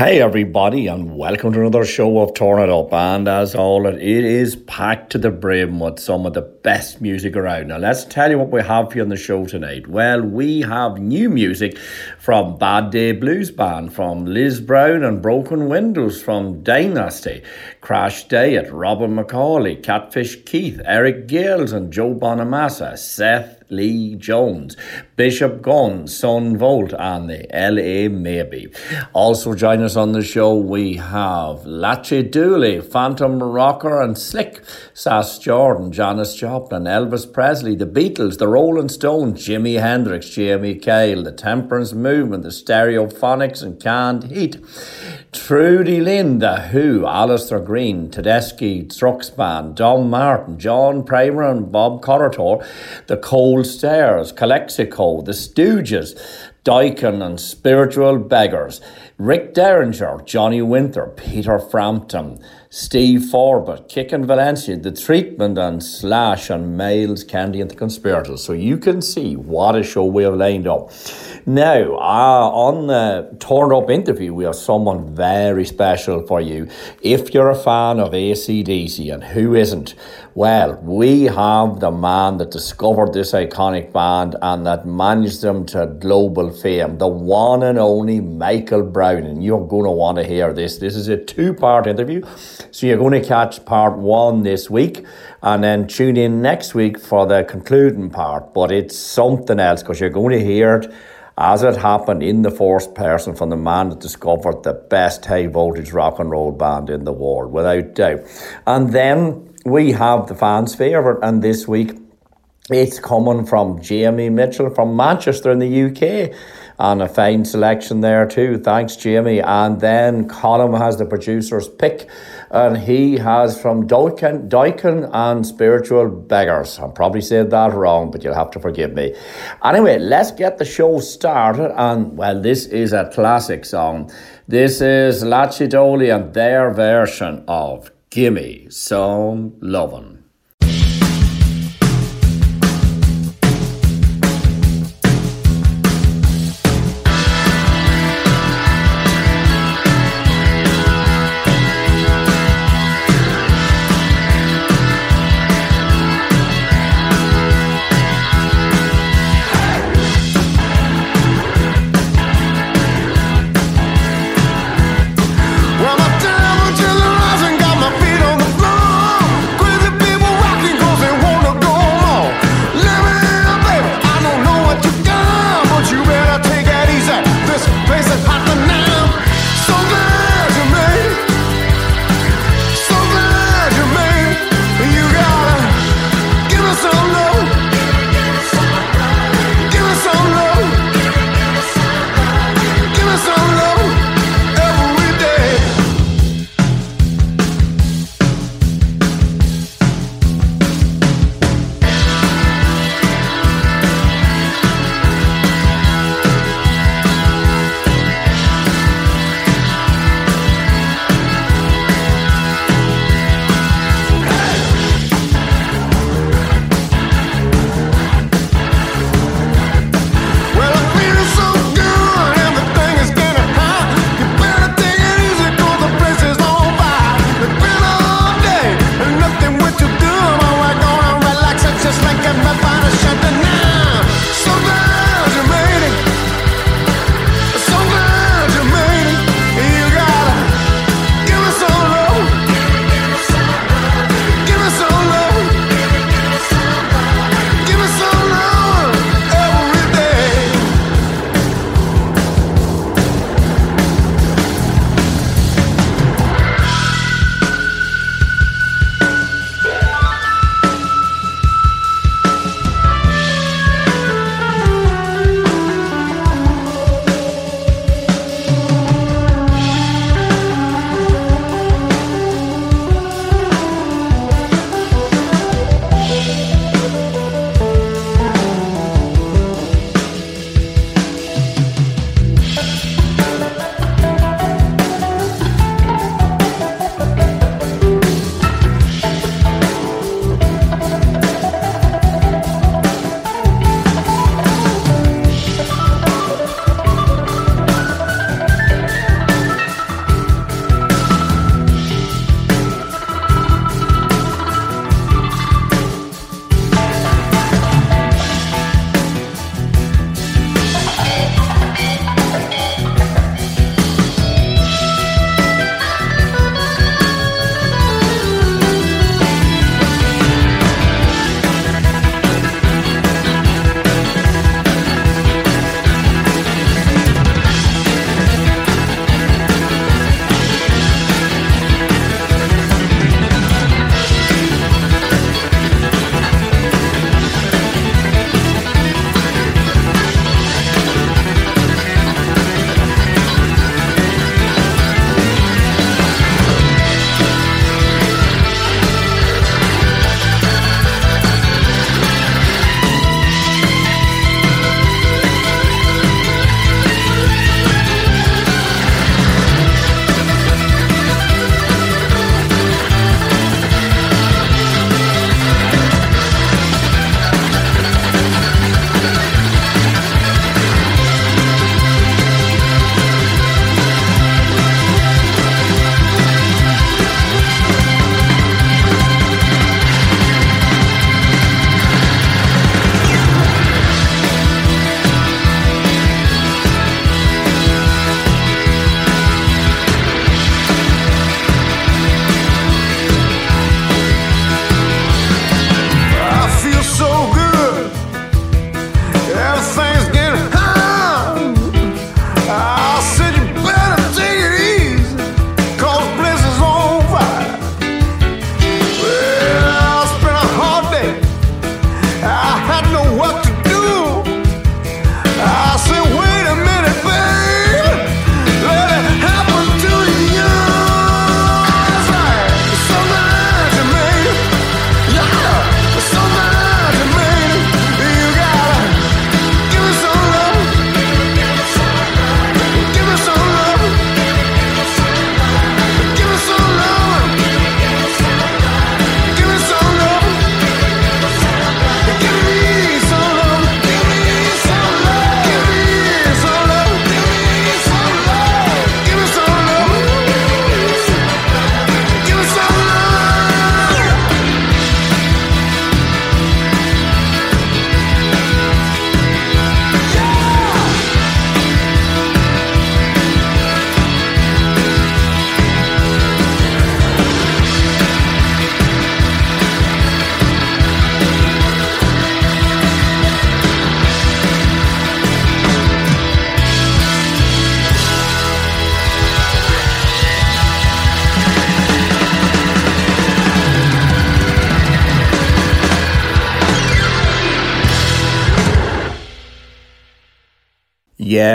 Hey everybody, and welcome to another show of Torn It Up. And as always, it is packed to the brim with some of the best music around. Now let's tell you what we have for you on the show tonight. Well, we have new music from Bad Day Blues Band, from Liz Brown and Broken Windows, from Dynasty, Crash Diet, Robin McAuley, Catfish Keith, Eric Gales, and Joe Bonamassa, Seth Lee Jones, Bishop Gunn, Son Volt, and the LA Maybe. Also join us on the show, we have Lachy Doley, Phantom Rocker, and Slick, Sass Jordan, Janis Joplin, Elvis Presley, the Beatles, the Rolling Stones, Jimi Hendrix, Jamie Cale, the Temperance Movement, the Stereophonics, and Canned Heat. Trudy Lynn, The Who, Alastair Greene, Tedeschi, Trucks Band, Don Martin, John Primer and Bob Corritore, The Cold Stares, Calexico, The Stooges, Dokken and Spiritual Beggars, Rick Derringer, Johnny Winter, Peter Frampton, Steve Forbert, Kickin Valentina, The Treatment and Slash and Myles Kennedy and the Conspirators. So you can see what a show we have lined up. Now, uh, on the Torn Up interview, we have someone very special for you. If you're a fan of ACDC, and who isn't, well, we have the man that discovered this iconic band and that managed them to global fame, the one and only Michael Brown. And you're going to want to hear this. This is a two part interview. So you're going to catch part one this week and then tune in next week for the concluding part. But it's something else because you're going to hear it as it happened in the first person from the man that discovered the best high voltage rock and roll band in the world, without doubt. And then we have the fans' favourite, and this week it's coming from Jamie Mitchell from Manchester in the UK and a fine selection there too. Thanks, Jamie. And then Colin has the producer's pick, and he has from Dokken, Dokken and Spiritual Beggars. I probably said that wrong, but you'll have to forgive me. Anyway, let's get the show started. And well, this is a classic song. This is Lachy Doley and their version of Gimme Some Lovin'.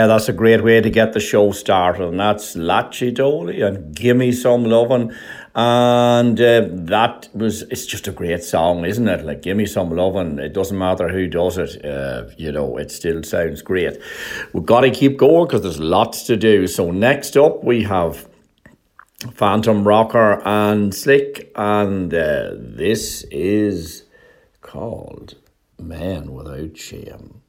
Yeah, that's a great way to get the show started, and that's Lachy Doley and Gimme Some Lovin'. And uh, that was, it's just a great song, isn't it? Like, Gimme Some Lovin', it doesn't matter who does it, uh, you know, it still sounds great. We've got to keep going because there's lots to do. So, next up, we have Phantom Rocker and Slick, and uh, this is called Man Without Shame.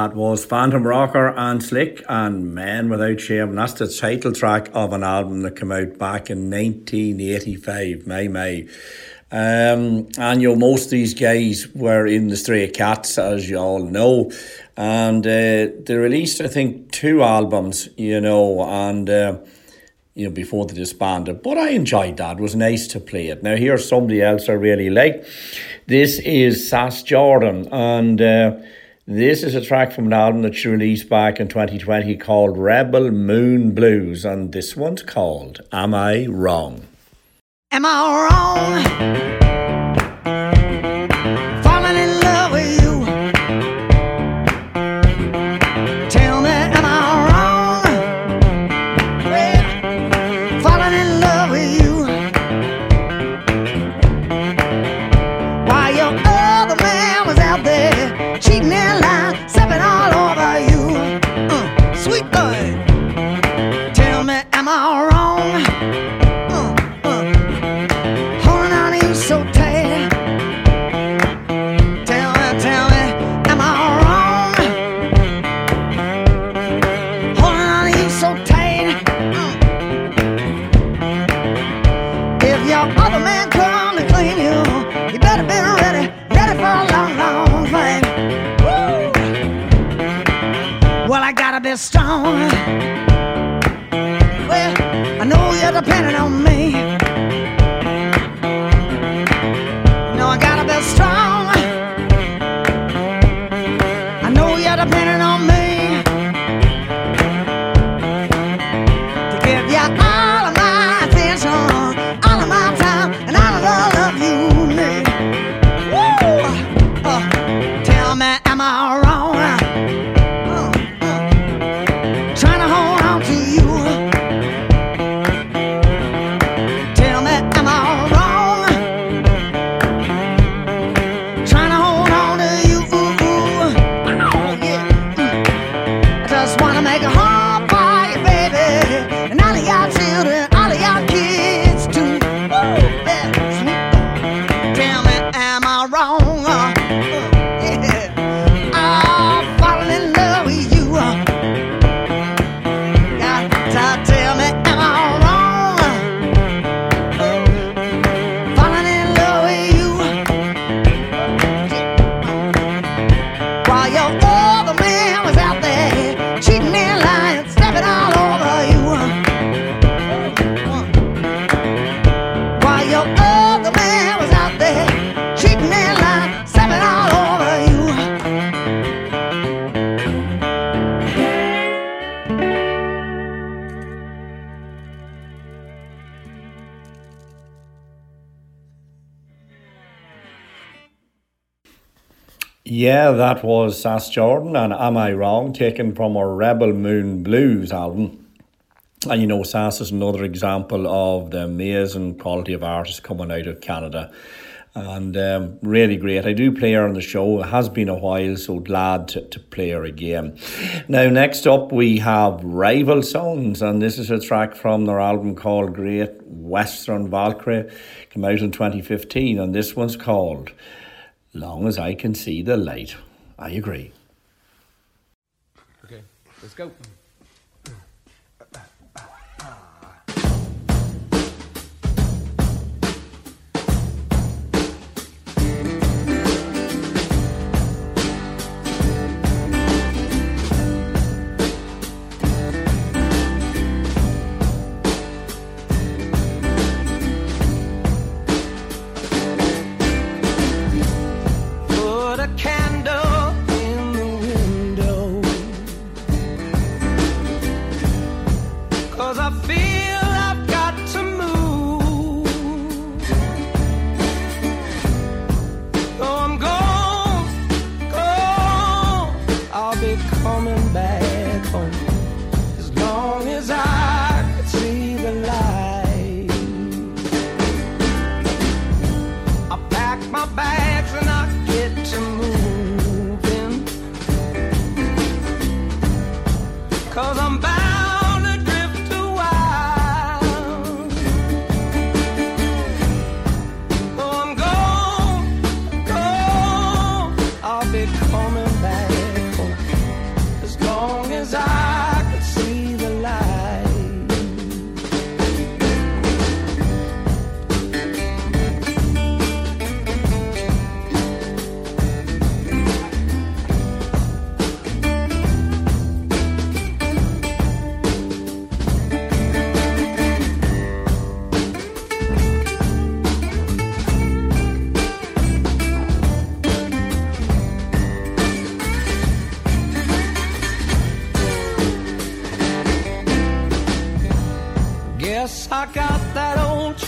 That was Phantom Rocker and Slick and Men Without Shame. And that's the title track of an album that came out back in 1985, May May. Um, and you know, most of these guys were in the Stray Cats, as you all know. And uh, they released, I think, two albums, you know, and uh, you know, before they disbanded. But I enjoyed that. It was nice to play it. Now here's somebody else I really like. This is Sass Jordan, and uh, this is a track from an album that she released back in 2020 called Rebel Moon Blues, and this one's called Am I Wrong? Am I wrong? That was Sass Jordan and Am I Wrong, taken from our Rebel Moon Blues album. And you know, Sass is another example of the amazing quality of artists coming out of Canada. And um, really great. I do play her on the show. It has been a while, so glad to, to play her again. Now, next up, we have Rival Sons, and this is a track from their album called Great Western Valkyrie. Came out in 2015, and this one's called long as I can see the light. I agree. Okay, let's go.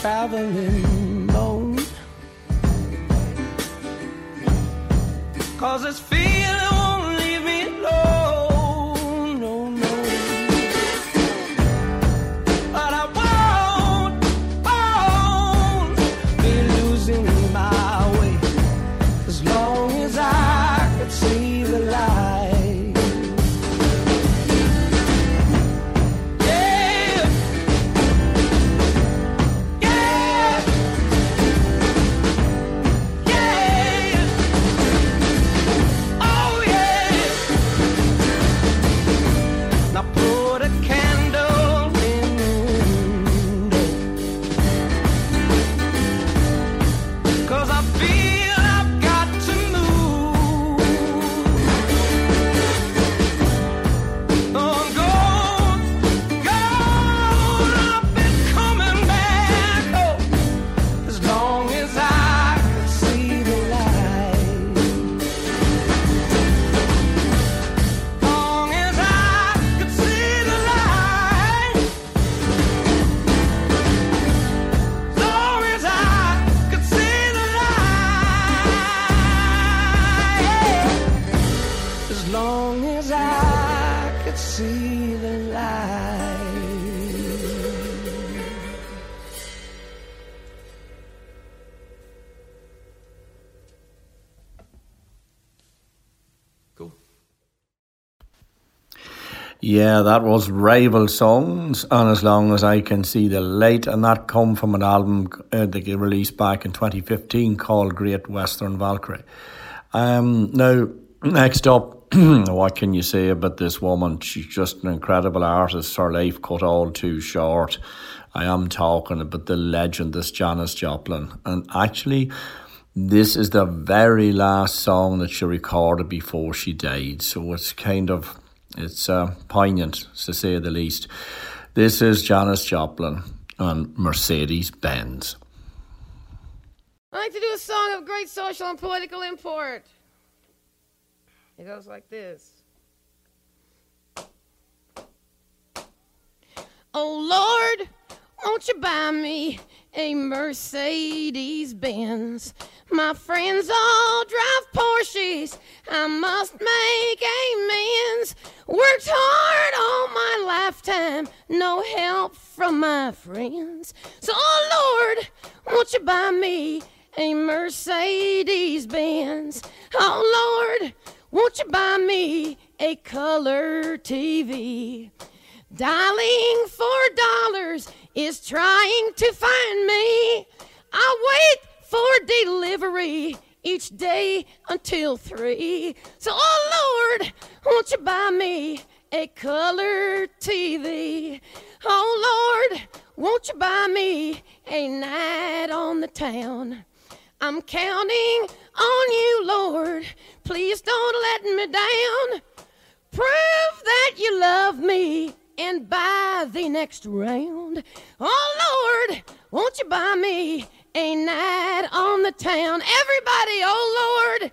Traveling low. Cause this feeling Yeah, that was Rival Sons, and as long as I can see the light, and that come from an album uh, that they released back in 2015 called Great Western Valkyrie. Um, now, next up, what can you say about this woman? She's just an incredible artist. Her life cut all too short. I am talking about the legend, this Janis Joplin, and actually. This is the very last song that she recorded before she died, so it's kind of it's uh, poignant to say the least. This is Janis Joplin on Mercedes Benz. I like to do a song of great social and political import. It goes like this. Oh Lord, won't you buy me a Mercedes Benz? My friends all drive Porsches. I must make amends. Worked hard all my lifetime, no help from my friends. So, oh Lord, won't you buy me a Mercedes Benz? Oh Lord, won't you buy me a color TV? Dialing for dollars is trying to find me. I wait for delivery each day until three. So, oh Lord, won't you buy me a color TV? Oh Lord, won't you buy me a night on the town? I'm counting on you, Lord. Please don't let me down. Prove that you love me and buy the next round. Oh Lord, won't you buy me a night on the town? Everybody, oh Lord,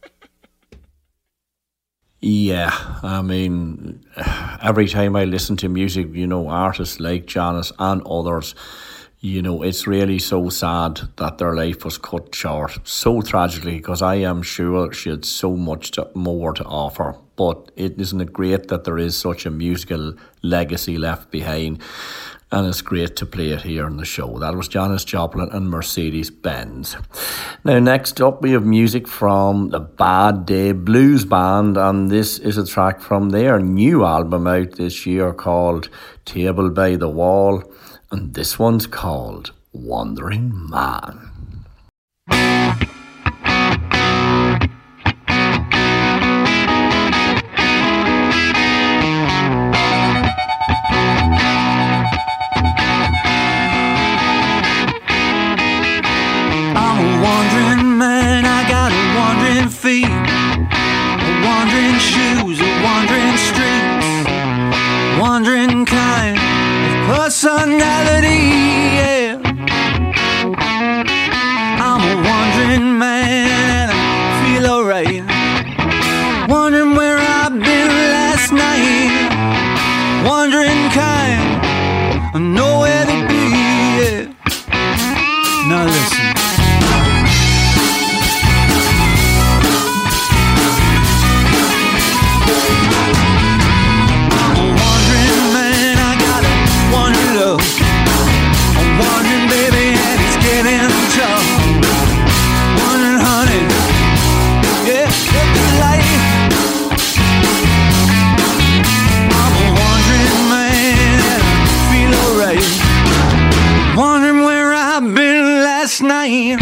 Yeah, I mean, every time I listen to music, you know, artists like Janis and others, you know, it's really so sad that their life was cut short so tragically because I am sure she had so much to, more to offer. But it isn't it great that there is such a musical legacy left behind, and it's great to play it here on the show. That was Janis Joplin and Mercedes Benz. Now, next up, we have music from the Bad Day Blues Band, and this is a track from their new album out this year called Table by the Wall, and this one's called Wandering Man. Wandering kind of personality. Yeah. I'm a wandering man and I feel alright. Wondering where I've been last night. Wandering kind of nowhere last night.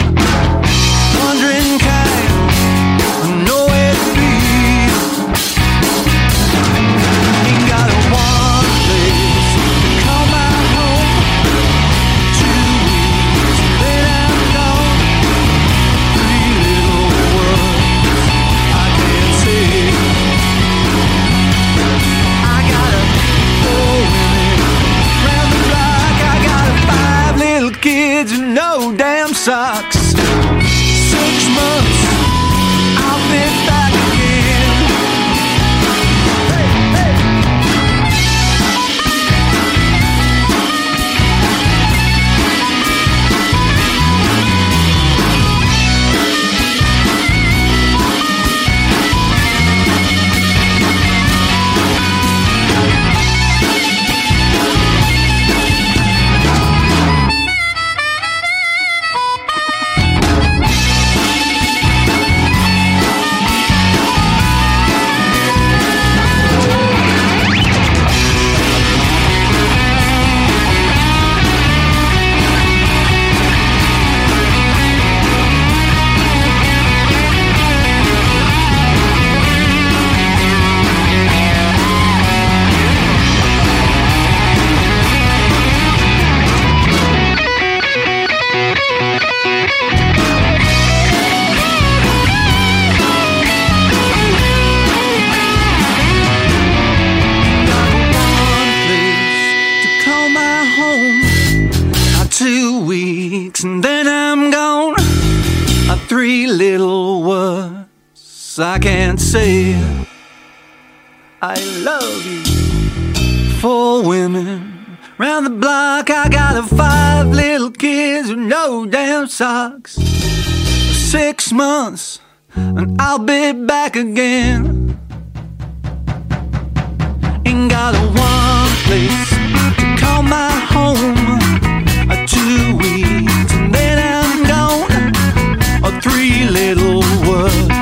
No socks. Six months and I'll be back again. Ain't got a one place to call my home. A two weeks and then I'm gone. A three little words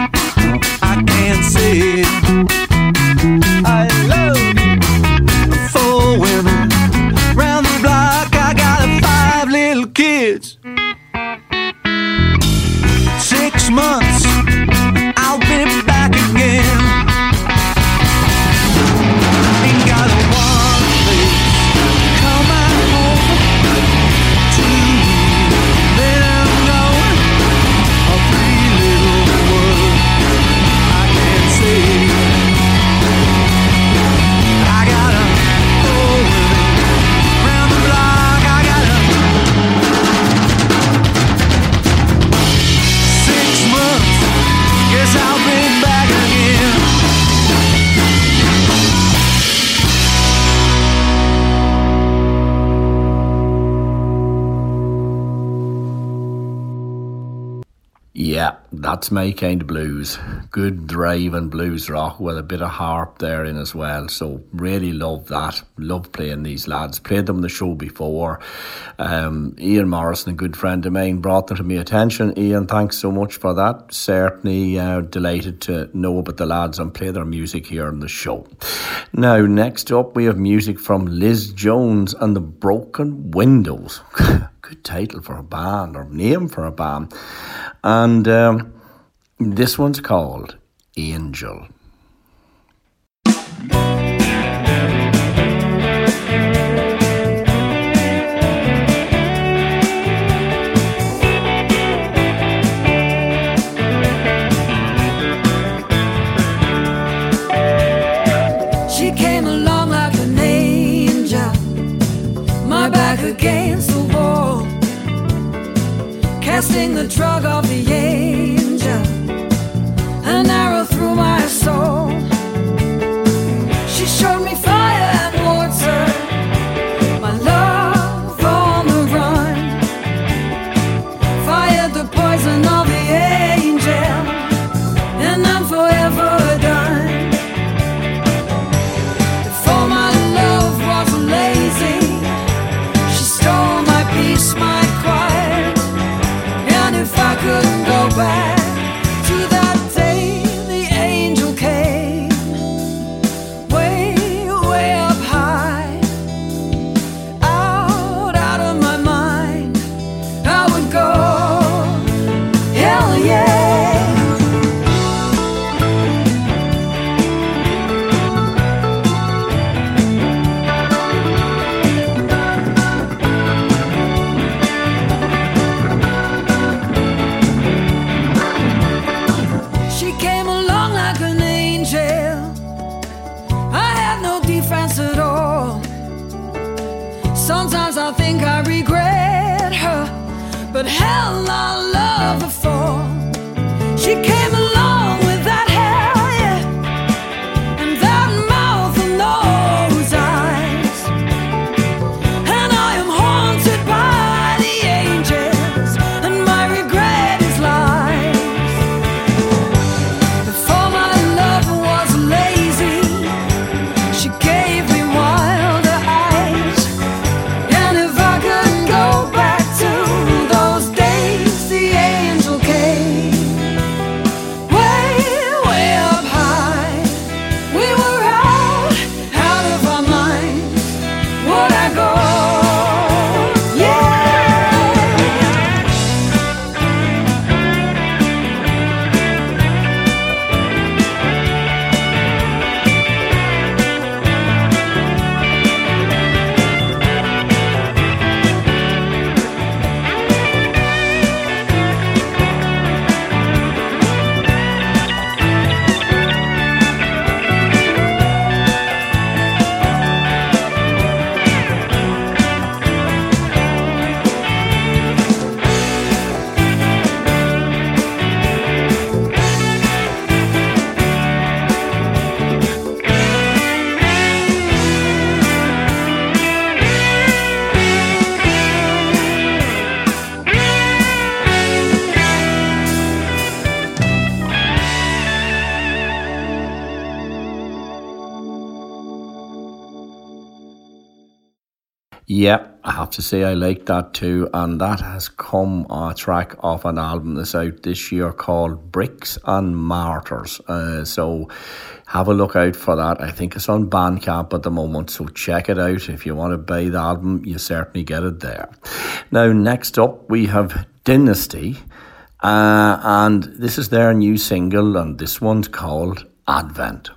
Yeah, that's my kind of blues. Good driving blues rock with a bit of harp there in as well. So really love that. Love playing these lads. Played them the show before. Um, Ian Morrison, a good friend of mine, brought them to my attention. Ian, thanks so much for that. Certainly uh, delighted to know about the lads and play their music here on the show. Now, next up, we have music from Liz Jones and the Broken Windows. good title for a band or name for a band. And um, this one's called Angel. to say I like that too, and that has come a track off an album that's out this year called Bricks and Martyrs. Uh, so have a look out for that. I think it's on Bandcamp at the moment, so check it out. If you want to buy the album, you certainly get it there. Now, next up, we have Dynasty, uh, and this is their new single, and this one's called Advent.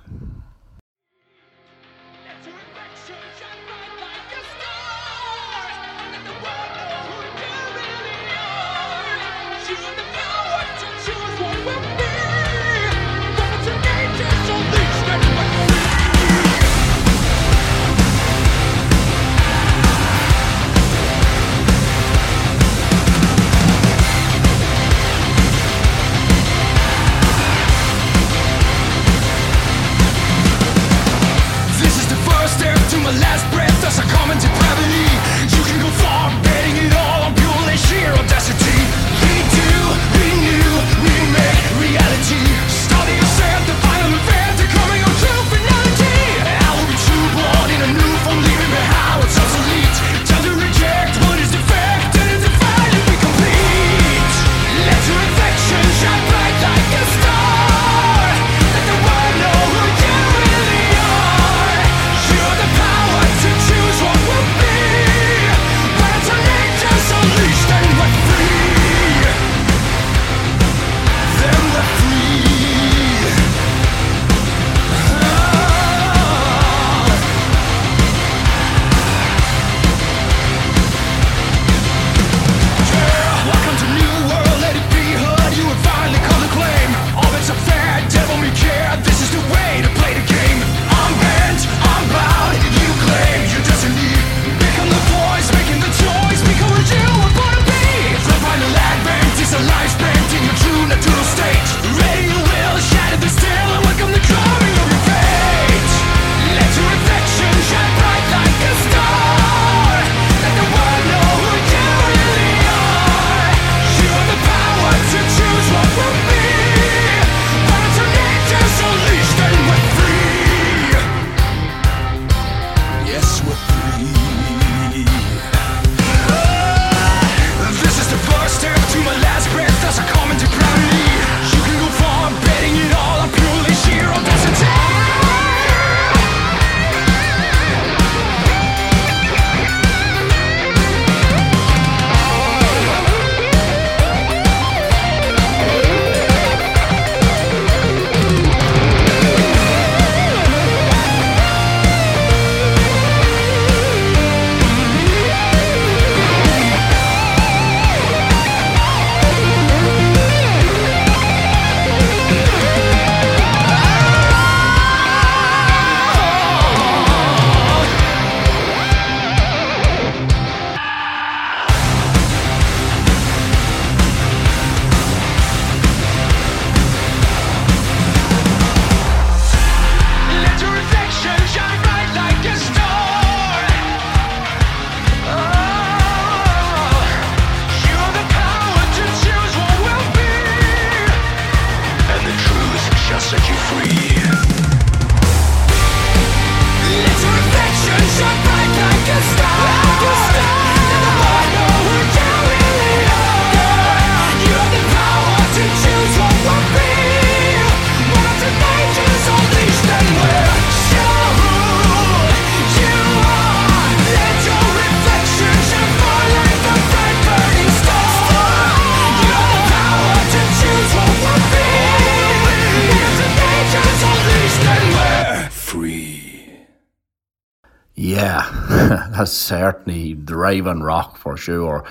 Driving rock for sure.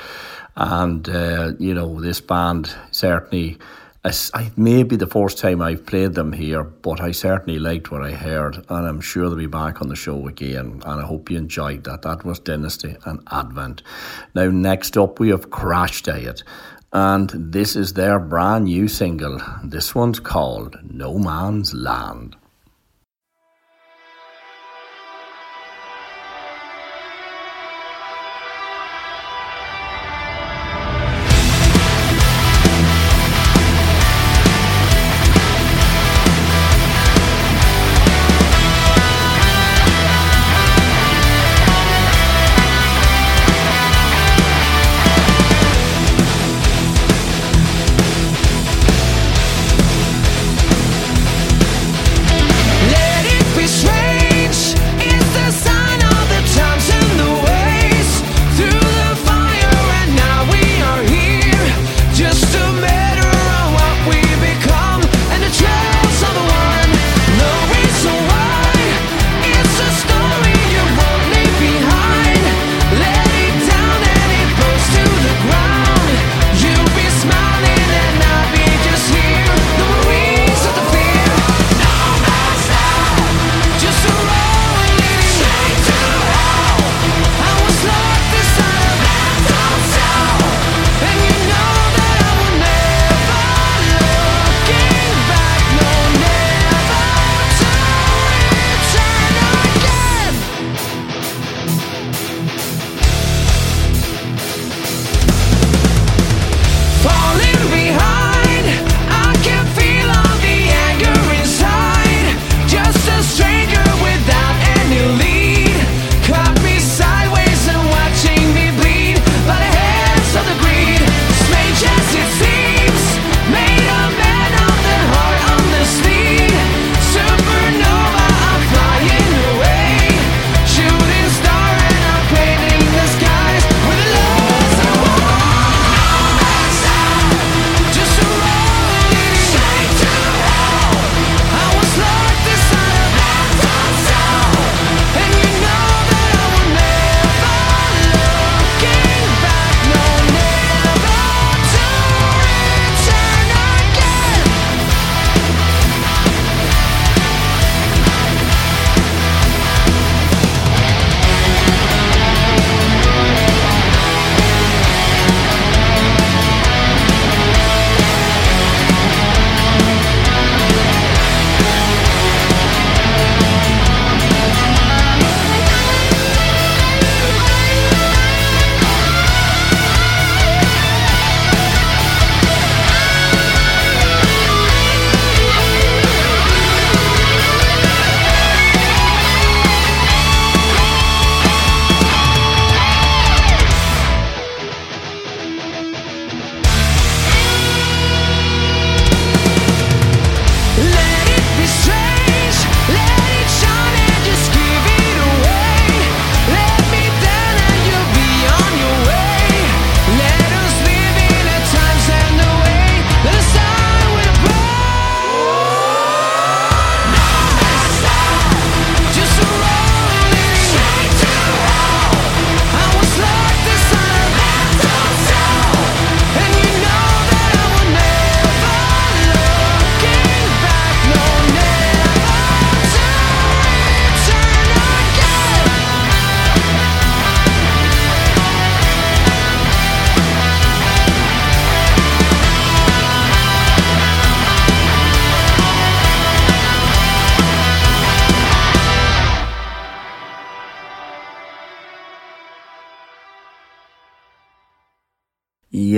And, uh, you know, this band certainly, I, maybe the first time I've played them here, but I certainly liked what I heard. And I'm sure they'll be back on the show again. And I hope you enjoyed that. That was Dynasty and Advent. Now, next up, we have Crash Diet. And this is their brand new single. This one's called No Man's Land.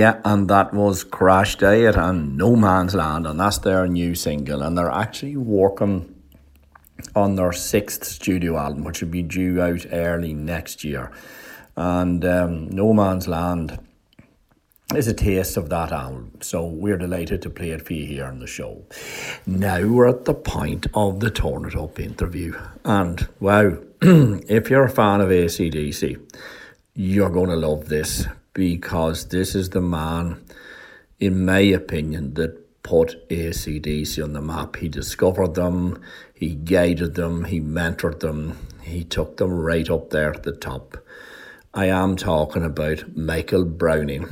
Yeah, and that was Crash Diet and No Man's Land, and that's their new single. And they're actually working on their sixth studio album, which will be due out early next year. And um, No Man's Land is a taste of that album. So we're delighted to play it for you here on the show. Now we're at the point of the Turn It Up interview. And wow, if you're a fan of ACDC, you're going to love this because this is the man, in my opinion, that put ACDC on the map. He discovered them, he guided them, he mentored them, he took them right up there at the top. I am talking about Michael Browning.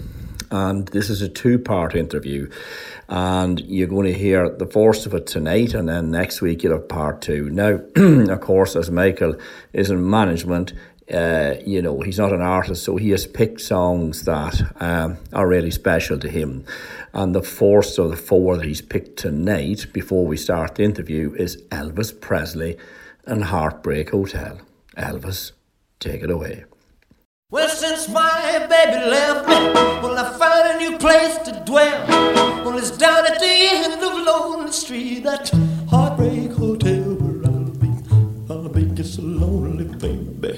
And this is a two part interview. And you're going to hear the first of it tonight, and then next week you'll have part two. Now, of course, as Michael is in management, uh, you know, he's not an artist, so he has picked songs that um, are really special to him. And the first of the four that he's picked tonight, before we start the interview, is Elvis Presley and Heartbreak Hotel. Elvis, take it away. Well, since my baby left me, well, I found a new place to dwell. Well, it's down at the end of Lonely Street, that heartbreak hotel where I'll be. I'll be just so lonely, baby.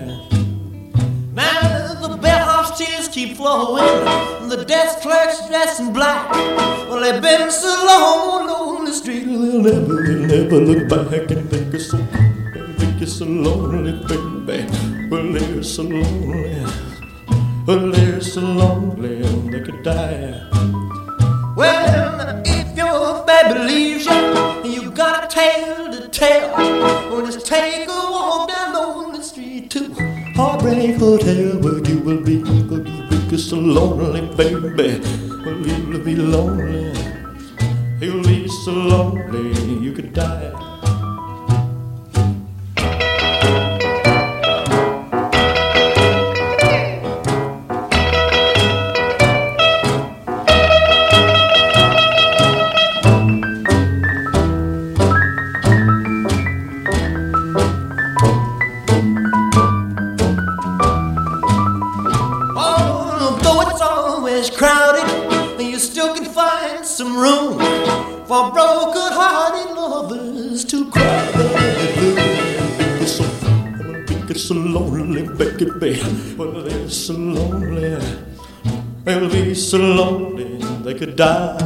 Tears keep flowing, the desk clerk's dressed in black. Well, they've been so long on the street, they'll never, they'll never look back and think it's so, think it's so lonely, baby. Well, they're so lonely, well, they're so lonely, they could die. Well, if your baby leaves you, you got a tale to tell. Well, just take a walk down the street to Heartbreak Hotel, where you will be, will be so lonely, baby. Well, you'll be lonely, you'll be so lonely, you could die. For broken-hearted lovers to cry. Be so, be so lonely, baby. Well, they're so lonely. They'll be so lonely they could die.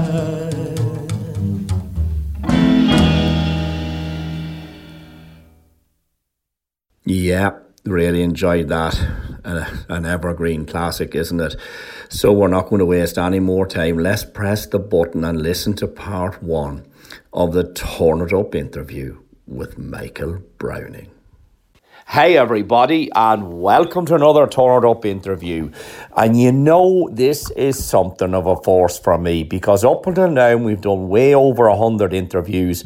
Yeah, really enjoyed that. An evergreen classic, isn't it? So we're not going to waste any more time. Let's press the button and listen to part one of the Turn It Up interview with Michael Browning. Hey everybody, and welcome to another Turn It Up interview. And you know, this is something of a force for me because up until now we've done way over a hundred interviews.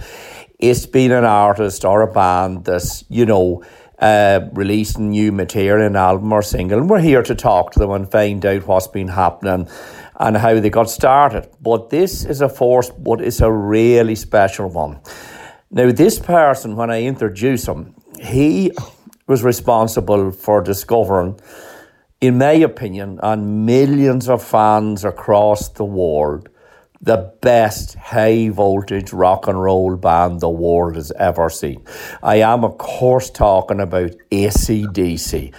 It's been an artist or a band that's, you know, uh, releasing new material, an album or single, and we're here to talk to them and find out what's been happening and how they got started. But this is a force, but it's a really special one. Now, this person, when I introduce him, he was responsible for discovering, in my opinion, and millions of fans across the world, the best high voltage rock and roll band the world has ever seen. I am, of course, talking about ACDC.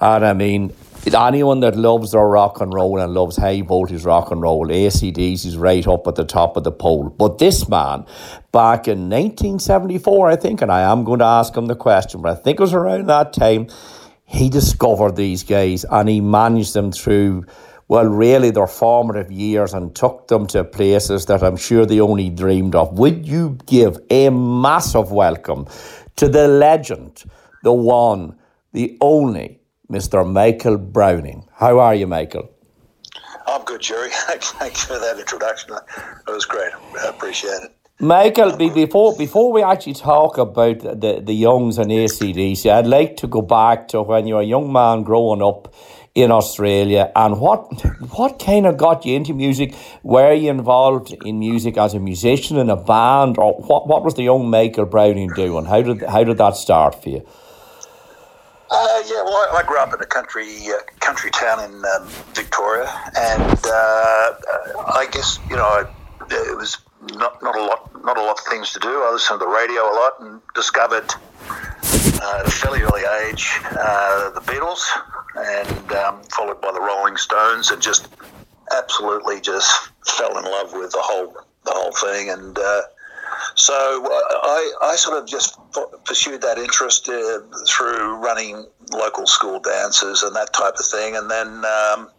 And I mean, anyone that loves their rock and roll and loves high voltage rock and roll, ACDC is right up at the top of the pole. But this man, back in 1974, I think, and I am going to ask him the question, but I think it was around that time, he discovered these guys and he managed them through well, really their formative years and took them to places that I'm sure they only dreamed of. Would you give a massive welcome to the legend, the one, the only, Mr. Michael Browning? How are you, Michael? I'm good, Jerry. Thanks for that introduction. It was great. I appreciate it. Michael, before before we actually talk about the, the Youngs and ACDC, I'd like to go back to when you were a young man growing up in Australia and what what kind of got you into music? Were you involved in music as a musician in a band or what, what was the young Michael Browning doing? How did how did that start for you? Uh, yeah, well, I, grew up in a country uh, country town in um, Victoria, and uh, I guess you know I, it was not not a lot not a lot of things to do. I listened to the radio a lot and discovered uh, at a fairly early age uh, the Beatles, and um, followed by the Rolling Stones, and just absolutely just fell in love with the whole the whole thing. And uh, so I, I sort of just pursued that interest uh, through running local school dances and that type of thing, and then. Um,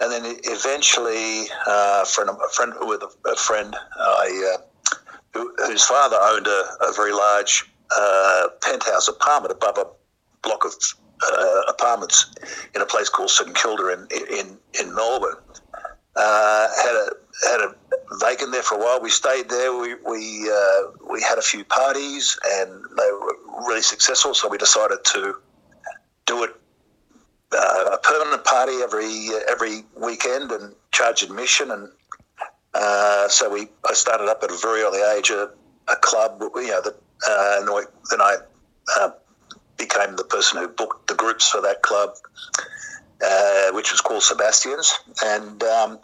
and then eventually, uh, friend, a friend with a, a friend, I, uh, who, whose father owned a, a very large uh, penthouse apartment above a block of uh, apartments in a place called St Kilda in in, in Melbourne. Uh, had a had a vacant there for a while. We stayed there. We we uh, we had a few parties, and they were really successful. So we decided to do it uh, a permanent party every every weekend and charge admission. And uh, so we I started up at a very early age a, a club. You know, that, uh, and then I uh, became the person who booked the groups for that club, uh, which was called Sebastians, and. Um,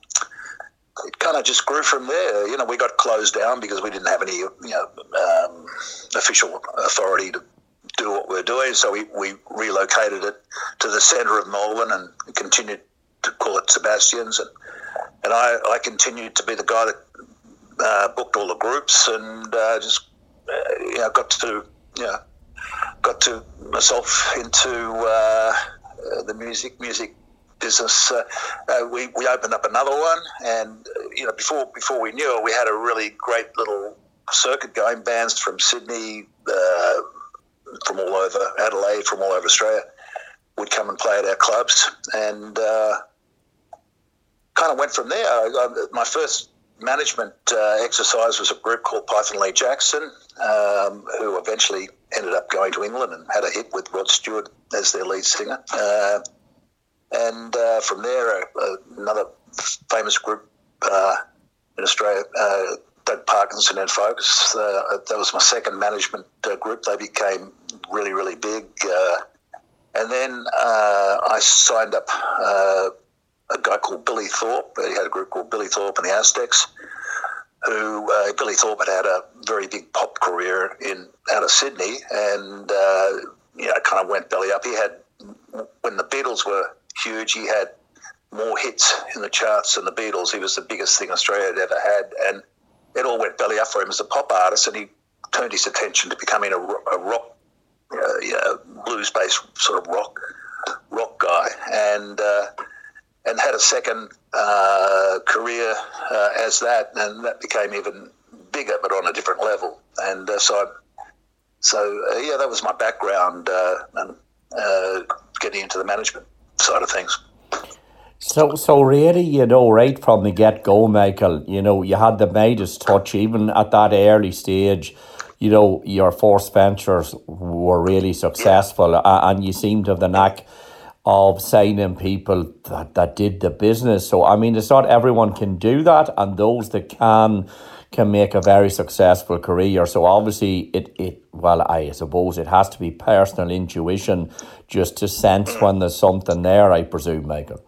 it kind of just grew from there. You know, we got closed down because we didn't have any, you know, um, official authority to do what we're doing. So we, we relocated it to the centre of Melbourne and continued to call it Sebastian's. And, and I, I continued to be the guy that uh, booked all the groups and uh, just uh, you got to know got to myself into uh, the music music business. Uh, uh, we, we opened up another one, and you know before before we knew it, we had a really great little circuit going. Bands from Sydney, from all over Adelaide, from all over Australia, would come and play at our clubs, and uh, kind of went from there. I, I, my first management uh, exercise was a group called Python Lee Jackson, um, who eventually ended up going to England and had a hit with Rod Stewart as their lead singer. Uh, and uh, from there, uh, another famous group uh, in Australia, Doug Parkinson and Focus. Uh, that was my second management uh, group. They became really, really big. Uh, and then uh, I signed up uh, a guy called Billy Thorpe. He had a group called Billy Thorpe and the Aztecs. Who uh, Billy Thorpe had had a very big pop career in out of Sydney, and you know, kind of went belly up. He had when the Beatles were huge. He had more hits in the charts than the Beatles. He was the biggest thing Australia had ever had, and it all went belly up for him as a pop artist, and he turned his attention to becoming a, a rock, uh, blues-based sort of rock rock guy, and uh, and had a second uh, career uh, as that, and that became even bigger, but on a different level. And uh, so, I, so uh, yeah, that was my background and getting into the management side of things. So, so really, you know, right from the get go, Michael, you know, you had the Midas touch even at that early stage. You know, your first ventures were really successful, and you seemed to have the knack of signing people that, that did the business. So, I mean, it's not everyone can do that, and those that can can make a very successful career. So obviously it, it well, I suppose it has to be personal intuition just to sense when there's something there, I presume, Michael.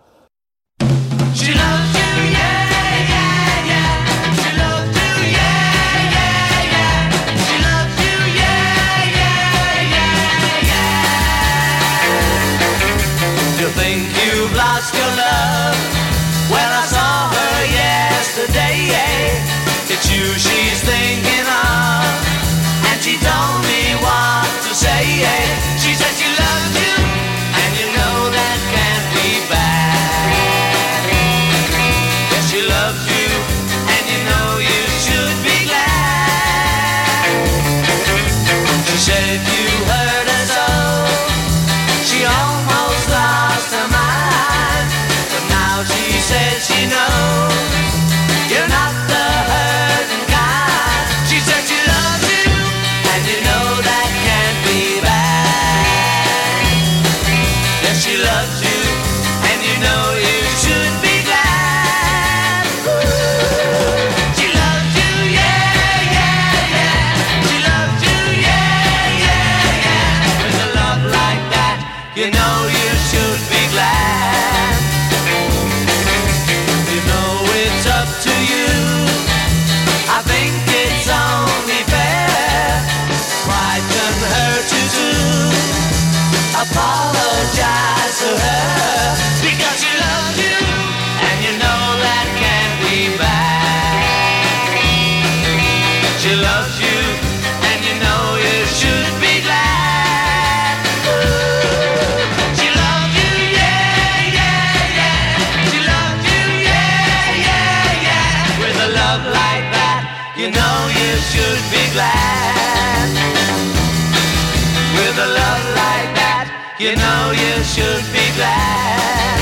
You know you should be glad.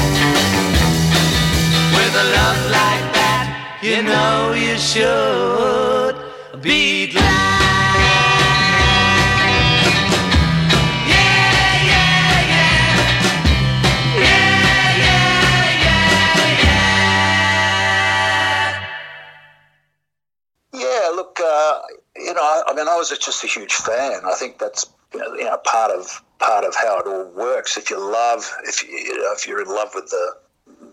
With a love like that, you know you should be glad. Yeah, yeah, yeah. Yeah, yeah, yeah, yeah. Yeah, look, uh, you know, I, I mean, I was just a huge fan. I think that's you know, you know part of part of how it all works. If you love, if you, you know, if you're in love with the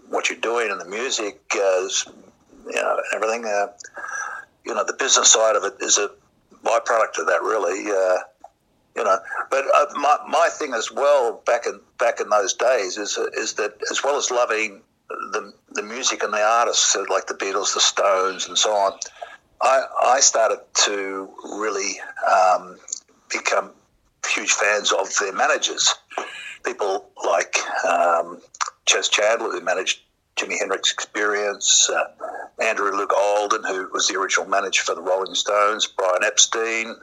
what you're doing and the music, uh, you know, everything. Uh, you know, the business side of it is a byproduct of that, really. Uh, you know, but uh, my, my thing as well back in back in those days is is that as well as loving the the music and the artists like the Beatles, the Stones, and so on, I I started to really um, become huge fans of their managers. People like um, Chas Chandler, who managed Jimi Hendrix Experience, uh, Andrew Loog Oldham, who was the original manager for the Rolling Stones, Brian Epstein,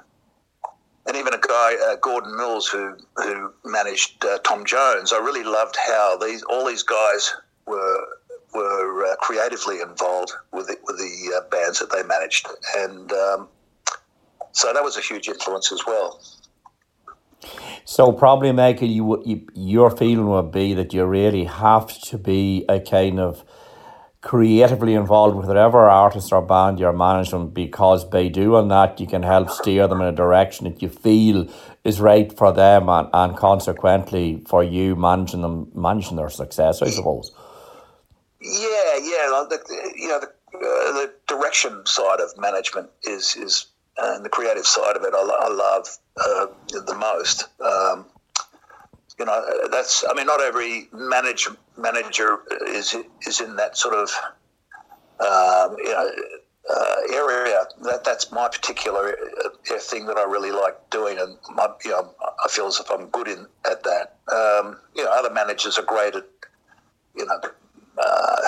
and even a guy, uh, Gordon Mills, who who managed uh, Tom Jones. I really loved how these all these guys were were uh, creatively involved with the, with the uh, bands that they managed, and um, so that was a huge influence as well. So probably, Michael, you, you your feeling would be that you really have to be a kind of creatively involved with whatever artist or band you're managing because by doing that you can help steer them in a direction that you feel is right for them and, and consequently for you managing them managing their success, I suppose. Yeah, yeah. The, you know, the, uh, the direction side of management is is and the creative side of it. I, I love uh, the most. Um, you know, that's. I mean, not every manager manager is is in that sort of um, you know uh, area. That that's my particular uh, thing that I really like doing, and my, you know, I feel as if I'm good in at that. Um, you know, other managers are great at you know, uh,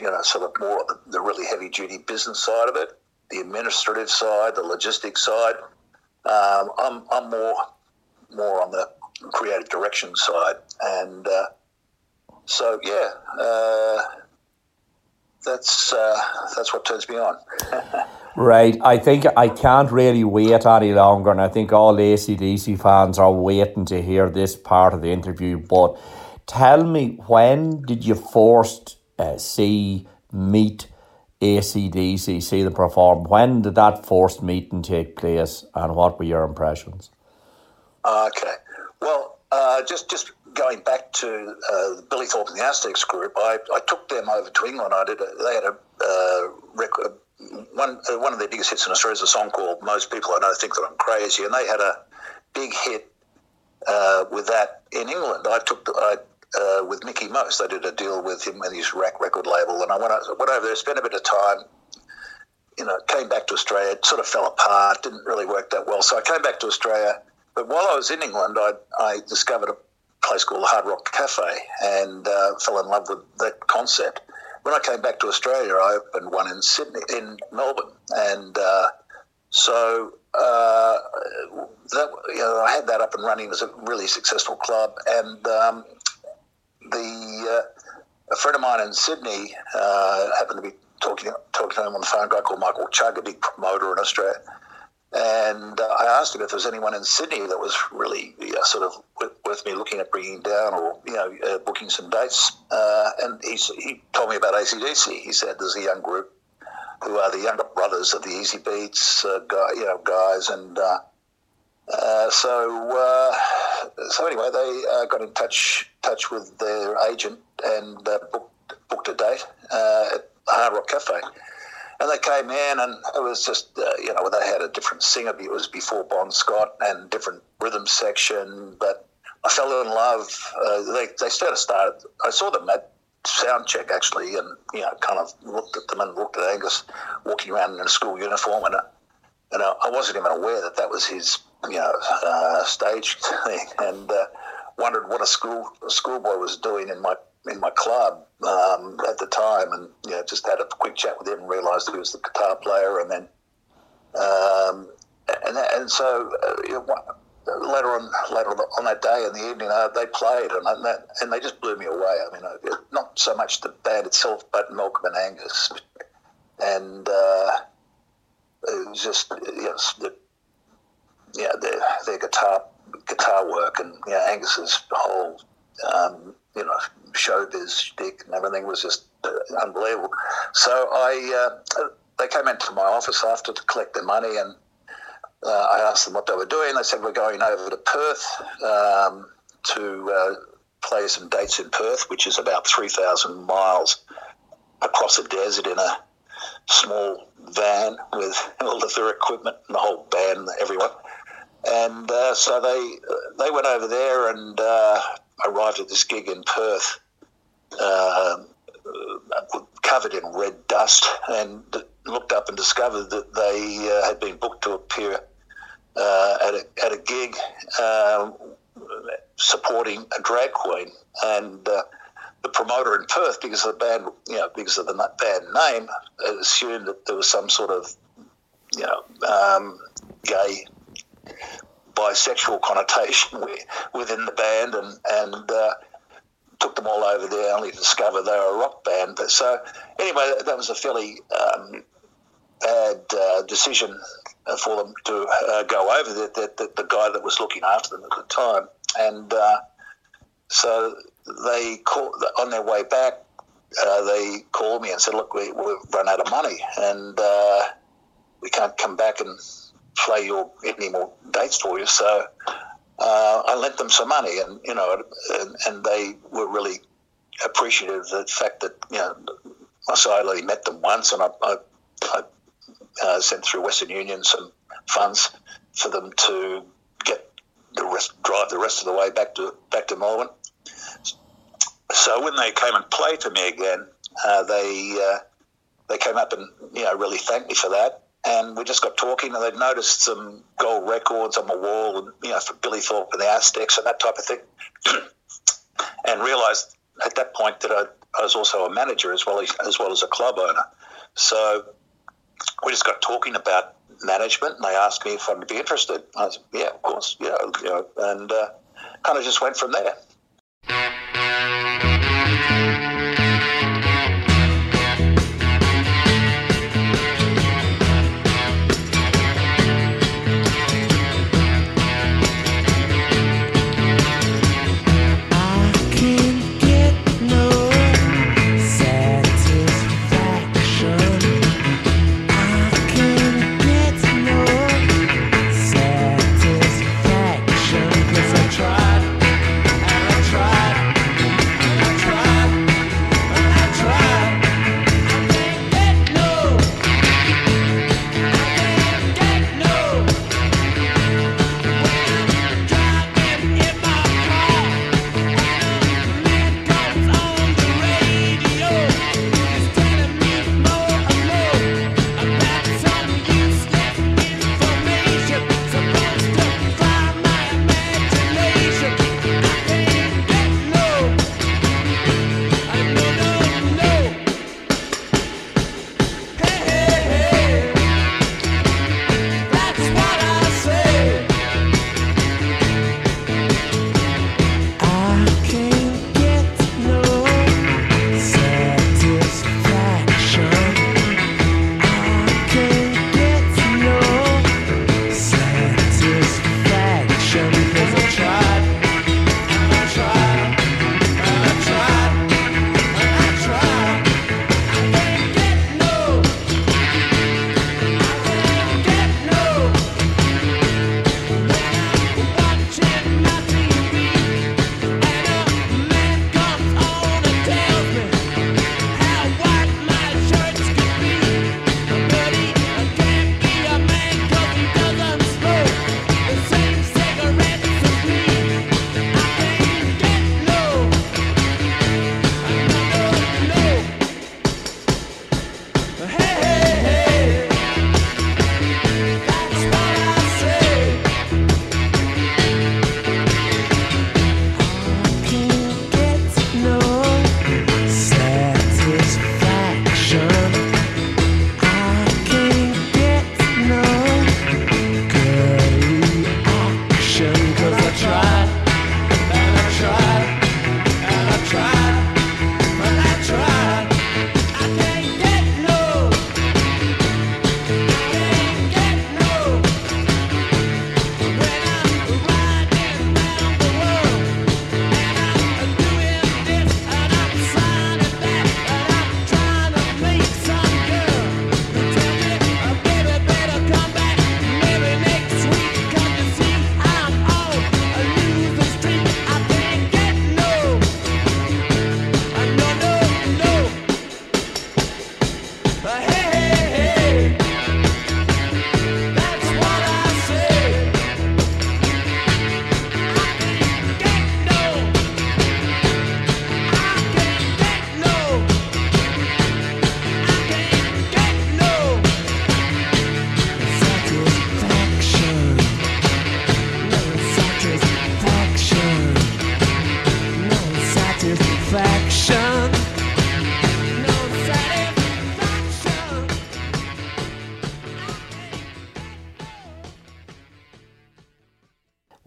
you know, sort of more the, the really heavy duty business side of it, the administrative side, the logistics side. Um, I'm, I'm more more on the creative direction side, and uh, so yeah, uh, that's uh, that's what turns me on. Right. I think I can't really wait any longer, and I think all ACDC fans are waiting to hear this part of the interview. But tell me, when did you first uh, see, meet ACDC, them perform? When did that first meeting take place, and what were your impressions? Okay. Well, uh, just just going back to uh, Billy Thorpe and the Aztecs group, I, I took them over to England. I did. A, they had a uh, record. One uh, one of their biggest hits in Australia is a song called "Most People I Know Think That I'm Crazy," and they had a big hit uh, with that in England. I took the, I, uh, with Mickie Most. I did a deal with him and his RAK record label, and I went, o- went over there, spent a bit of time. You know, came back to Australia. It sort of fell apart. Didn't really work that well. So I came back to Australia. But while I was in England, I, I discovered a place called the Hard Rock Cafe and uh, fell in love with that concept. When I came back to Australia, I opened one in Sydney, in Melbourne, and uh, so uh, that you know I had that up and running as a really successful club, and um, the uh, a friend of mine in Sydney uh, happened to be talking talking to him on the phone. A guy called Michael Chugg, a big promoter in Australia, and uh, I asked him if there was anyone in Sydney that was really you sort of worth, worth me looking at bringing down or you know uh, booking some dates. Uh, and he he told me about ACDC. He said there's a young group who are the younger brothers of the Easybeats uh, guy, you know guys and. Uh, so, uh, so anyway, they uh, got in touch touch with their agent and uh, booked booked a date uh, at Hard Rock Cafe. And they came in, and it was just you know they had a different singer. It was before Bon Scott and different rhythm section. But I fell in love. They they sort of started. I saw them at sound check actually, and you know kind of looked at them and looked at Angus walking around in a school uniform, and and I wasn't even aware that that was his, you know, uh, stage thing, and uh, wondered what a school a schoolboy was doing in my in my club um, at the time, and you know, just had a quick chat with him and realised he was the guitar player, and then Um, and, and so uh, you know, later on, later on, that day in the evening, uh, they played, and, I- that, and they just blew me away. I mean, not so much the band itself, but Malcolm and Angus, and uh, it was just yes, the, yeah, their their guitar guitar work and you know, Angus's whole um, you know showbiz shtick and everything was just uh, unbelievable. So I uh, they came into my office after to collect their money and uh, I asked them what they were doing. They said we're going over to Perth um, to uh, play some dates in Perth, which is about three thousand miles across a desert in a small van with all of their equipment and the whole band, and everyone. And uh, so they they went over there and uh, arrived at this gig in Perth, um covered in red dust, and looked up and discovered that they uh, had been booked to appear uh, at a at a gig um supporting a drag queen, and uh, the promoter in Perth, because of the band, you know, because of the band name, assumed that there was some sort of, you know, um, gay, bisexual connotation within the band, and and uh, took them all over there, only to discover they were a rock band. But so anyway, that was a fairly um, bad uh, decision uh, for them to uh, go over. That the, the guy that was looking after them at the time, and uh, so they called on their way back. Uh, they called me and said, "Look, we, we've run out of money, and we can't come back and play your any more dates for you." So uh, I lent them some money, and you know, and, and they were really appreciative of the fact that you know, so I only met them once, and I, I, I uh, sent through Western Union some funds for them to get the rest, drive the rest of the way back to back to Melbourne. So when they came and played to me again, uh, they uh, they came up and you know really thanked me for that. And we just got talking, and they'd noticed some gold records on the wall, you know for Billy Thorpe and the Aztecs and that type of thing, and realised at that point that I, I was also a manager as well as as well as a club owner. So we just got talking about management, and they asked me if I'd be interested. I said, yeah, of course, yeah, you know, and uh, kind of just went from there.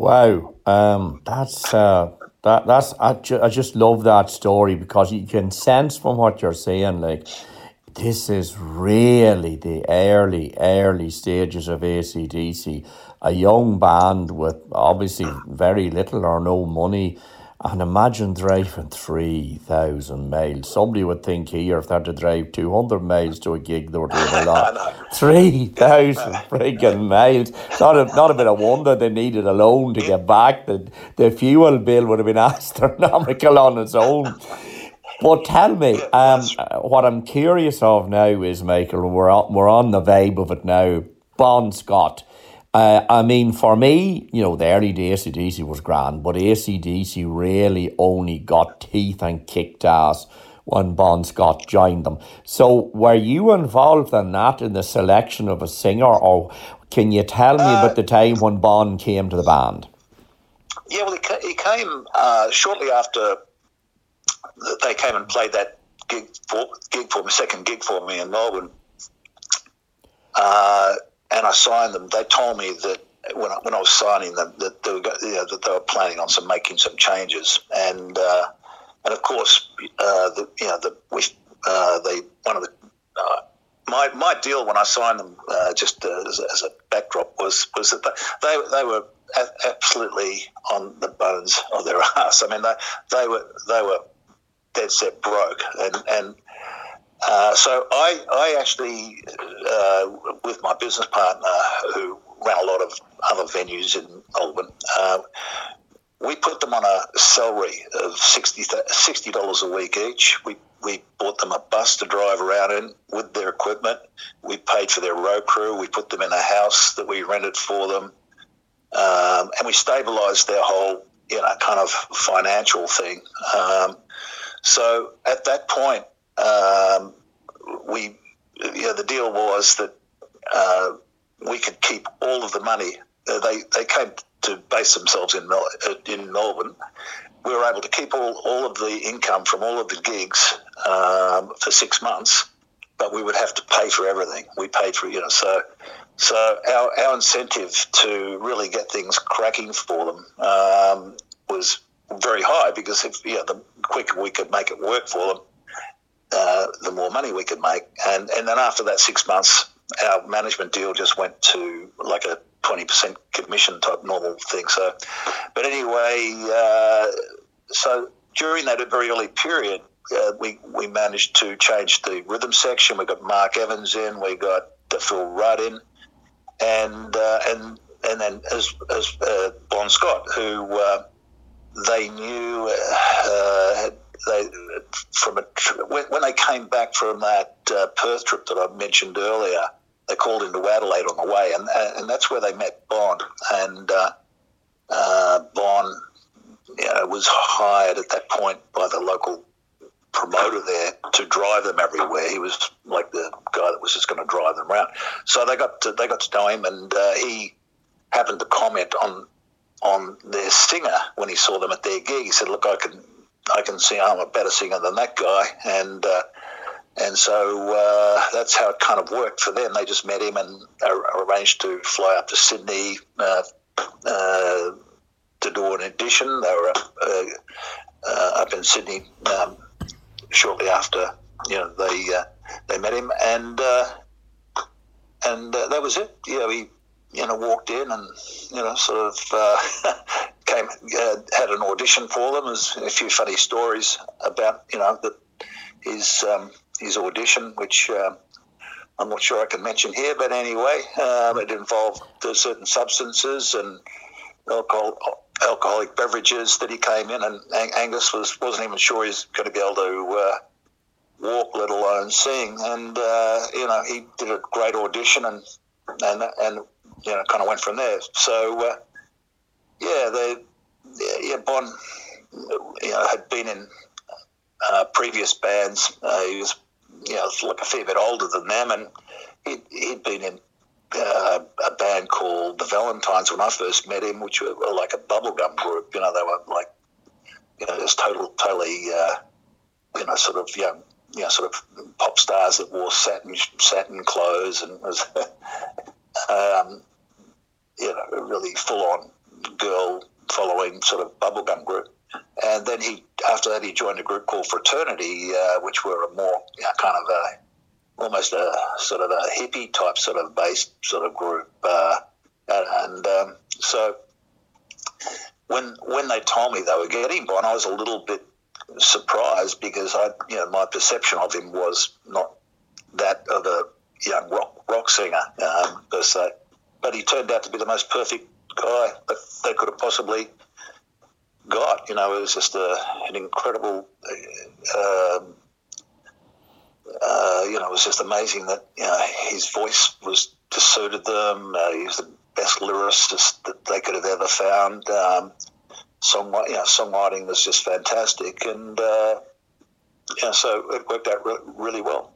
Wow, um, that's uh, that that's I, ju- I just love that story because you can sense from what you're saying like this is really the early early stages of ACDC, a young band with obviously very little or no money. And imagine driving 3,000 miles. Somebody would think here if they had to drive 200 miles to a gig, they were doing a lot. 3,000 freaking miles. Not a, not a bit of wonder they needed a loan to get back. The, the fuel bill would have been astronomical on its own. But tell me, um, what I'm curious of now is, Michael, we're on, we're on the vibe of it now. Bon Scott. Uh, I mean, for me, you know, the early days ACDC was grand, but ACDC really only got teeth and kicked ass when Bon Scott joined them. So, were you involved in that in the selection of a singer, or can you tell me about the time when Bon came to the band? Yeah, well, he, he came uh, shortly after they came and played that gig for gig for me, second gig for me in Melbourne. Uh, and I signed them. They told me that when I, when I was signing them that they were you know, that they were planning on some making some changes, and uh, and of course uh, the you know the we uh, they one of the uh, my my deal when I signed them uh, just as, a- as a backdrop was was that they they, they were a- absolutely on the bones of their ass. I mean they they were they were dead set broke and and uh, so I, I actually, uh, with my business partner who ran a lot of other venues in Melbourne, uh, we put them on a salary of 60 dollars a week each. We we bought them a bus to drive around in with their equipment. We paid for their road crew. We put them in a house that we rented for them, um, and we stabilised their whole you know kind of financial thing. Um, so at that point, um, we you know, the deal was that uh, we could keep all of the money. Uh, they they came to base themselves in Mel- uh, in Melbourne. We were able to keep all, all of the income from all of the gigs um, for six months, but we would have to pay for everything. We paid for you know so. So our, our incentive to really get things cracking for them um, was very high because if you know, the quicker we could make it work for them, uh, the more money we could make. And and then after that six months, our management deal just went to like a twenty percent commission type normal thing. So, but anyway, uh, so during that very early period, uh, we we managed to change the rhythm section. We got Mark Evans in. We got Phil Rudd in, and uh, and and then as as uh, Bon Scott, who uh, they knew uh, they from a when, they came back from that uh, Perth trip that I mentioned earlier. They called into Adelaide on the way, and and that's where they met Bon. And uh, uh, Bon you know, was hired at that point by the local promoter there to drive them everywhere. He was like the guy that was just going to drive them around. So they got to, they got to know him, and uh, he happened to comment on on their singer when he saw them at their gig. He said, "Look, I can I can sing. I'm a better singer than that guy." And uh, and so uh, that's how it kind of worked for them. They just met him and arranged to fly up to Sydney uh, uh, to do an audition. They were uh, uh, up in Sydney um, shortly after you know they they met him, and and that was it. Know, he you know walked in and you know sort of came uh, had an audition for them. There's a few funny stories about you know his um, his audition, which. Um, I'm not sure I can mention here, but anyway, um, it involved certain substances and alcohol, alcoholic beverages that he came in, and Ang- Angus was wasn't even sure he's going to be able to uh, walk, let alone sing. And uh, you know, he did a great audition, and and and you know, kind of went from there. So uh, yeah, they yeah, yeah, Bon you know had been in uh, previous bands. Uh, he was you know like a fair bit older than them, and he'd, he'd been in uh, a band called the Valentines when I first met him, which were, were like a bubblegum group. You know, they were like, you know, just total, totally, uh, you know, sort of young, you know, sort of pop stars that wore satin satin clothes and was, um, you know, really full on girl following sort of bubblegum group. And then he, after that, he joined a group called Fraternity, uh, which were a more you know, kind of a, almost a sort of a hippie type sort of based sort of group. Uh, and and um, so when when they told me they were getting Bon, I was a little bit surprised because I, you know, my perception of him was not that of a young rock rock singer um, per se. But he turned out to be the most perfect guy that they could have possibly got. You know, it was just a, an incredible. Uh, uh, you know, it was just amazing that you know his voice was just suited them. Uh, he was the best lyricist that they could have ever found. Um, song, you know, songwriting was just fantastic, and uh, yeah, so it worked out re- really well.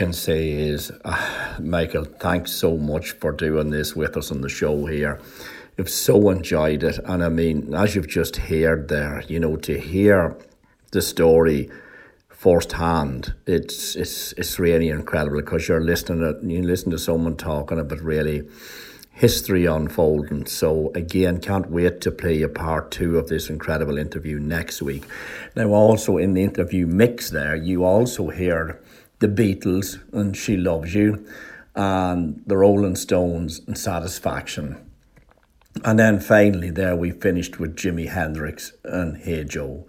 Can say is, uh, Michael, thanks so much for doing this with us on the show here. I've so enjoyed it. And I mean, as you've just heard there, you know, to hear the story firsthand, it's it's it's really incredible because you're listening to you listen to someone talking about really history unfolding. So again, can't wait to play a part two of this incredible interview next week. Now, also in the interview mix there, you also hear the Beatles and She Loves You, and the Rolling Stones and Satisfaction. And then finally, there we finished with Jimi Hendrix and Hey Joe.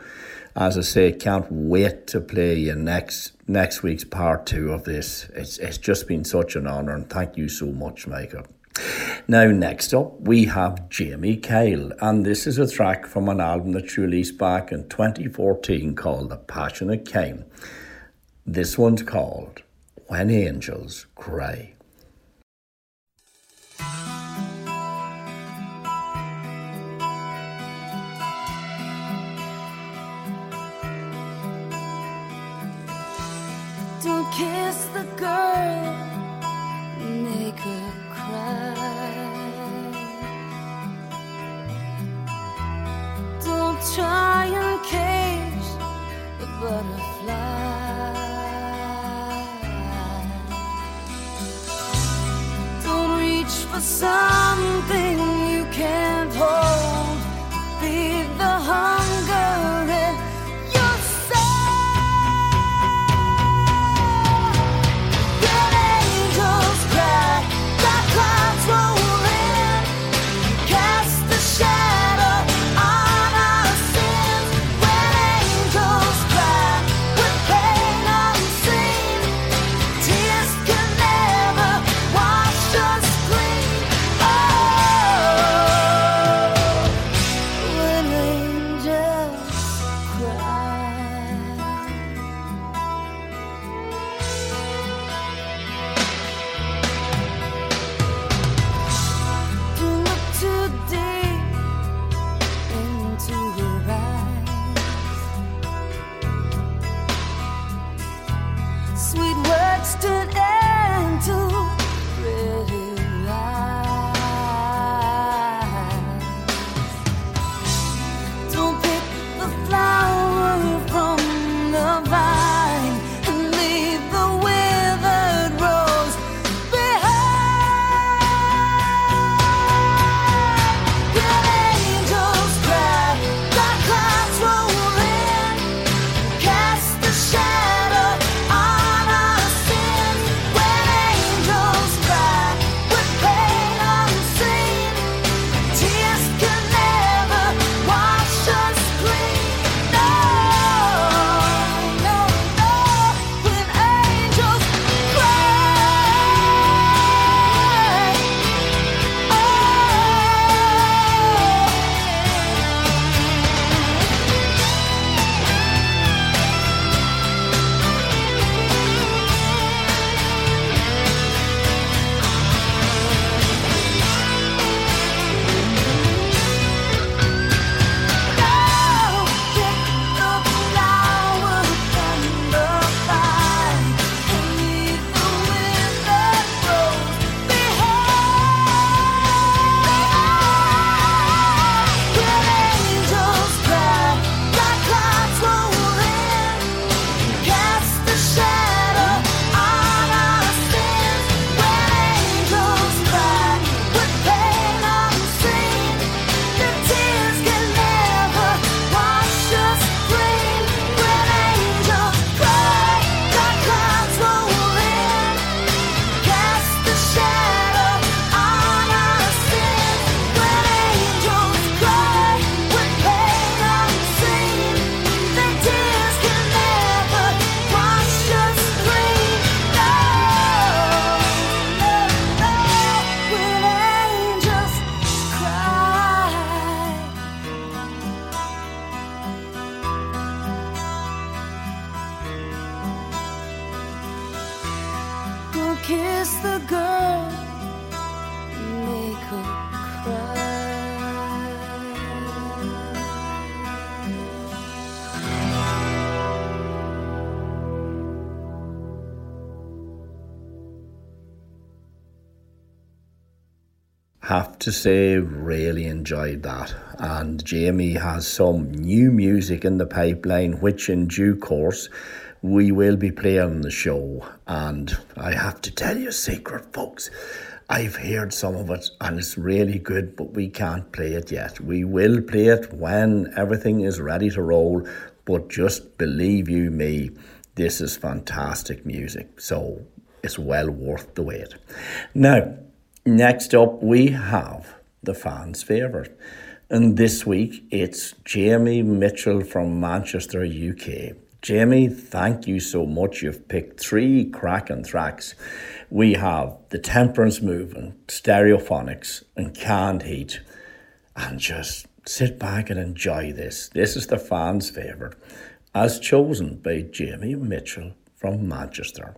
As I say, can't wait to play you next next week's part two of this. It's it's just been such an honour, and thank you so much, Michael. Now, next up, we have Jamie Kyle, and this is a track from an album that she released back in 2014 called The Passionate Kind. This one's called When Angels Cry. Don't kiss the girl, make her cry. Don't try and cage the butterfly. For something you can't hold. Feed the hunger to say, really enjoyed that. And Jamie has some new music in the pipeline, which in due course we will be playing the show. And I have to tell you a secret, folks. I've heard some of it and it's really good, but we can't play it yet. We will play it when everything is ready to roll, but just believe you me, this is fantastic music. So it's well worth the wait. Now, Next up, we have the fans' favourite. And this week, it's Jamie Mitchell from Manchester, UK. Jamie, thank you so much. You've picked three cracking tracks. We have The Temperance Movement, Stereophonics, and Canned Heat. And just sit back and enjoy this. This is the fans' favourite, as chosen by Jamie Mitchell from Manchester.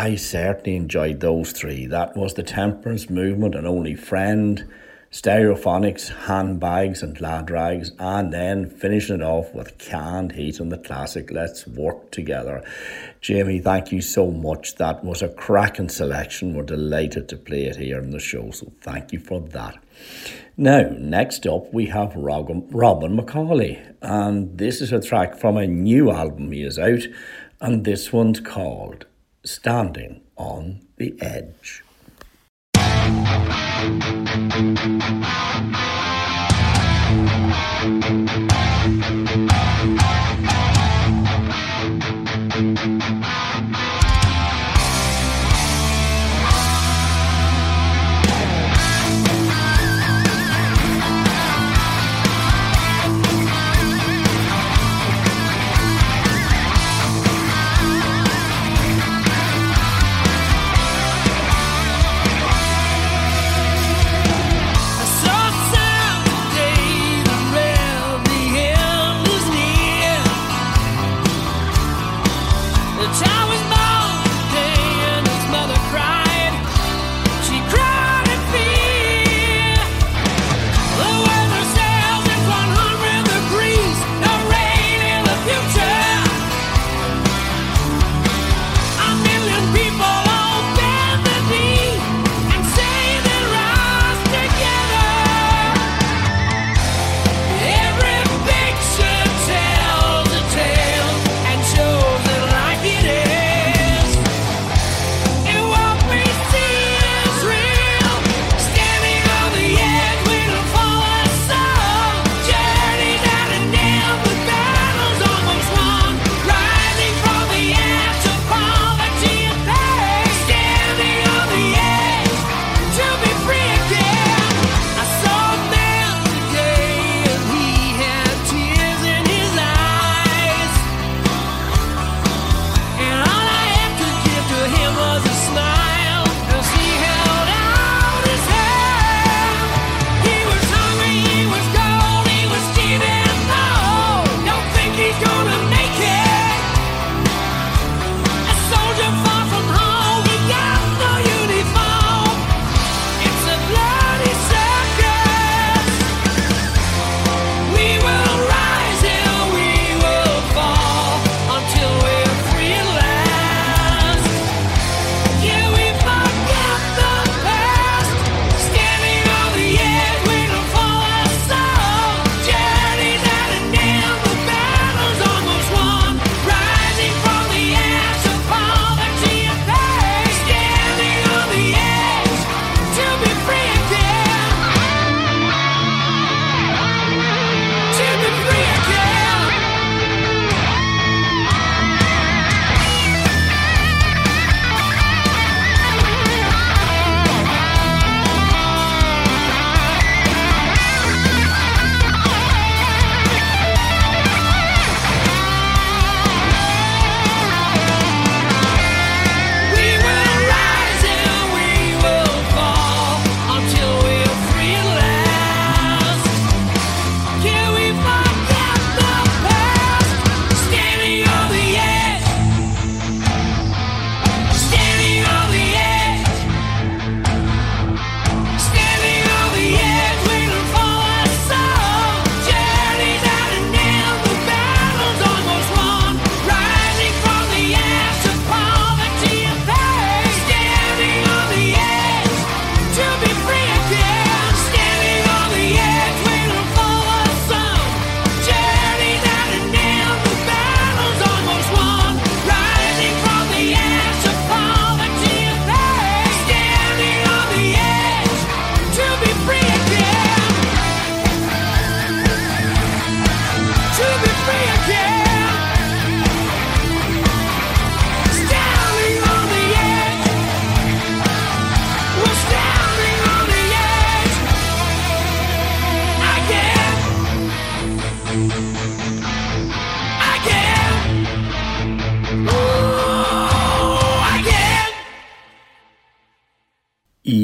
I certainly enjoyed those three. That was the Temperance Movement and Only Friend, Stereophonics, Handbags and Lad Rags, and then finishing it off with Canned Heat and the classic Let's Work Together. Jamie, thank you so much. That was a cracking selection. We're delighted to play it here in the show, so thank you for that. Now, next up, we have Robin, Robin McAuley, and this is a track from a new album he is out, and this one's called Standing on the Edge.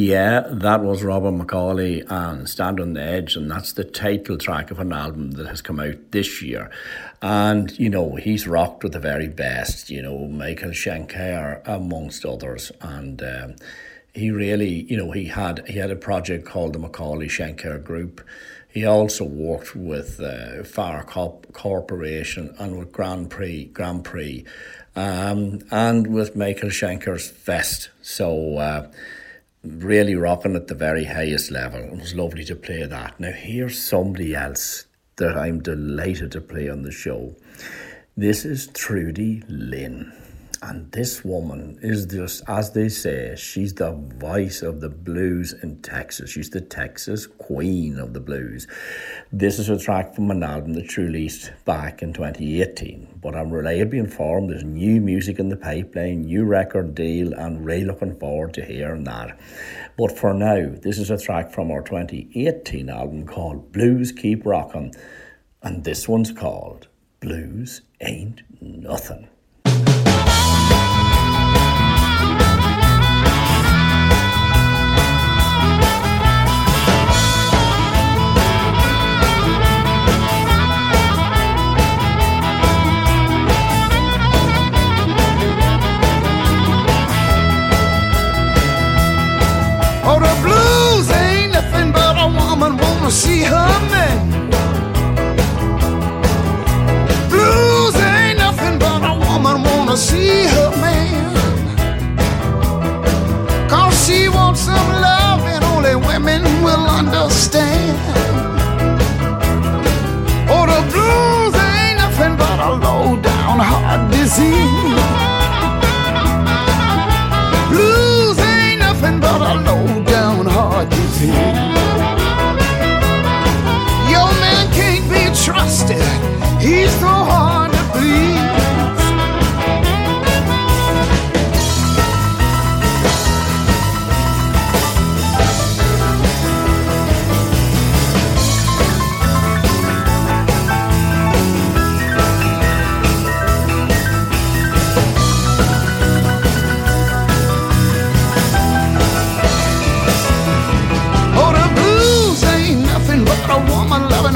Yeah, that was Robert McAuley and Stand on the Edge, and that's the title track of an album that has come out this year. And, you know, he's rocked with the very best, you know, Michael Schenker amongst others. And um, he really, you know, he had he had a project called the McAuley Schenker Group. He also worked with uh, Far Corp- Corporation and with Grand Prix, Grand Prix, um, and with Michael Schenker's Fest. So. Uh, really rocking at the very highest level. It was lovely to play that. Now, here's somebody else that I'm delighted to play on the show. This is Trudy Lynn. And this woman is just, as they say, she's the voice of the blues in Texas. She's the Texas queen of the blues. This is a track from an album that she released back in 2018. But I'm reliably informed there's new music in the pipeline, new record deal, and really looking forward to hearing that. But for now, this is a track from our 2018 album called Blues Keep Rockin'. And this one's called Blues Ain't Nothing. Oh, the blues ain't nothing but a woman wanna see her man. Blues ain't nothing but a woman wanna see her man. Cause she wants some love and only women will understand. Oh, the blues ain't nothing but a low down heart disease. Your man can't be trusted, he's so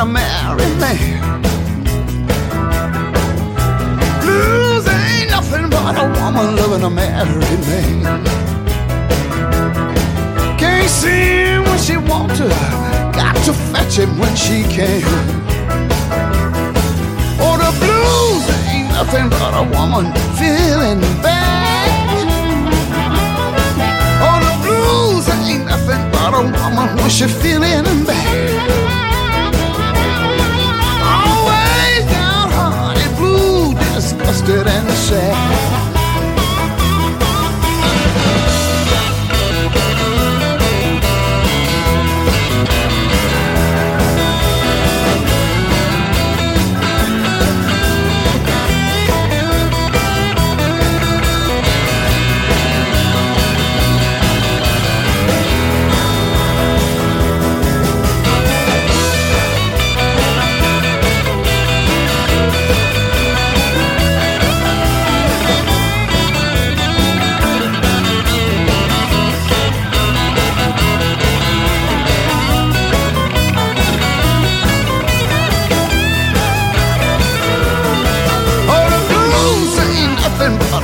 a married man. Blues ain't nothing but a woman loving a married man. Can't see him when she want to, got to fetch him when she can. Oh, the blues ain't nothing but a woman feeling bad. Oh, the blues ain't nothing but a woman when she feeling bad. Disgusted, and sad.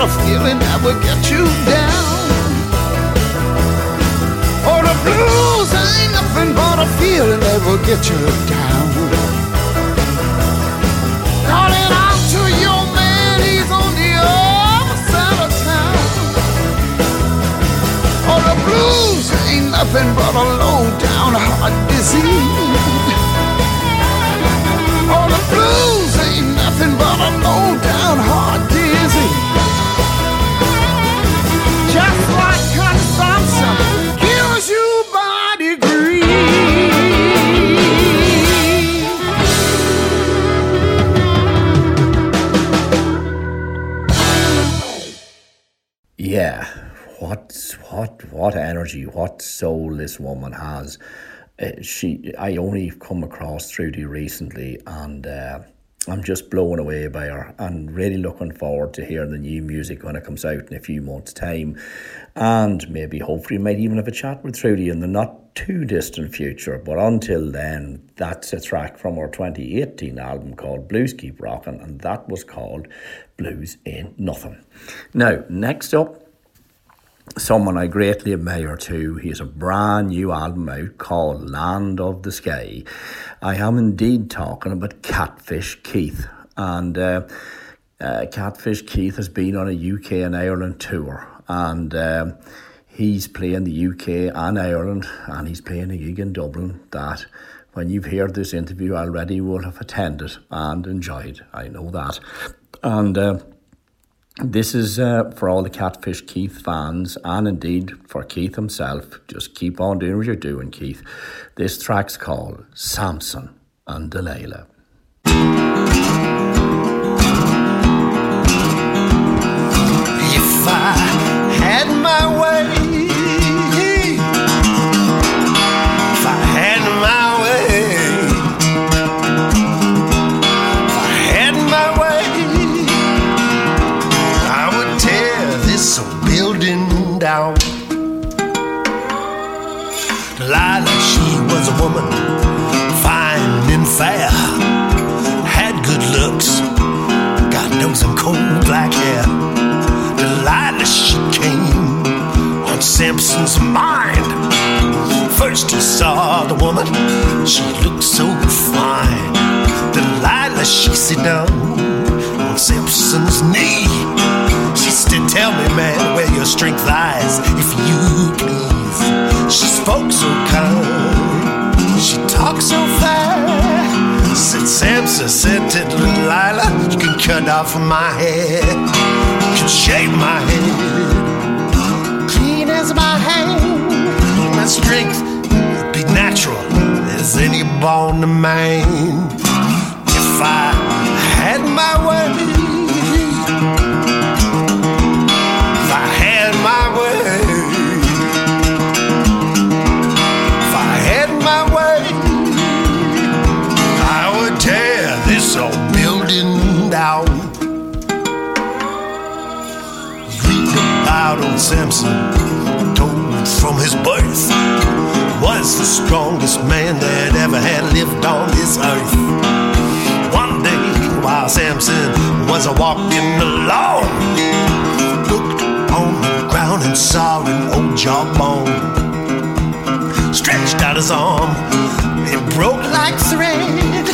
A feeling that will get you down. Oh, the blues ain't nothing but a feeling that will get you down. Calling out to your man, he's on the other side of town. Oh, the blues ain't nothing but a low down heart disease. Oh, the blues ain't nothing but a low down heart what energy, what soul this woman has. Uh, she, I only come across Trudy recently, and uh, I'm just blown away by her and really looking forward to hearing the new music when it comes out in a few months' time. And maybe, hopefully, might even have a chat with Trudy in the not too distant future. But until then, that's a track from our 2018 album called Blues Keep Rockin', and that was called Blues Ain't Nothing. Now, next up, someone I greatly admire too. He has a brand new album out called Land of the Sky. I am indeed talking about Catfish Keith. And uh, uh, Catfish Keith has been on a UK and Ireland tour. And um, he's playing the UK and Ireland. And he's playing a gig in Dublin that when you've heard this interview already will have attended and enjoyed. I know that. And... This is uh, for all the Catfish Keith fans, and indeed for Keith himself. Just keep on doing what you're doing, Keith. This track's called Samson and Delilah. If I had my way, black hair. Delilah, she came on Samson's mind. First he saw the woman, she looked so fine. Delilah, she sit down on Samson's knee. She said, Tell me, man, where your strength lies, if you please. She spoke so kind, she talked so fast. Said Samson, said to Delilah, You can cut off my head, you can shave my head, clean as my hand. My strength would be natural as any born to man. If I had my way, old Samson, told from his birth, was the strongest man that ever had lived on this earth. One day, while Samson was a walking along, looked on the ground and saw an old jawbone. Stretched out his arm, it broke like thread.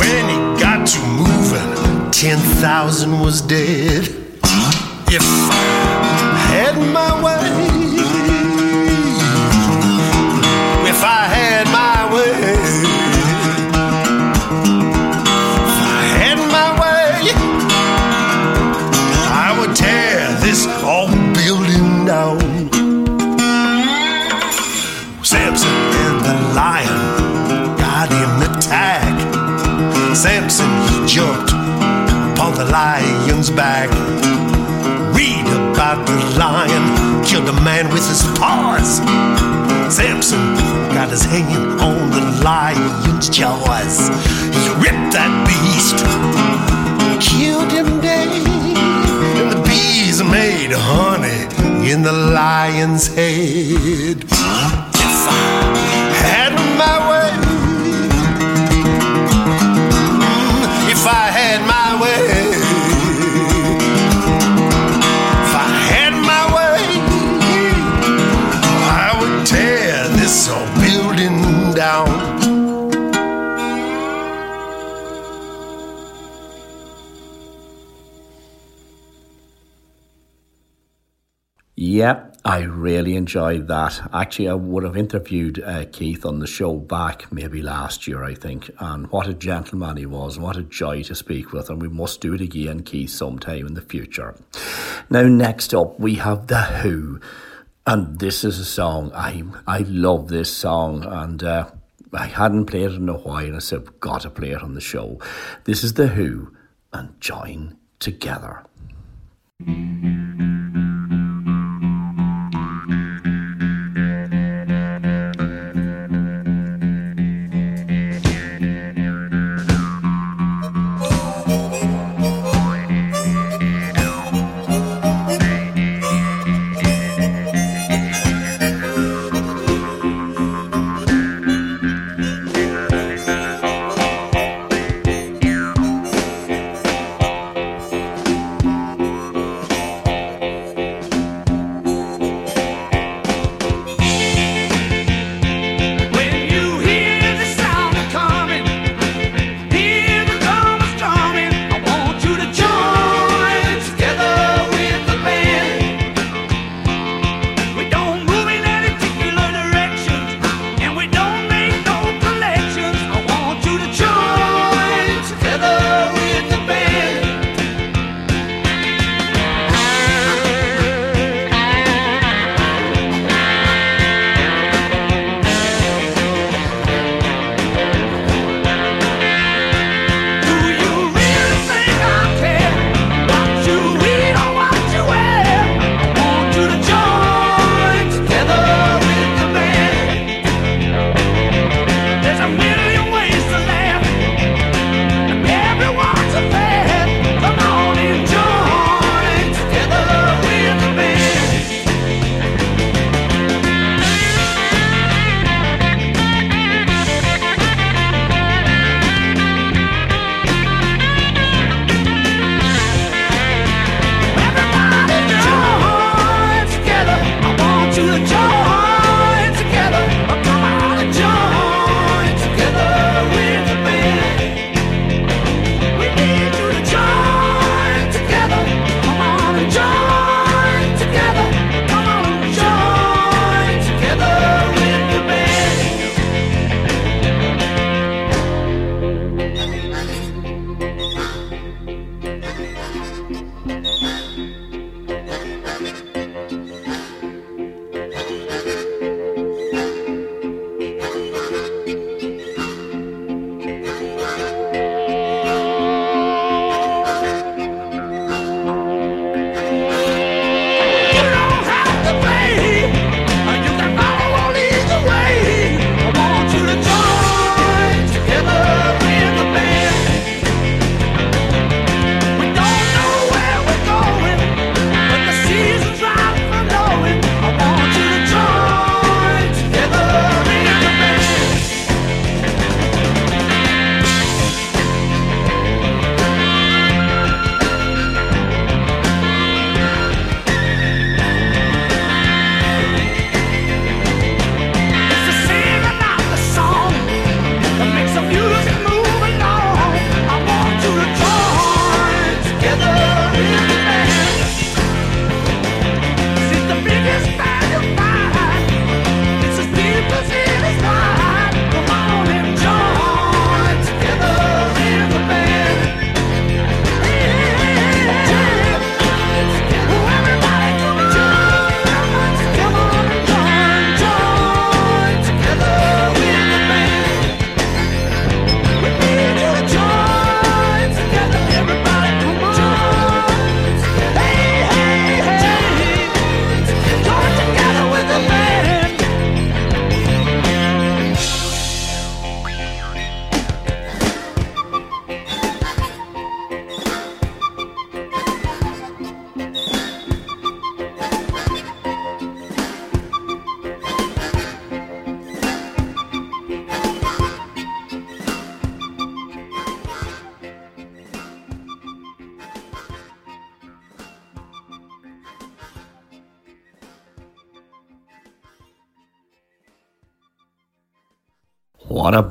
When he got to moving, 10,000 was dead. If had my way, if I had my way, if I had my way, I would tear this old building down. Samson and the lion got in the tag. Samson jumped upon the lion's back. About the lion killed a man with his paws. Samson got his hand on the lion's jaws. He ripped that beast, killed him dead. And the bees made honey in the lion's head. I really enjoyed that. Actually, I would have interviewed uh, Keith on the show back maybe last year, I think. And what a gentleman he was, and what a joy to speak with. And we must do it again, Keith, sometime in the future. Now, next up, we have The Who. And this is a song, I, I love this song. And uh, I hadn't played it in a while. And I said, got to play it on the show. This is The Who and Join Together.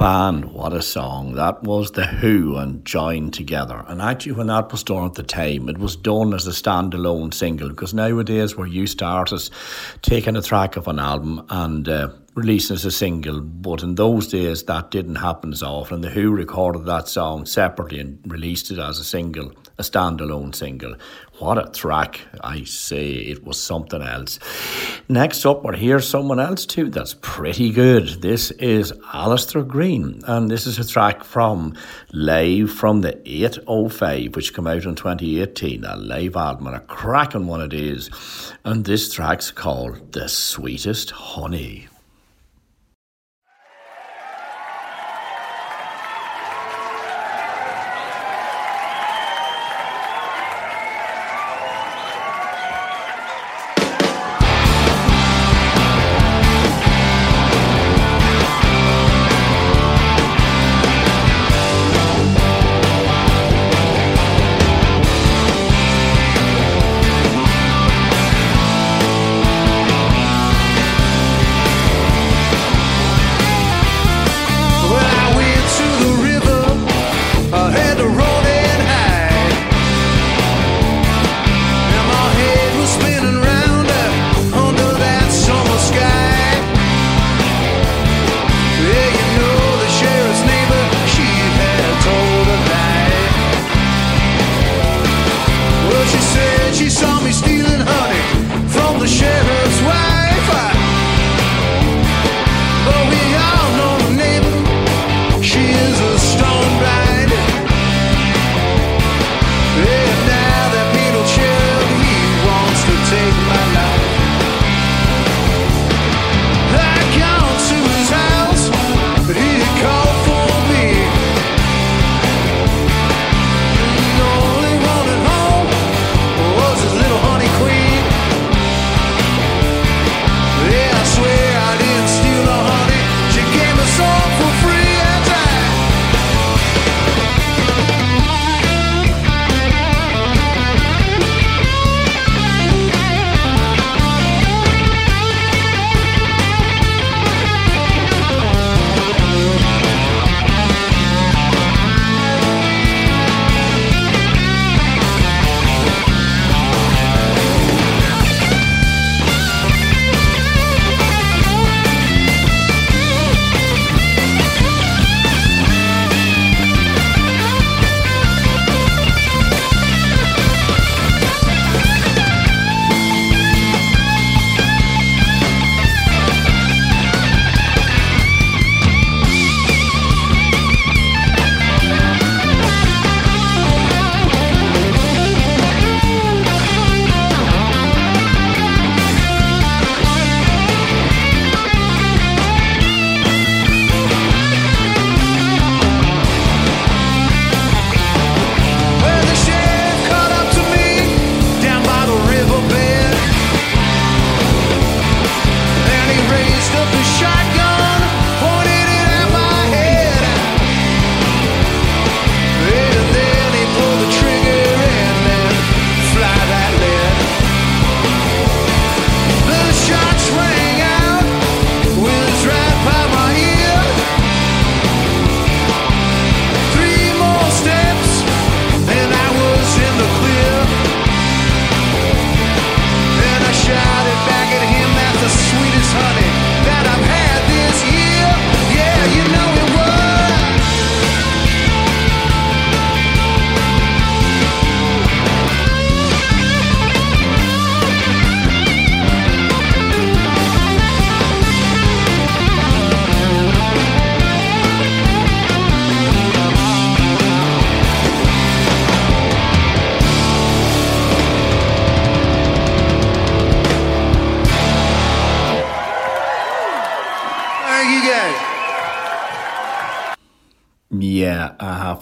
Band, what a song. That was The Who and Joined Together. And actually, when that was done at the time, it was done as a standalone single because nowadays we're used to artists taking a track of an album and uh, releasing as a single. But in those days, that didn't happen as often. The Who recorded that song separately and released it as a single, a standalone single. What a track, I say. It was something else. Next up, we're here someone else too that's pretty good. This is Alastair Greene, and this is a track from Live from the 805, which came out in 2018, a live album, and a cracking one it is. And this track's called The Sweetest Honey.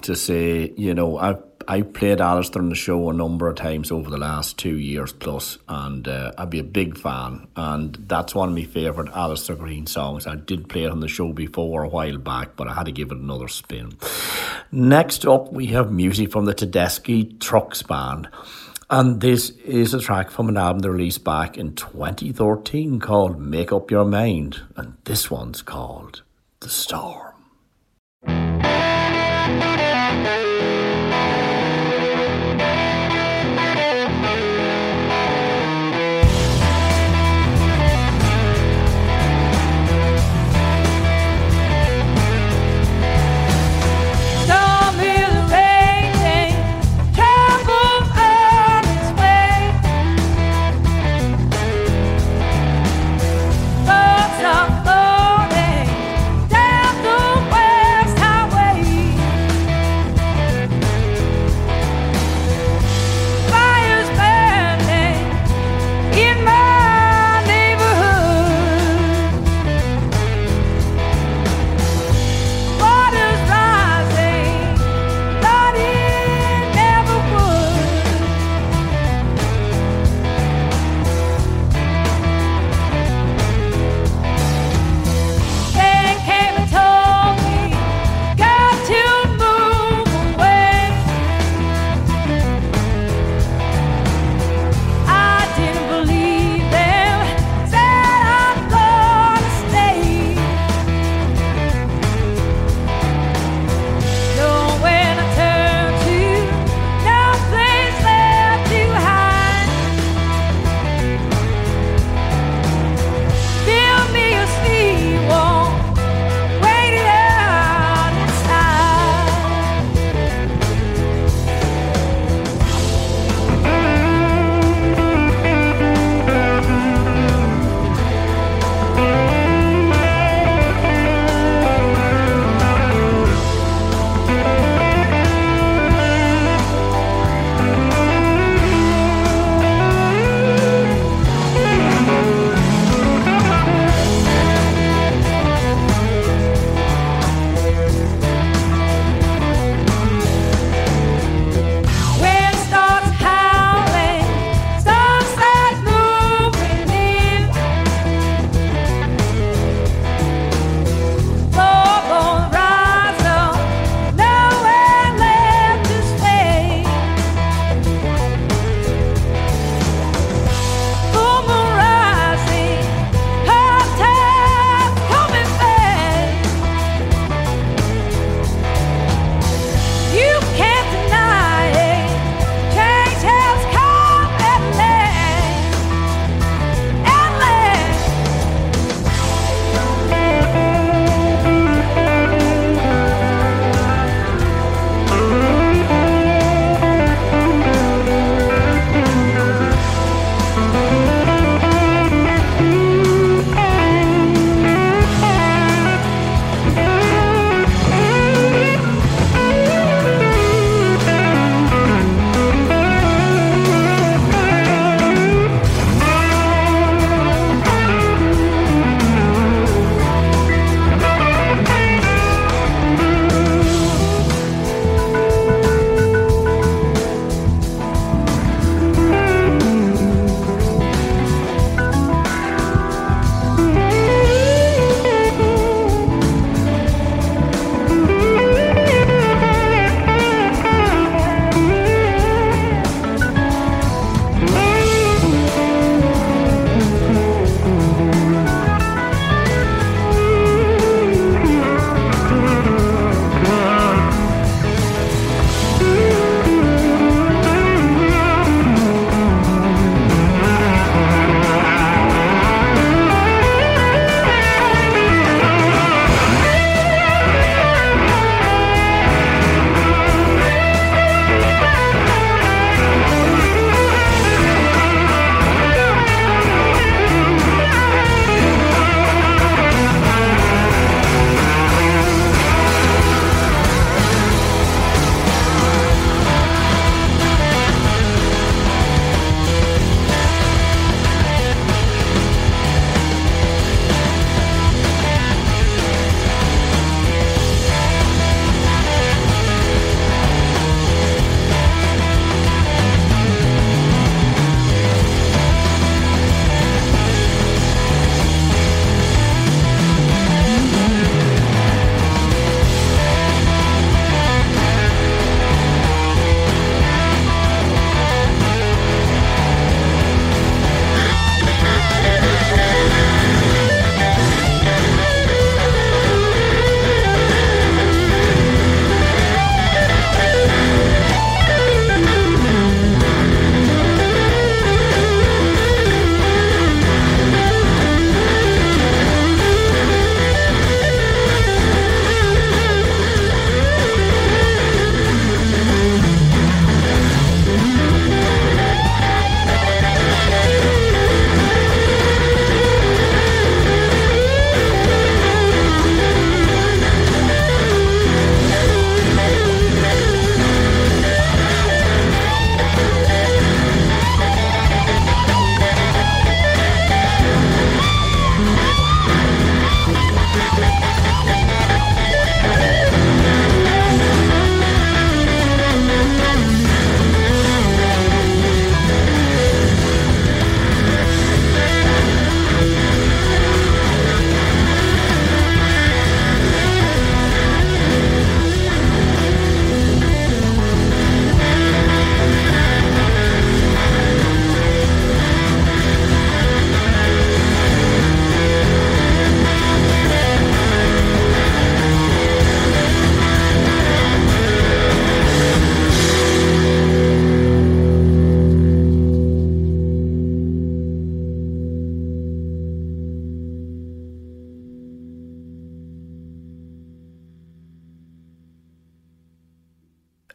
To say, you know, I've I played Alastair on the show a number of times over the last two years plus, and uh, I'd be a big fan. And that's one of my favourite Alastair Greene songs. I did play it on the show before a while back, but I had to give it another spin. Next up, we have music from the Tedeschi Trucks Band. And this is a track from an album they released back in 2013 called Make Up Your Mind. And this one's called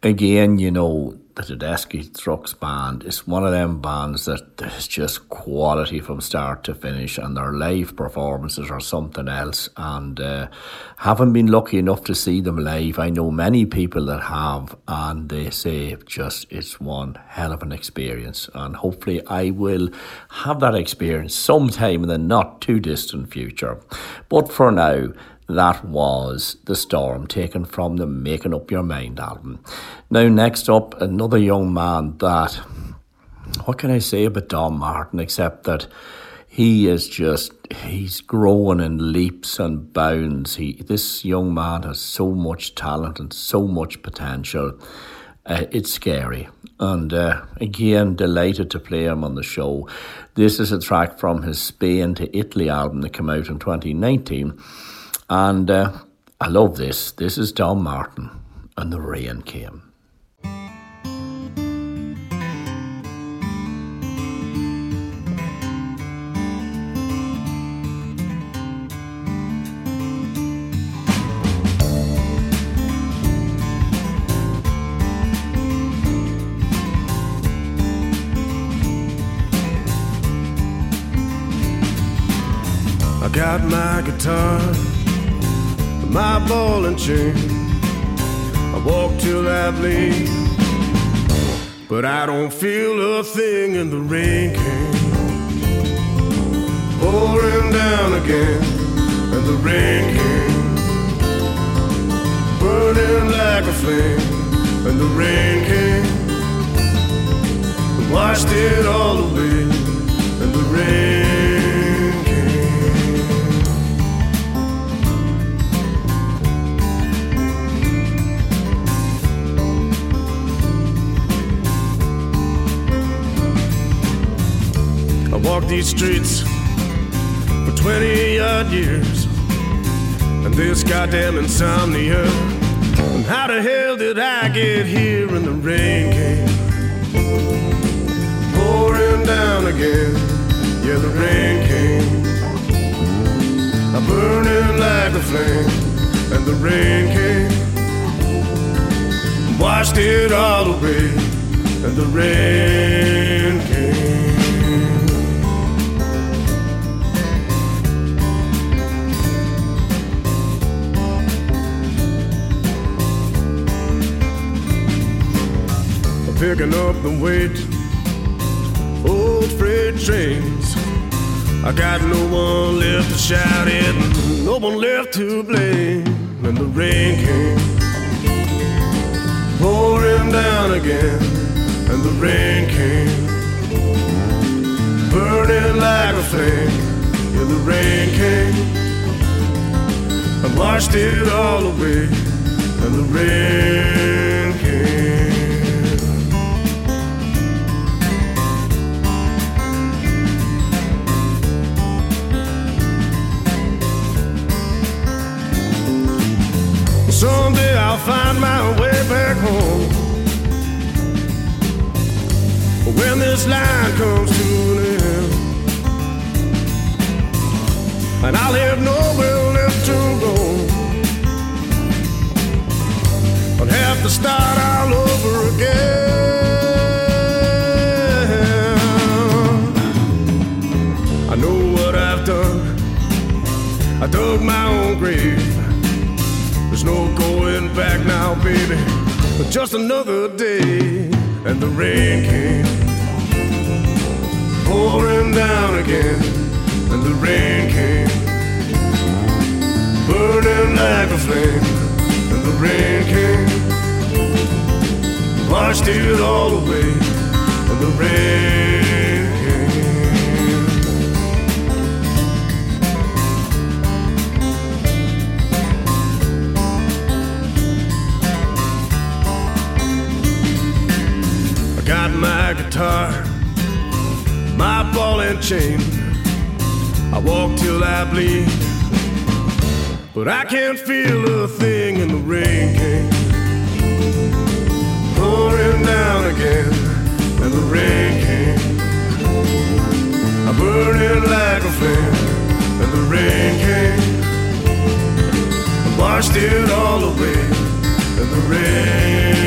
again, you know, the Tedeschi Trucks band is one of them bands that there's just quality from start to finish, and their live performances are something else. And uh, haven't been lucky enough to see them live. I know many people that have, and they say just it's one hell of an experience. And hopefully, I will have that experience sometime in the not too distant future. But for now, that was The Storm, taken from the Making Up Your Mind album. Now, next up, another young man that, what can I say about Dom Martin, except that he is just, he's growing in leaps and bounds. He, this young man has so much talent and so much potential. Uh, it's scary. And uh, again, delighted to play him on the show. This is a track from his Spain to Italy album that came out in 2019. And uh, I love this. This is Dom Martin, and the rain came. Guitar, my ball and chain. I walk till I bleed, but I don't feel a thing, and the rain came pouring down again, and the rain came burning like a flame, and the rain came and washed it all away, and the rain walked these streets for 20 odd years. And this goddamn insomnia. And how the hell did I get here? And the rain came pouring down again. Yeah, the rain came. I'm burning like a flame. And the rain came. Washed it all away. And the rain picking up the weight. Old freight trains. I got no one left to shout it, no one left to blame. And the rain came pouring down again, and the rain came burning like a flame. Yeah, the rain came and washed it all away, and the rain Someday I'll find my way back home. When this line comes to an end, and I'll have nowhere left to go. I'll have to start all over again. I know what I've done. I dug my own grave. Back now, baby. Just another day, and the rain came. Pouring down again, and the rain came. Burning like a flame, and the rain came. Washed it all away, and the rain got my guitar, my ball and chain. I walk till I bleed, but I can't feel a thing, and the rain came pouring down again, and the rain came. I'm burning like a flame, and the rain came and washed it all away, and the rain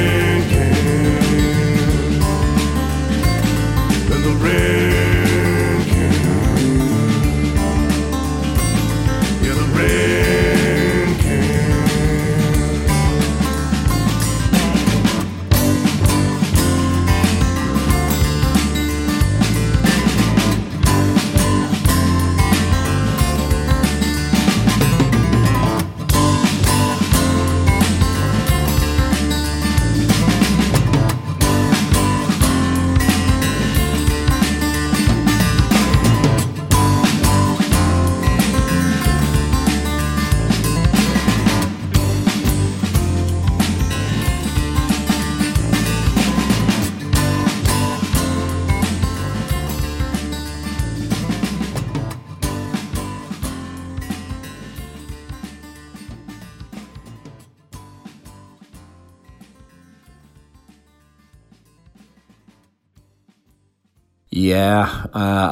You're the red.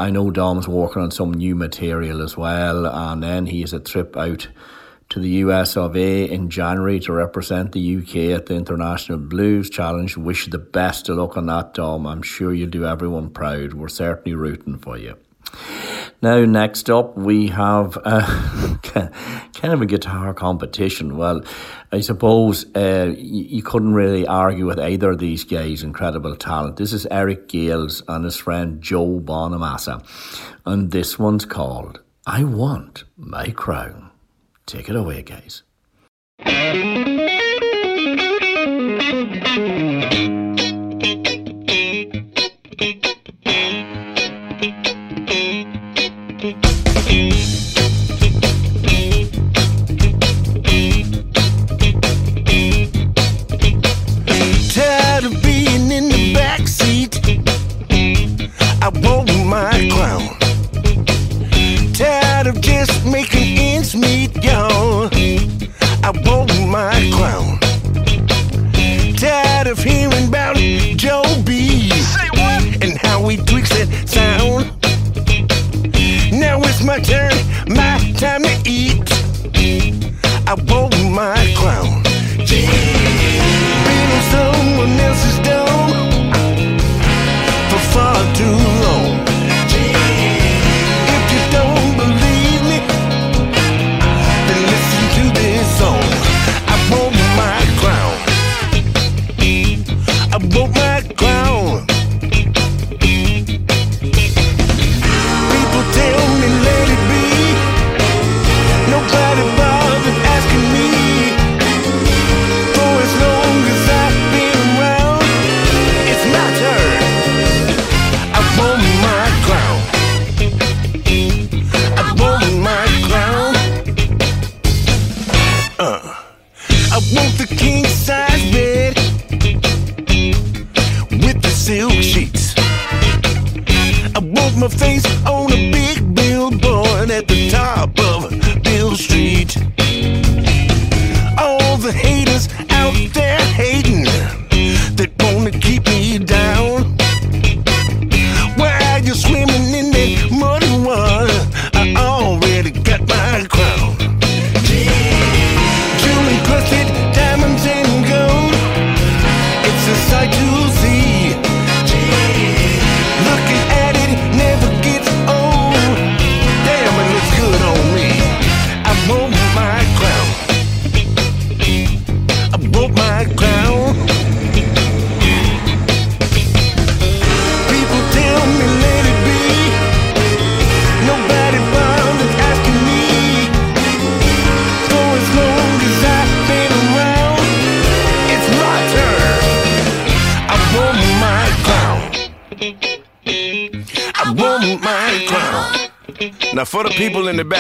I know Dom's working on some new material as well, and then he has a trip out to the US of A in January to represent the UK at the International Blues Challenge. Wish you the best of luck on that, Dom. I'm sure you'll do everyone proud. We're certainly rooting for you. Now, next up, we have uh, kind of a guitar competition. Well, I suppose uh, you couldn't really argue with either of these guys' incredible talent. This is Eric Gales and his friend Joe Bonamassa, and this one's called I Want My Crown. Take it away, guys. My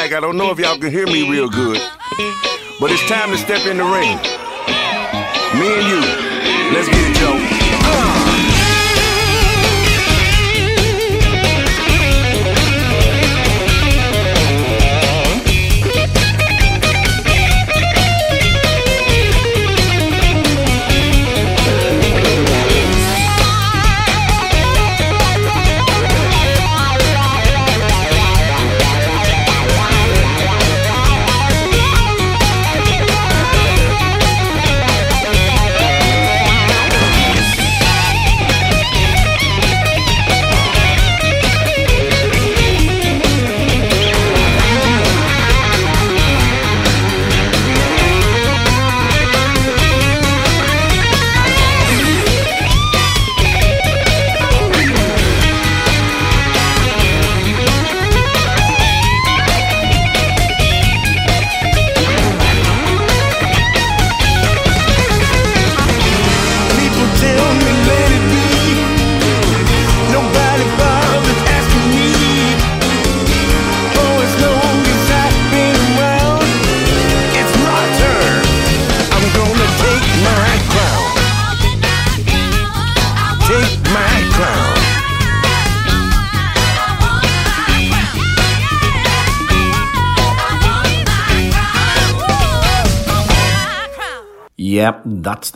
back, I don't know if y'all can hear me real good, but it's time to step in the ring. Me and you. Let's get it, Joe. Yep,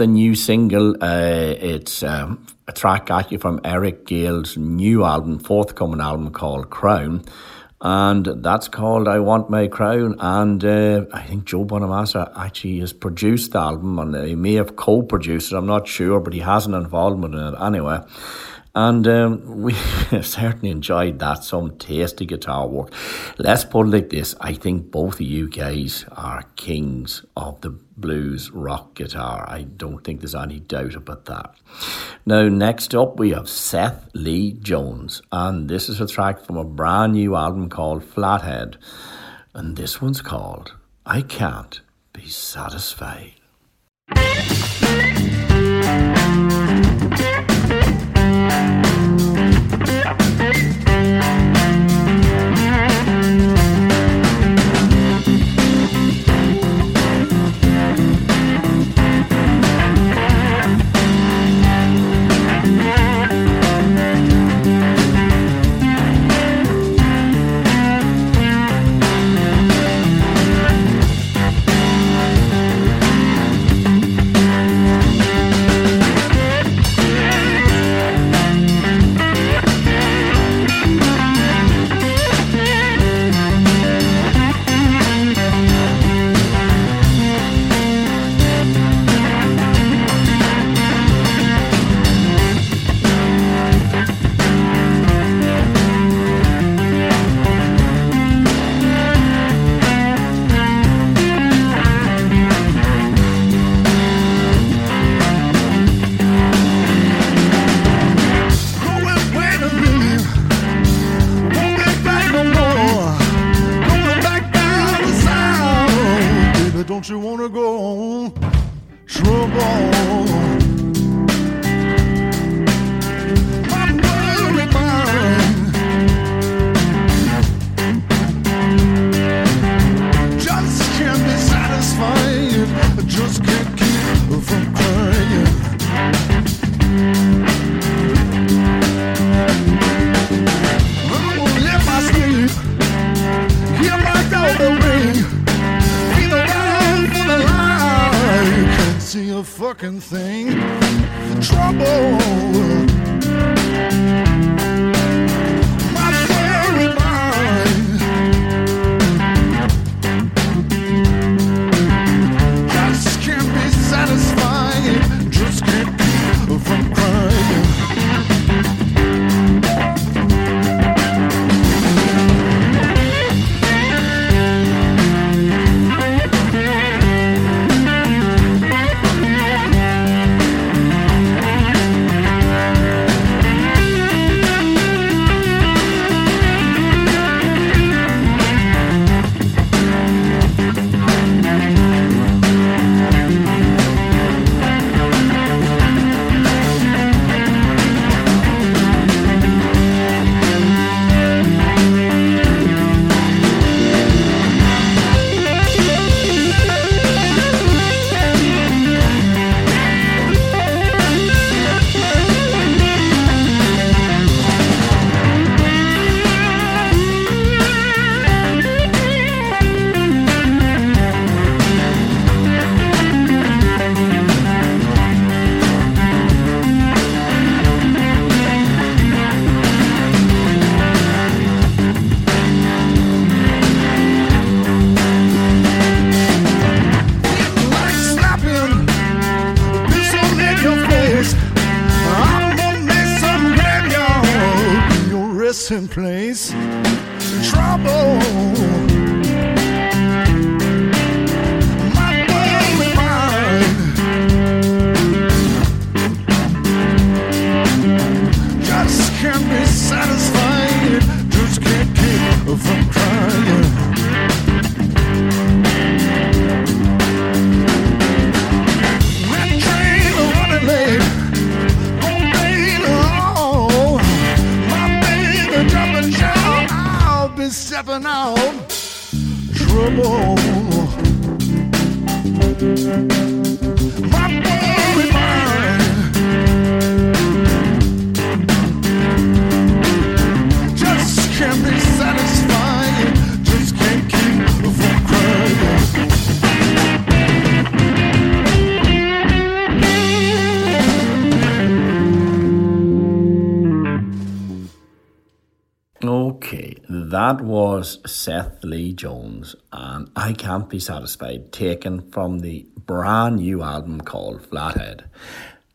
the new single. Uh, it's um, a track actually from Eric Gales' new album, forthcoming album called Crown. And that's called I Want My Crown. And uh, I think Joe Bonamassa actually has produced the album, and he may have co produced it, I'm not sure, but he has an involvement in it anyway. And um, we certainly enjoyed that, some tasty guitar work. Let's put it like this I think both of you guys are kings of the blues rock guitar. I don't think there's any doubt about that. Now, next up, we have Seth Lee Jones, and this is a track from a brand new album called Flathead. And this one's called I Can't Be Satisfied. I Can't Be Satisfied, taken from the brand new album called Flathead.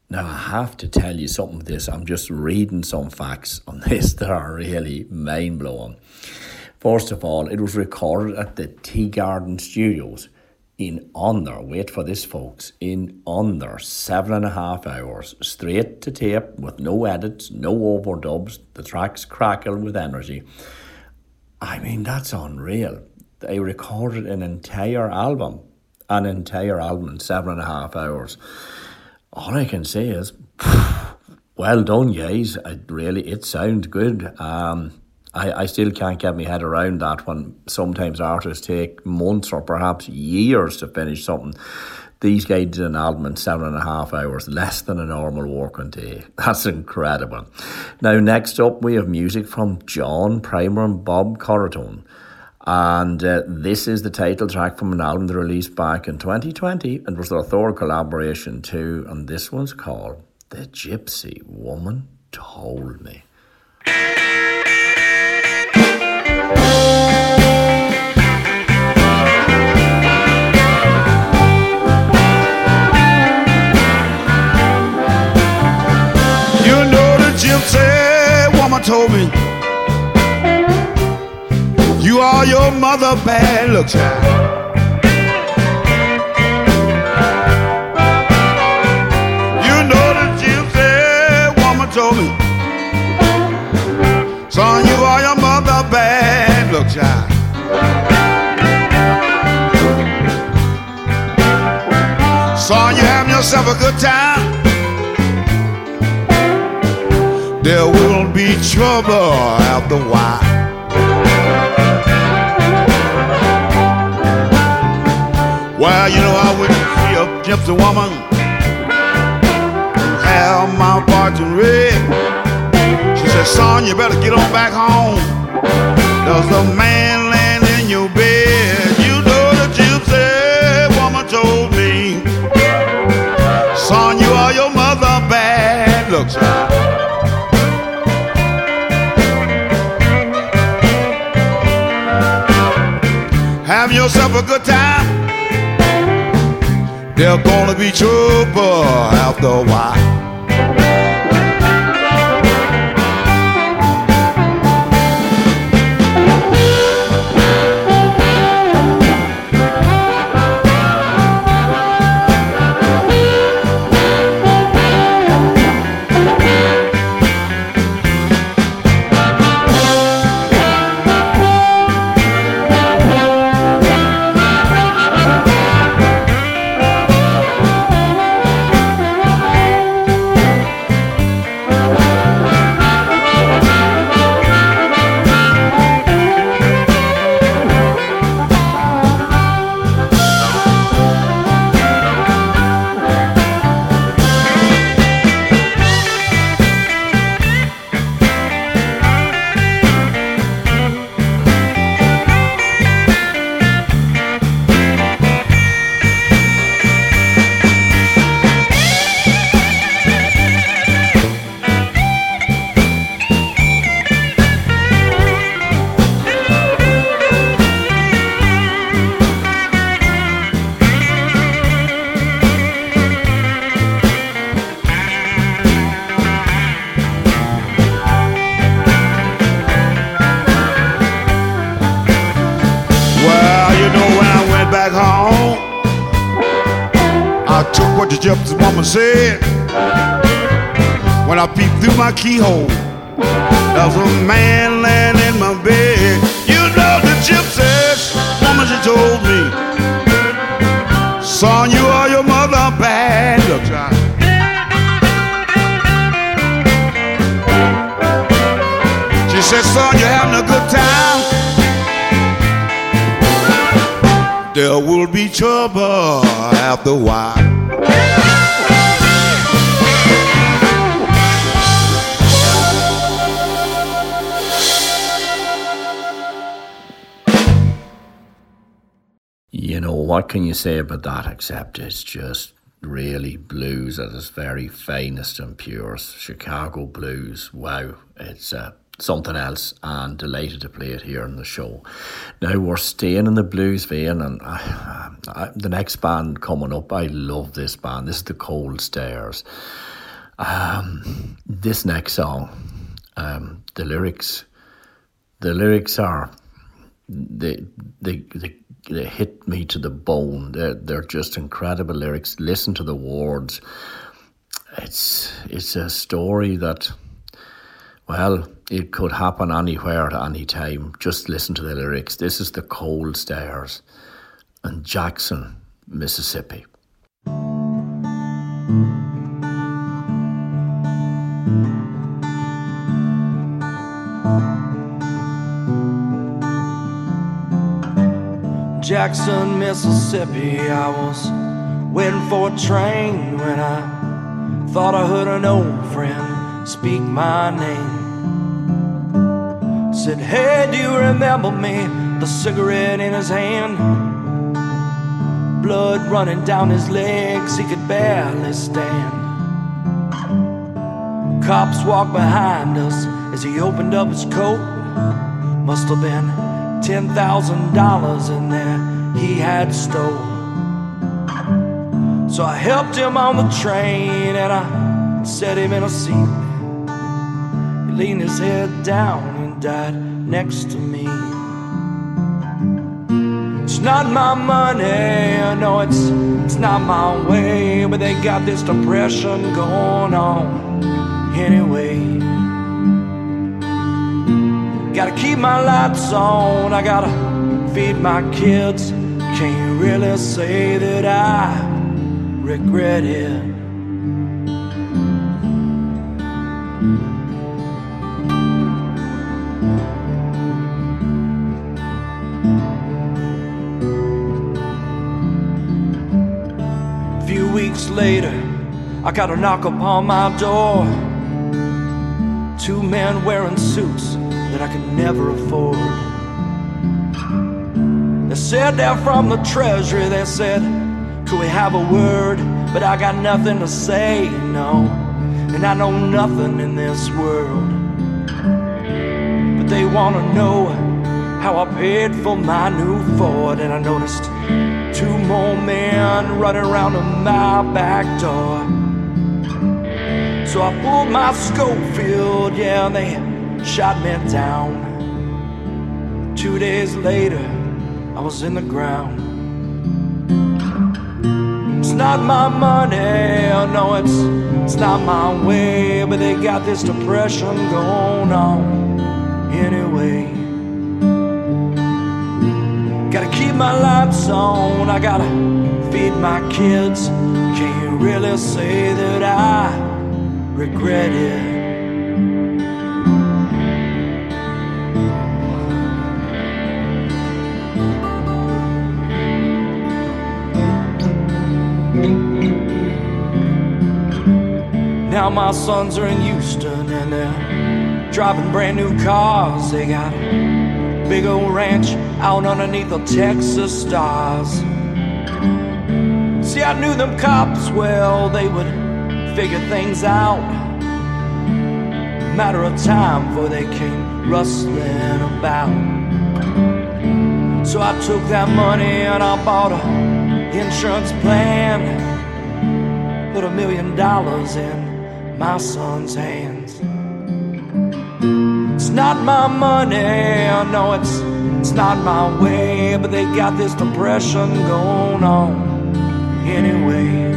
Now, I have to tell you something this. I'm just reading some facts on this that are really mind blowing. First of all, it was recorded at the Teegarden Studios in under, wait for this, folks, in under seven and a half hours, straight to tape with no edits, no overdubs. The tracks crackle with energy. I mean, that's unreal. They recorded an entire album, an entire album in seven and a half hours. All I can say is, well done, guys. It really, it sounds good. Um, I, I still can't get my head around that when sometimes artists take months or perhaps years to finish something. These guys did an album in seven and a half hours, less than a normal working day. That's incredible. Now, next up, we have music from John Primer and Bob Corritore. And uh, this is the title track from an album released back in 2020. It was their third collaboration, too. And this one's called The Gypsy Woman Told Me. You know the gypsy woman told me Are your mother bad luck child You know the gypsy woman told me Son, you are your mother bad luck child Son, you having yourself a good time. There will be trouble after a while. Well, you know, I went to see a gypsy woman have my fortune read. She said, son, you better get on back home. There's a man laying in your bed. You know the gypsy woman told me, son, you are your mother bad. Look, child. Have yourself a good time. There's gonna be trouble after a while. Said. When I peeped through my keyhole, there was a man laying in my bed. You know the gypsies, woman, she told me, son, you are your mother bad. Look, child. She said, son, you're having a good time. There will be trouble after a while. What can you say about that except it's just really blues at its very finest and purest. Chicago blues. Wow. It's uh, something else and delighted to play it here on the show. Now we're staying in the blues vein, and I, I, the next band coming up, I love this band. This is the Cold Stares. Um, this next song, um, the lyrics, the lyrics are they they they they hit me to the bone. They're they're just incredible lyrics. Listen to the words. It's it's a story that well, it could happen anywhere at any time. Just listen to the lyrics. This is the Cold Stares in Jackson, Mississippi. Jackson, Mississippi. I was waiting for a train when I thought I heard an old friend speak my name. Said, Hey, do you remember me? The cigarette in his hand, blood running down his legs, he could barely stand. Cops walked behind us as he opened up his coat. Must have been ten thousand dollars in there he had stolen. So I helped him on the train and I set him in a seat. He leaned his head down and died next to me. It's not my money, no, it's it's not my way, but they got this depression going on anyway. Gotta keep my lights on, I gotta feed my kids. Can't really say that I regret it. A few weeks later, I got a knock upon my door. Two men wearing suits that I could never afford. They said they're from the treasury. They said, Could we have a word? But I got nothing to say, no. And I know nothing in this world. But they want to know how I paid for my new Ford. And I noticed two more men running around my back door. So I pulled my Schofield, yeah, and they shot me down. Two days later, I was in the ground. It's not my money, oh no, it's it's not my way, but they got this depression going on anyway. Gotta keep my lights on, I gotta feed my kids. Can't really say that I regret it. Now my sons are in Houston and they're driving brand new cars. They got a big old ranch out underneath the Texas stars. See, I knew them cops well, they would figure things out. Matter of time before they came rustling about. So I took that money and I bought a insurance plan. Put a million dollars in my son's hands. It's not my money, I know it's it's not my way, but they got this depression going on anyway.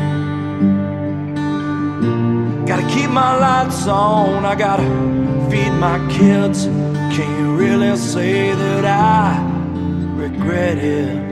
Gotta keep my lights on, I gotta feed my kids. Can't really say that I regret it.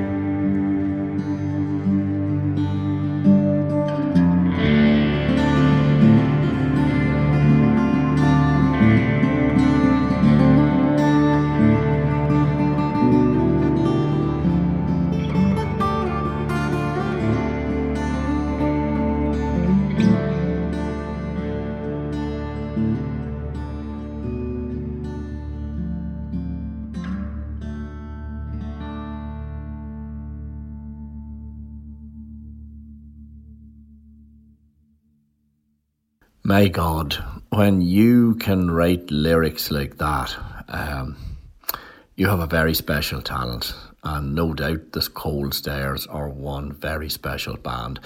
My God, when you can write lyrics like that, um, you have a very special talent. And no doubt the Cold Stares are one very special band.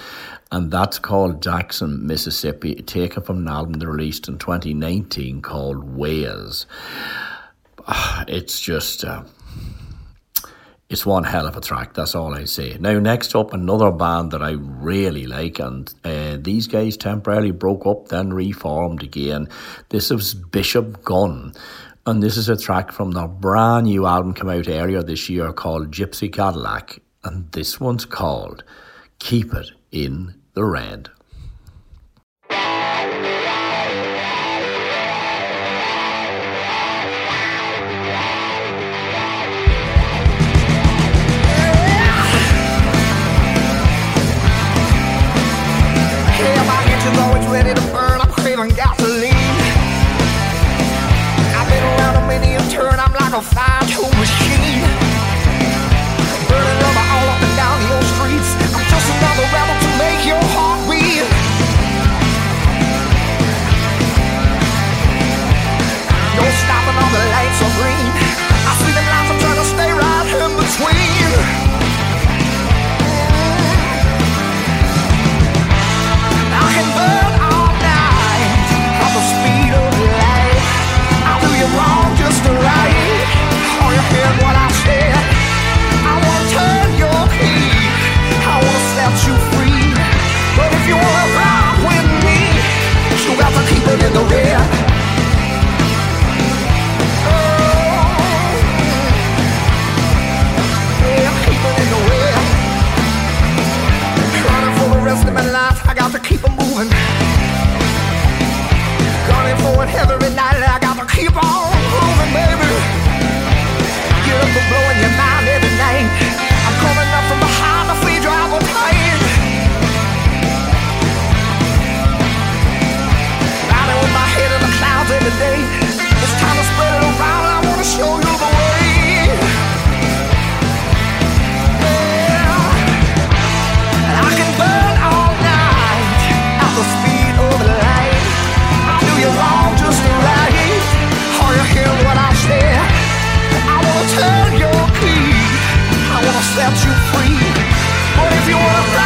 And that's called Jackson, Mississippi, taken from an album they released in 2019 called Ways. Ah, It's just. Uh, it's one hell of a track. That's all I say. Now, next up, another band that I really like, and uh, these guys temporarily broke up, then reformed again. This is Bishop Gunn, and this is a track from their brand new album come out earlier this year called Gypsy Cadillac, and this one's called Keep It in the Red. Always ready to burn. I'm craving gasoline. I've been around a million turn. I'm like a fine-tuned machine. Burning rubber all up and down your streets. I'm just another rebel to make your heart beat. No stopping on the lights are green. I see them lights. I'm trying to stay right in between. I wrong just right. You what I? I wanna turn your key. I wanna set you free. But if you wanna ride with me, you got to keep it in the red. Oh, the rest of my life, I got to keep it keep on moving, baby. Up and blowing your mind every night. I'm coming up from behind the free driver tight. Riding with my head in the clouds every day. Wanna set you free. But if you wanna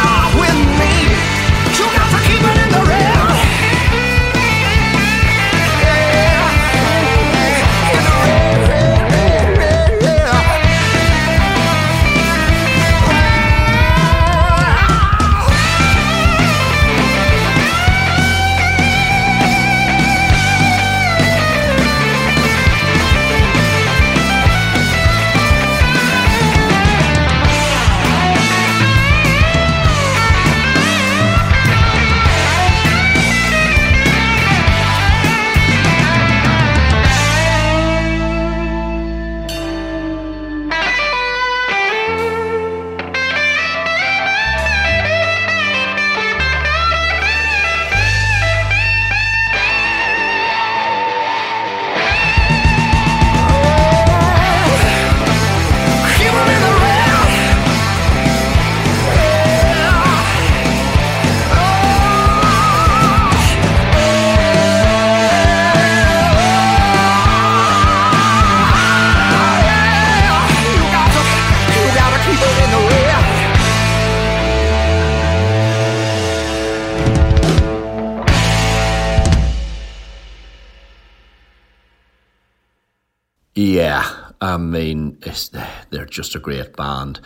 just a great band.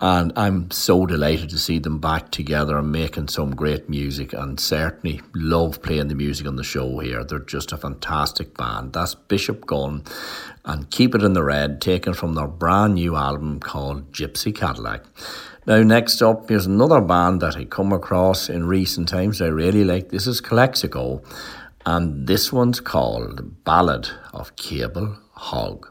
And I'm so delighted to see them back together and making some great music. And certainly love playing the music on the show here. They're just a fantastic band. That's Bishop Gunn and Keep It in the Red, taken from their brand new album called Gypsy Cadillac. Now, next up, here's another band that I come across in recent times I really like. This is Calexico, and this one's called Ballad of Cable Hogue.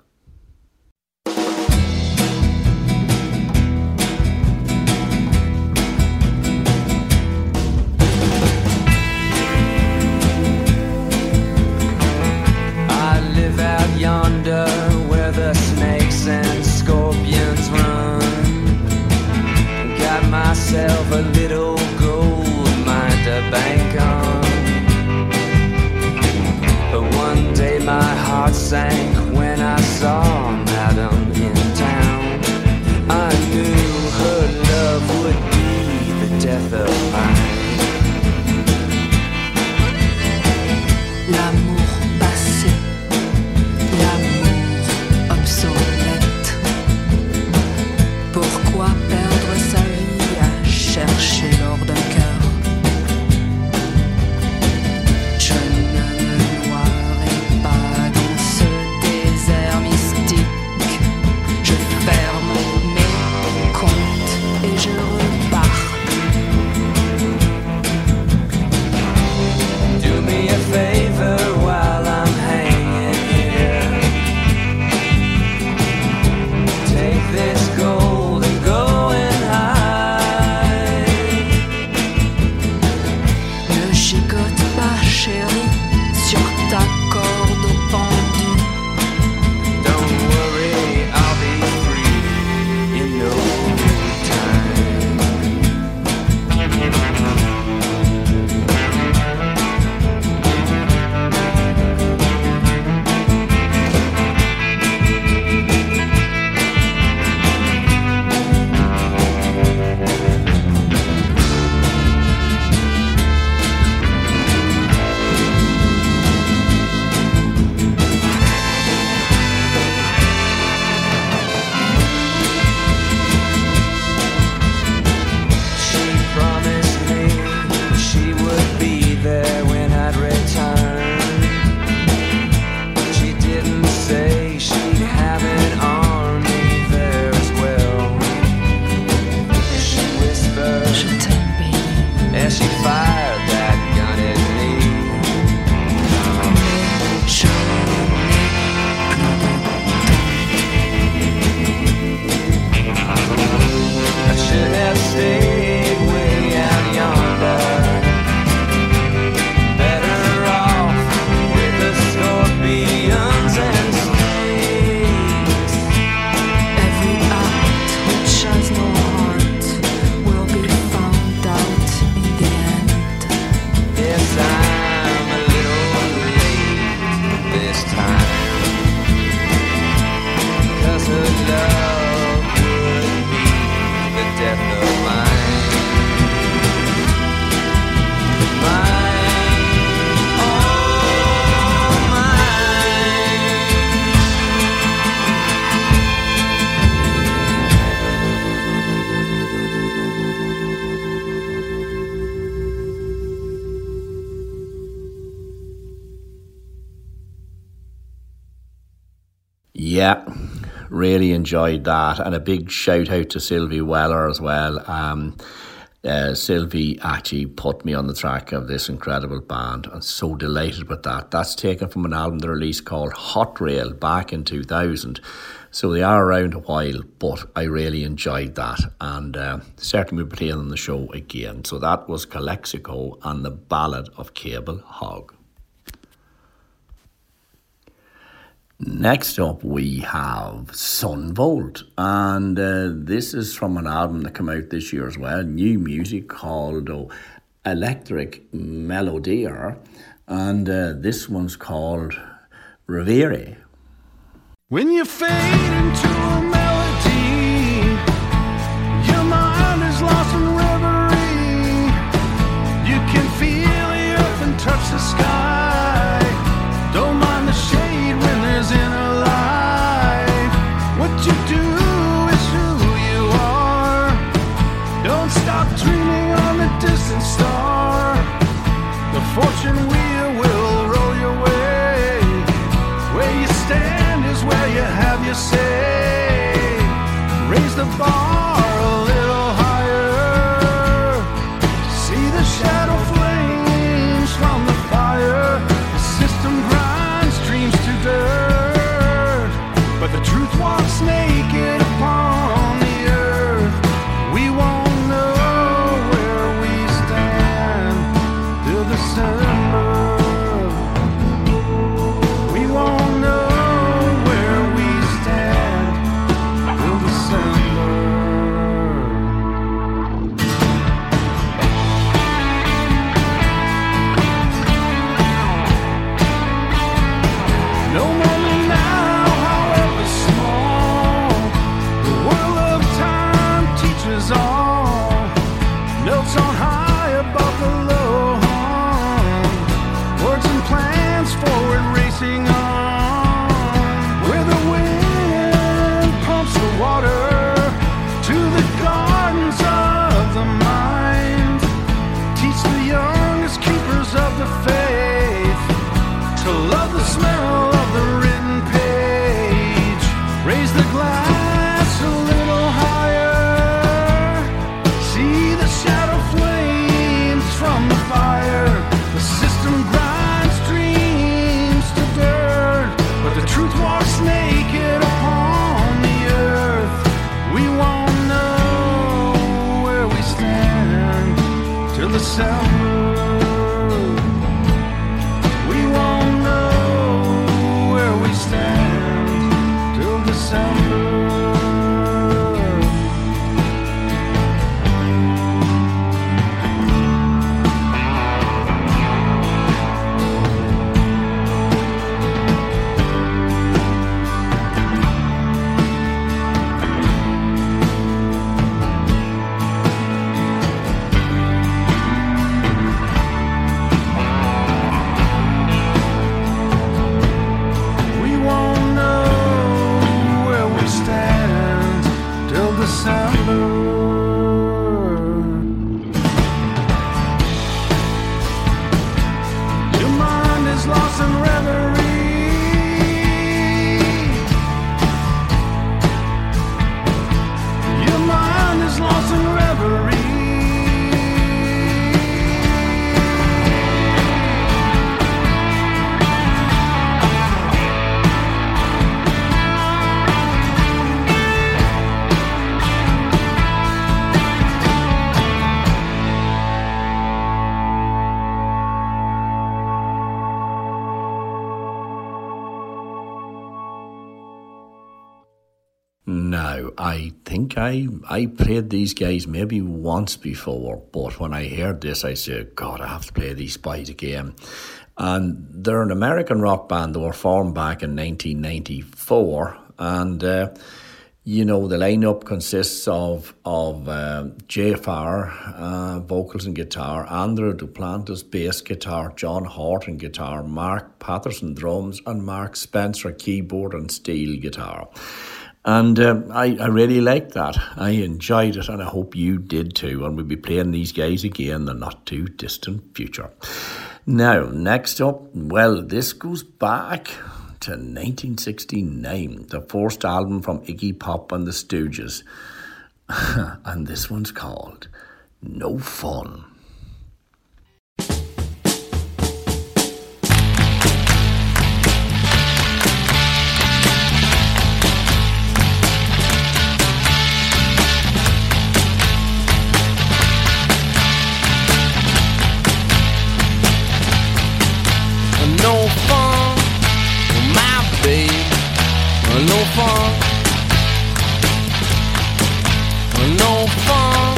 Really enjoyed that. And a big shout out to Sylvie Weller as well. Um, uh, Sylvie actually put me on the track of this incredible band. I'm so delighted with that. That's taken from an album they released called Hot Rail back in 2000. So they are around a while, but I really enjoyed that and uh, certainly will be playing on the show again. So that was Calexico and the Ballad of Cable Hogue. Next up, we have Son Volt, and uh, this is from an album that came out this year as well. New music called oh, Electro Melodier, and uh, this one's called Reverie. When you fade into a melody, your mind is lost in reverie. You can feel the earth and touch the sky. I I played these guys maybe once before, but when I heard this, I said, God, I have to play these boys again. And they're an American rock band. They were formed back in 1994, and uh, you know the lineup consists of of uh, Jay Farrar, uh, vocals and guitar, Andrew Duplantis bass guitar, John Horton guitar, Mark Patterson drums, and Mark Spencer keyboard and steel guitar. And um, I, I really liked that. I enjoyed it, and I hope you did too. And we'll be playing these guys again in the not too distant future. Now, next up, well, this goes back to 1969, the first album from Iggy Pop and the Stooges. and this one's called No Fun. Un enfant, un enfant,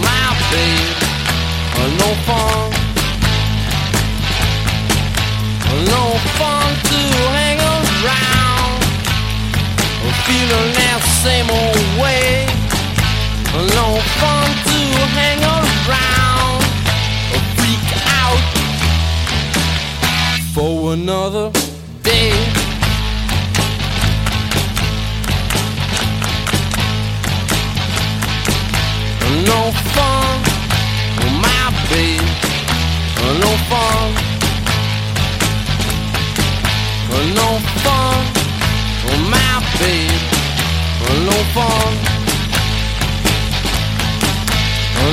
ma vie, un enfant, un enfant to hang around, a feeling that same old way, un enfant to hang around, a freak out for another day. No fun, my babe. No fun. No fun, my babe. No fun.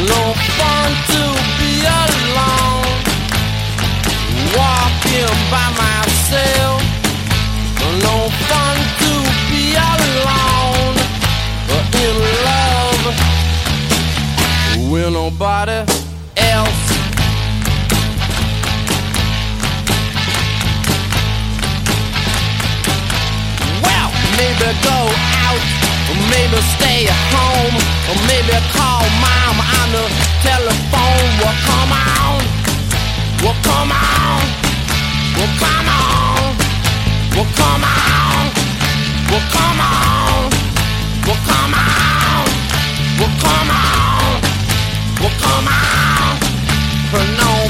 No fun to be alone walking by myself. No fun to be alone or in love with nobody else. Well, maybe go out, or maybe stay at home, or maybe call mom on the telephone. Well, come on. Well, come on. Well, come on. Well, come on. Well, come on. Well, come on. Well, come out. for no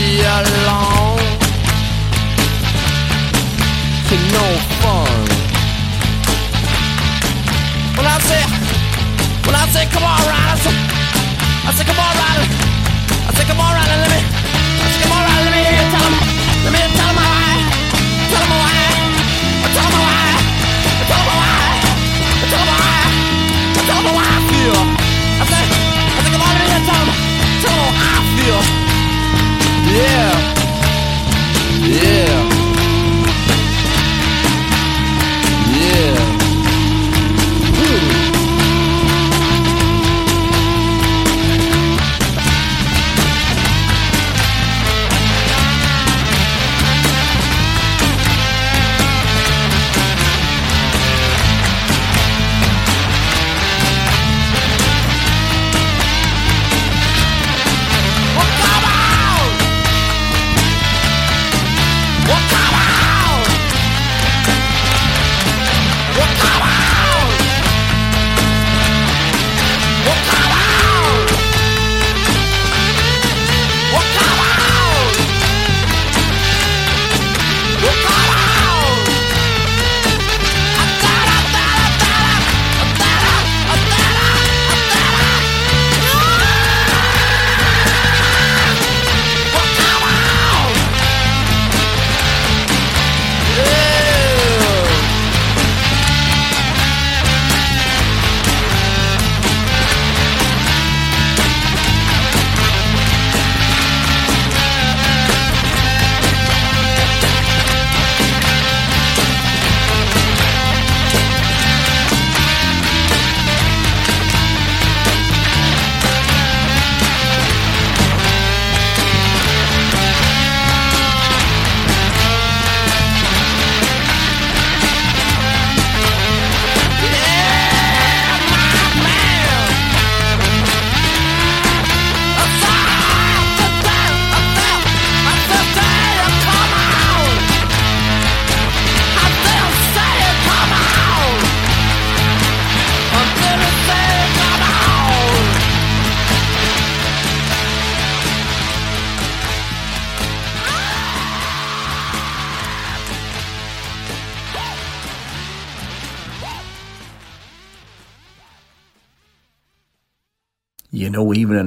be alone. No fun. When I say said, come on, Riley. I said, I said, come on, Riley. I said, come on, Riley, let me. I said, come on, Riley, let me hear you tell him. Yeah.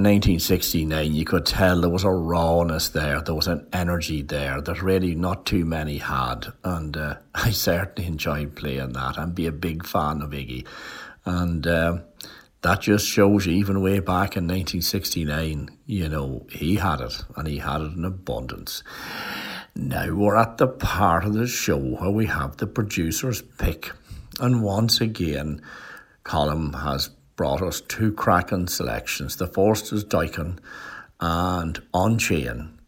1969, you could tell there was a rawness there. There was an energy there that really not too many had. And uh, I certainly enjoyed playing that and be a big fan of Iggy. And uh, that just shows you, even way back in 1969, you know, he had it and he had it in abundance. Now we're at the part of the show where we have the producer's pick. And once again, Colin has brought us two cracking selections. The first is Dokken and Unchain,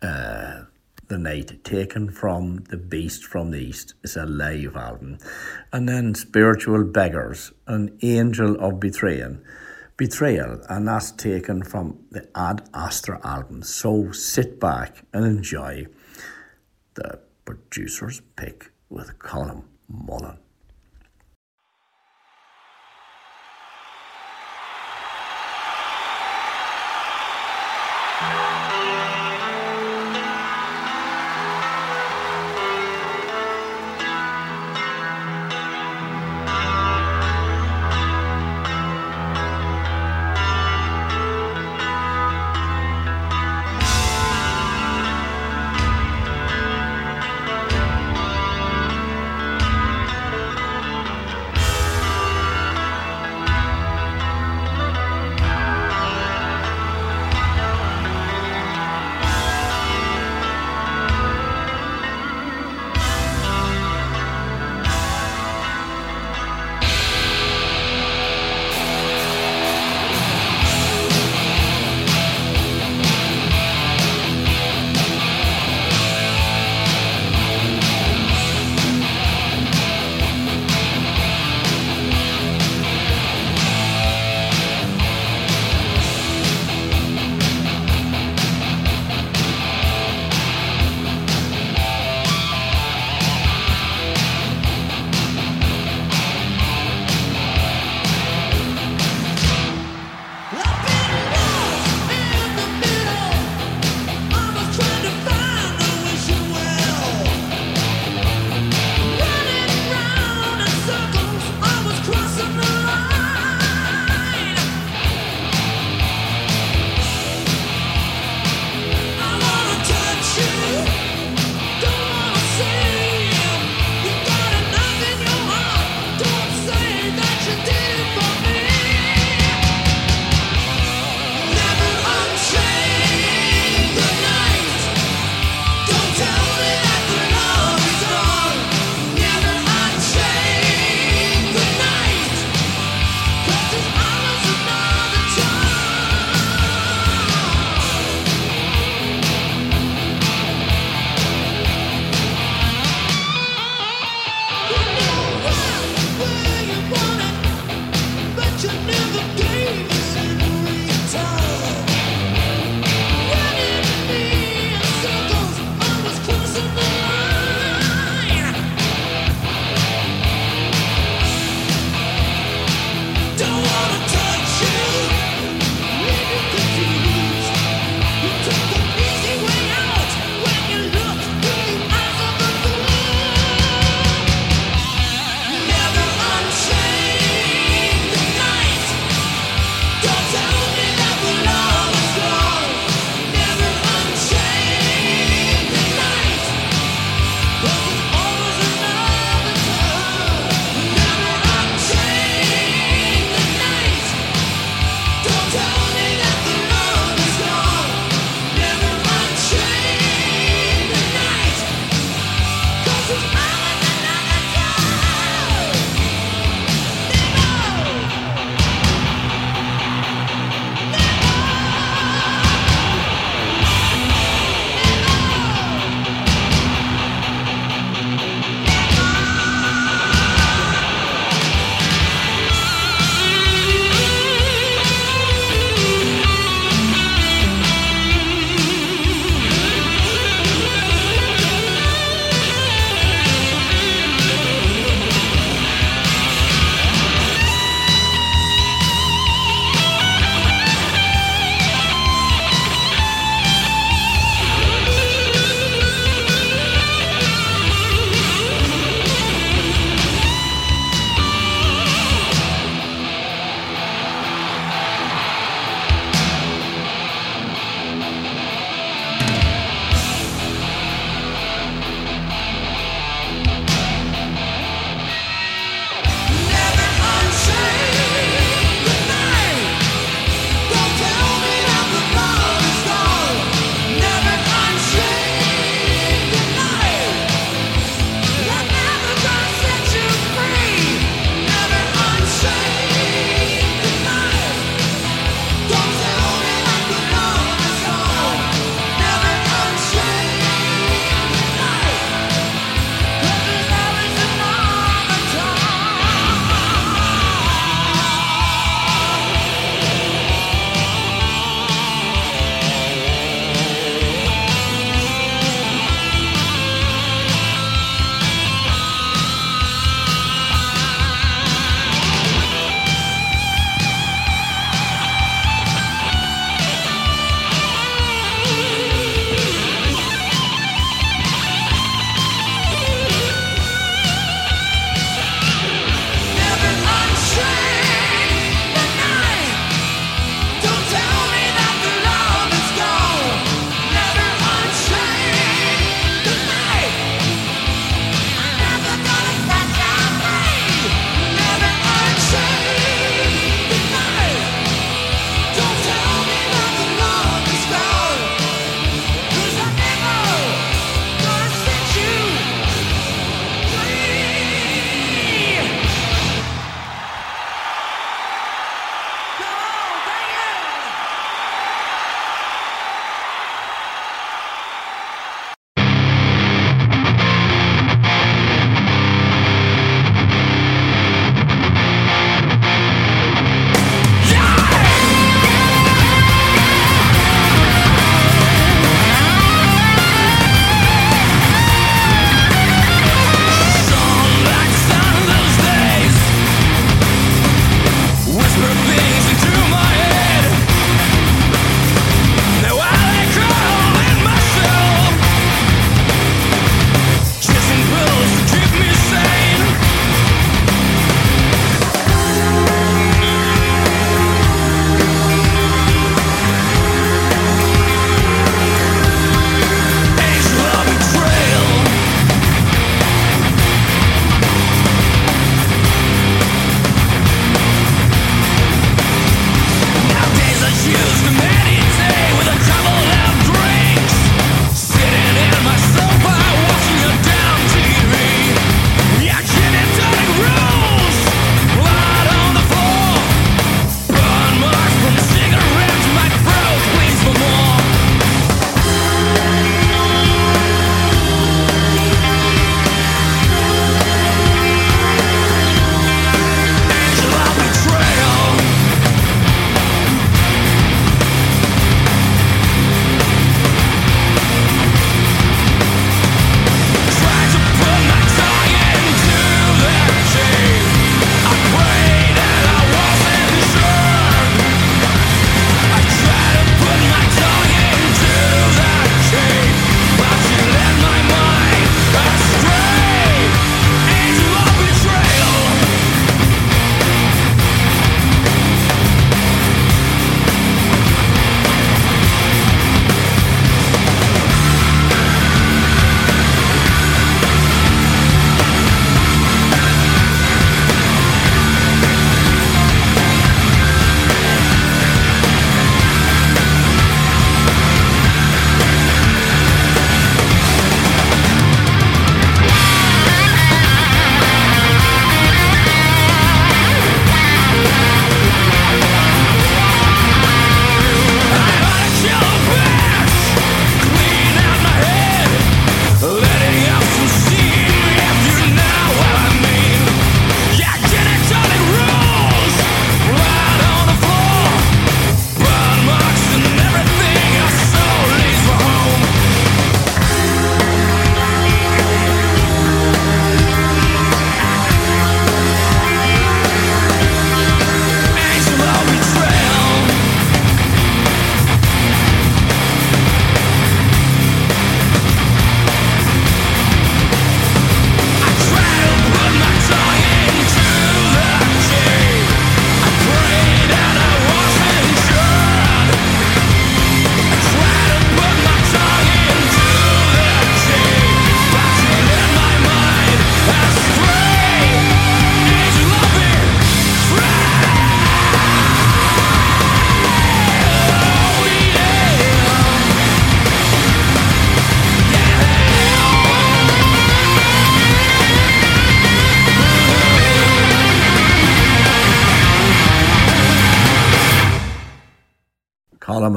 uh, The Night, taken from The Beast from the East. It's a live album. And then Spiritual Beggars, An Angel of Betrayal. Betrayal, and that's taken from the Ad Astra album. So sit back and enjoy the producer's pick with Colin Mullen.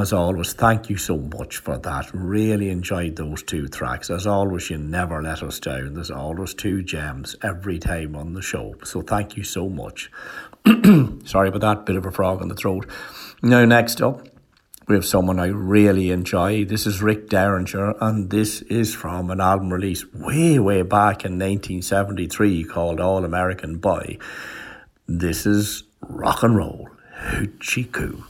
As always, thank you so much for that. Really enjoyed those two tracks. As always, you never let us down. There's always two gems every time on the show. So thank you so much. Sorry about that, bit of a frog in the throat. Now, next up, we have someone I really enjoy. This is Rick Derringer, and this is from an album release way, way back in 1973 called All American Boy. This is Rock and Roll Hoochie Koo.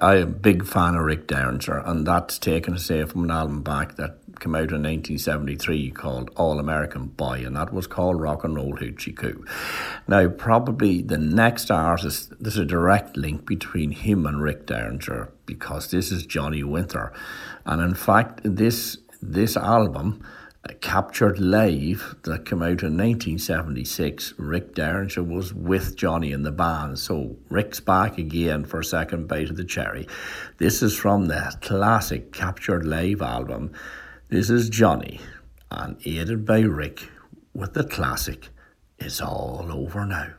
I am a big fan of Rick Derringer, and that's taken say from an album back that came out in 1973 called All American Boy, and that was called Rock and Roll Hoochie Koo. Now, probably the next artist, there's a direct link between him and Rick Derringer because this is Johnny Winter, and in fact, this this album captured live that came out in 1976. Rick Derringer was with Johnny in the band, so Rick's back again for a second bite of the cherry. This is from the classic captured live album. This is Johnny, and aided by Rick with the classic It's All Over Now.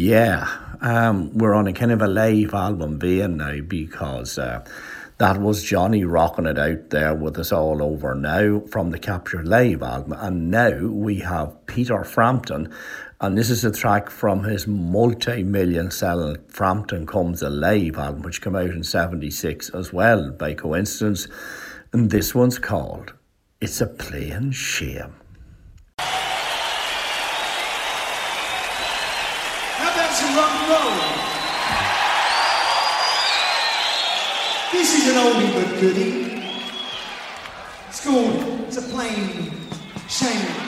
Yeah, um, we're on a kind of a live album vein now because uh, that was Johnny rocking it out there with us all over now from the Captured Live album. And now we have Peter Frampton, and this is a track from his multi million selling Frampton Comes Alive album, which came out in 76 as well, by coincidence. And this one's called It's a Plain Shame. an oldie but goodie. It's called It's a Plain Shame.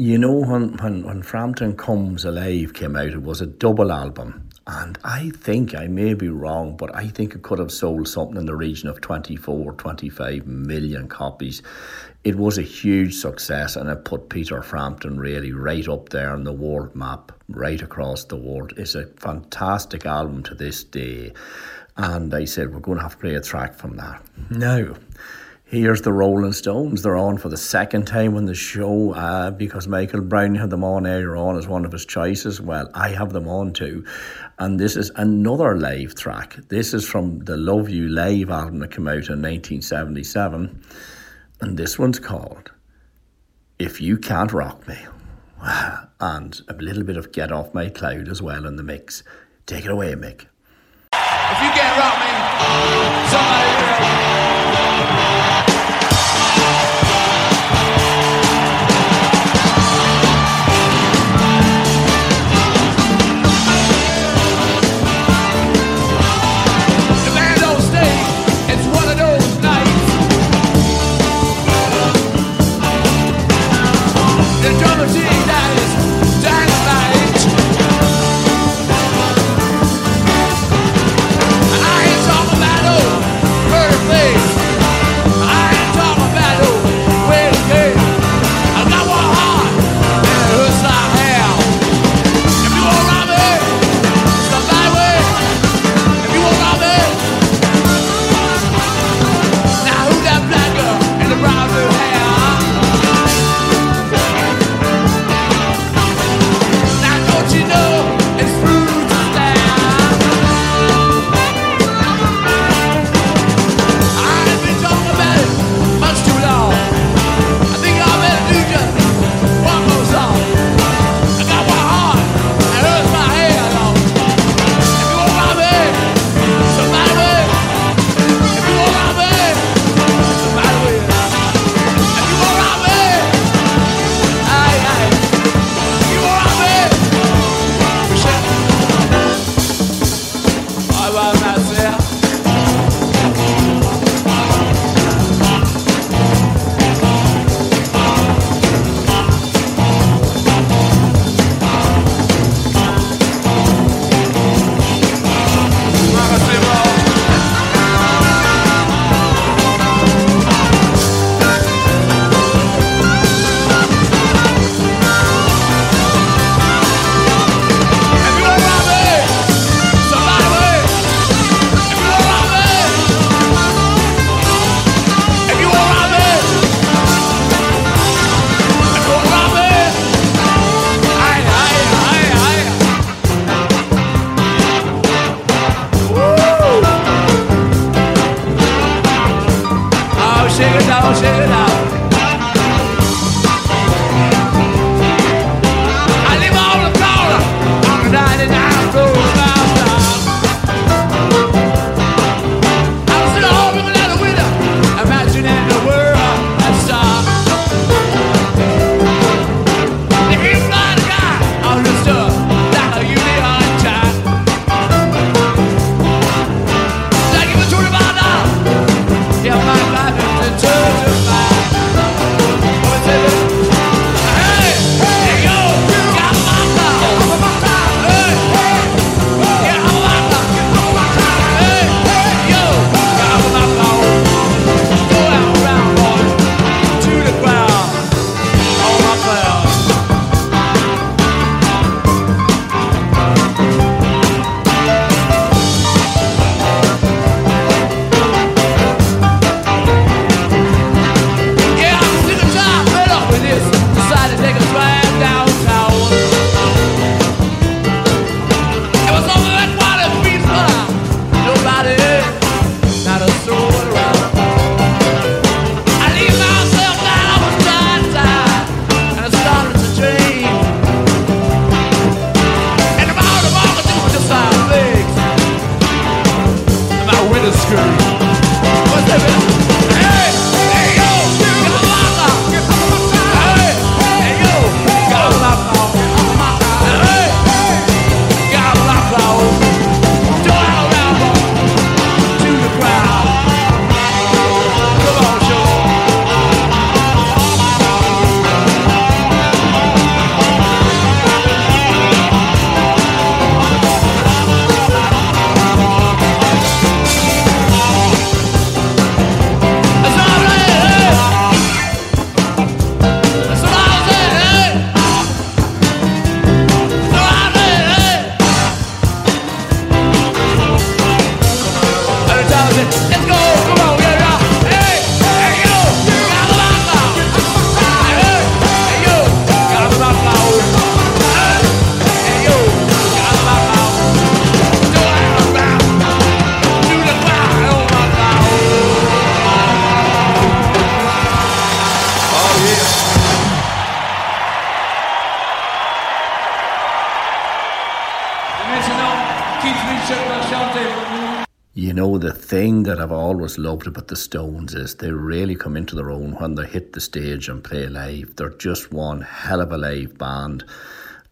you know, when, when, when Frampton Comes Alive came out, it was a double album. And I think I may be wrong, but I think it could have sold something in the region of 24, 25 million copies. It was a huge success and it put Peter Frampton really right up there on the world map, right across the world. It's a fantastic album to this day. And I said, we're going to have to play a track from that. Now, Here's the Rolling Stones. They're on for the second time on the show uh, because Michael Brown had them on earlier on as one of his choices. Well, I have them on too. And this is another live track. This is from the Love You Live album that came out in 1977. And this one's called If You Can't Rock Me. And a little bit of Get Off My Cloud as well in the mix. Take it away, Mick. If you can't rock me, somebody will. Always loved about the Stones is they really come into their own when they hit the stage and play live. They're just one hell of a live band.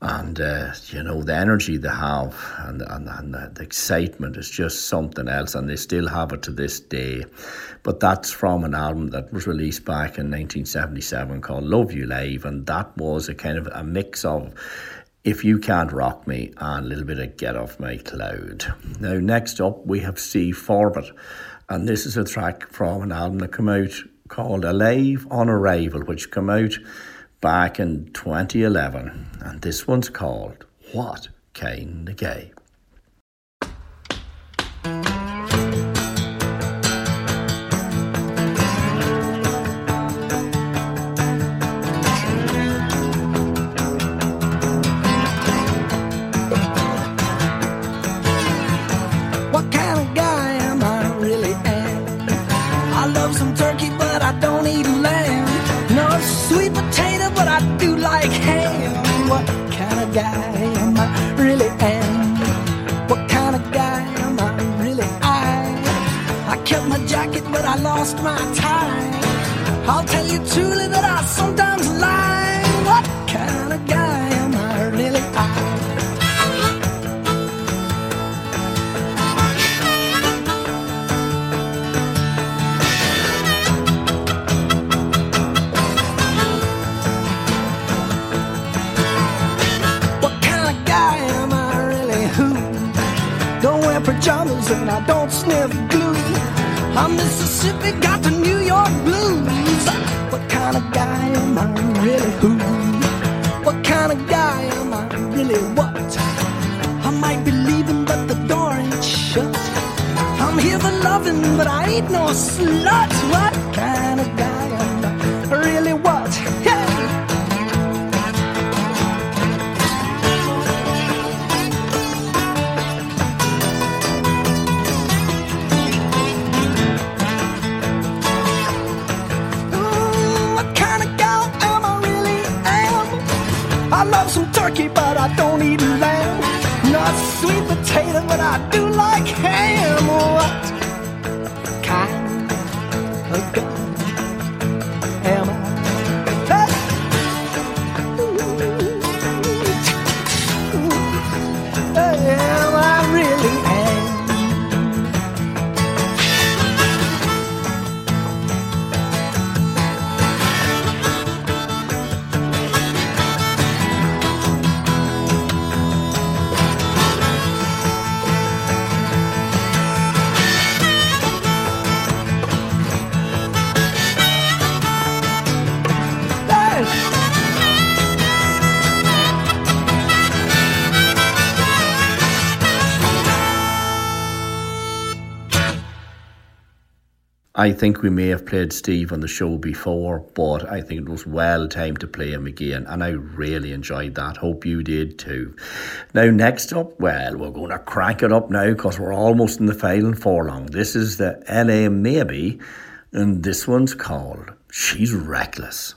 And, uh, you know, the energy they have and, and, and the, the excitement is just something else. And they still have it to this day. But that's from an album that was released back in 1977 called Love You Live. And that was a kind of a mix of if You Can't Rock Me and a little bit of Get Off My Cloud. Now, next up, we have Steve Forbert, and this is a track from an album that came out called Alive on Arrival, which came out back in 2011, and this one's called What I think we may have played Steve on the show before, but I think it was well timed to play him again, and I really enjoyed that. Hope you did too. Now, next up, well, we're going to crank it up now because we're almost in the final furlong. This is the LA Maybe, and this one's called She's Reckless.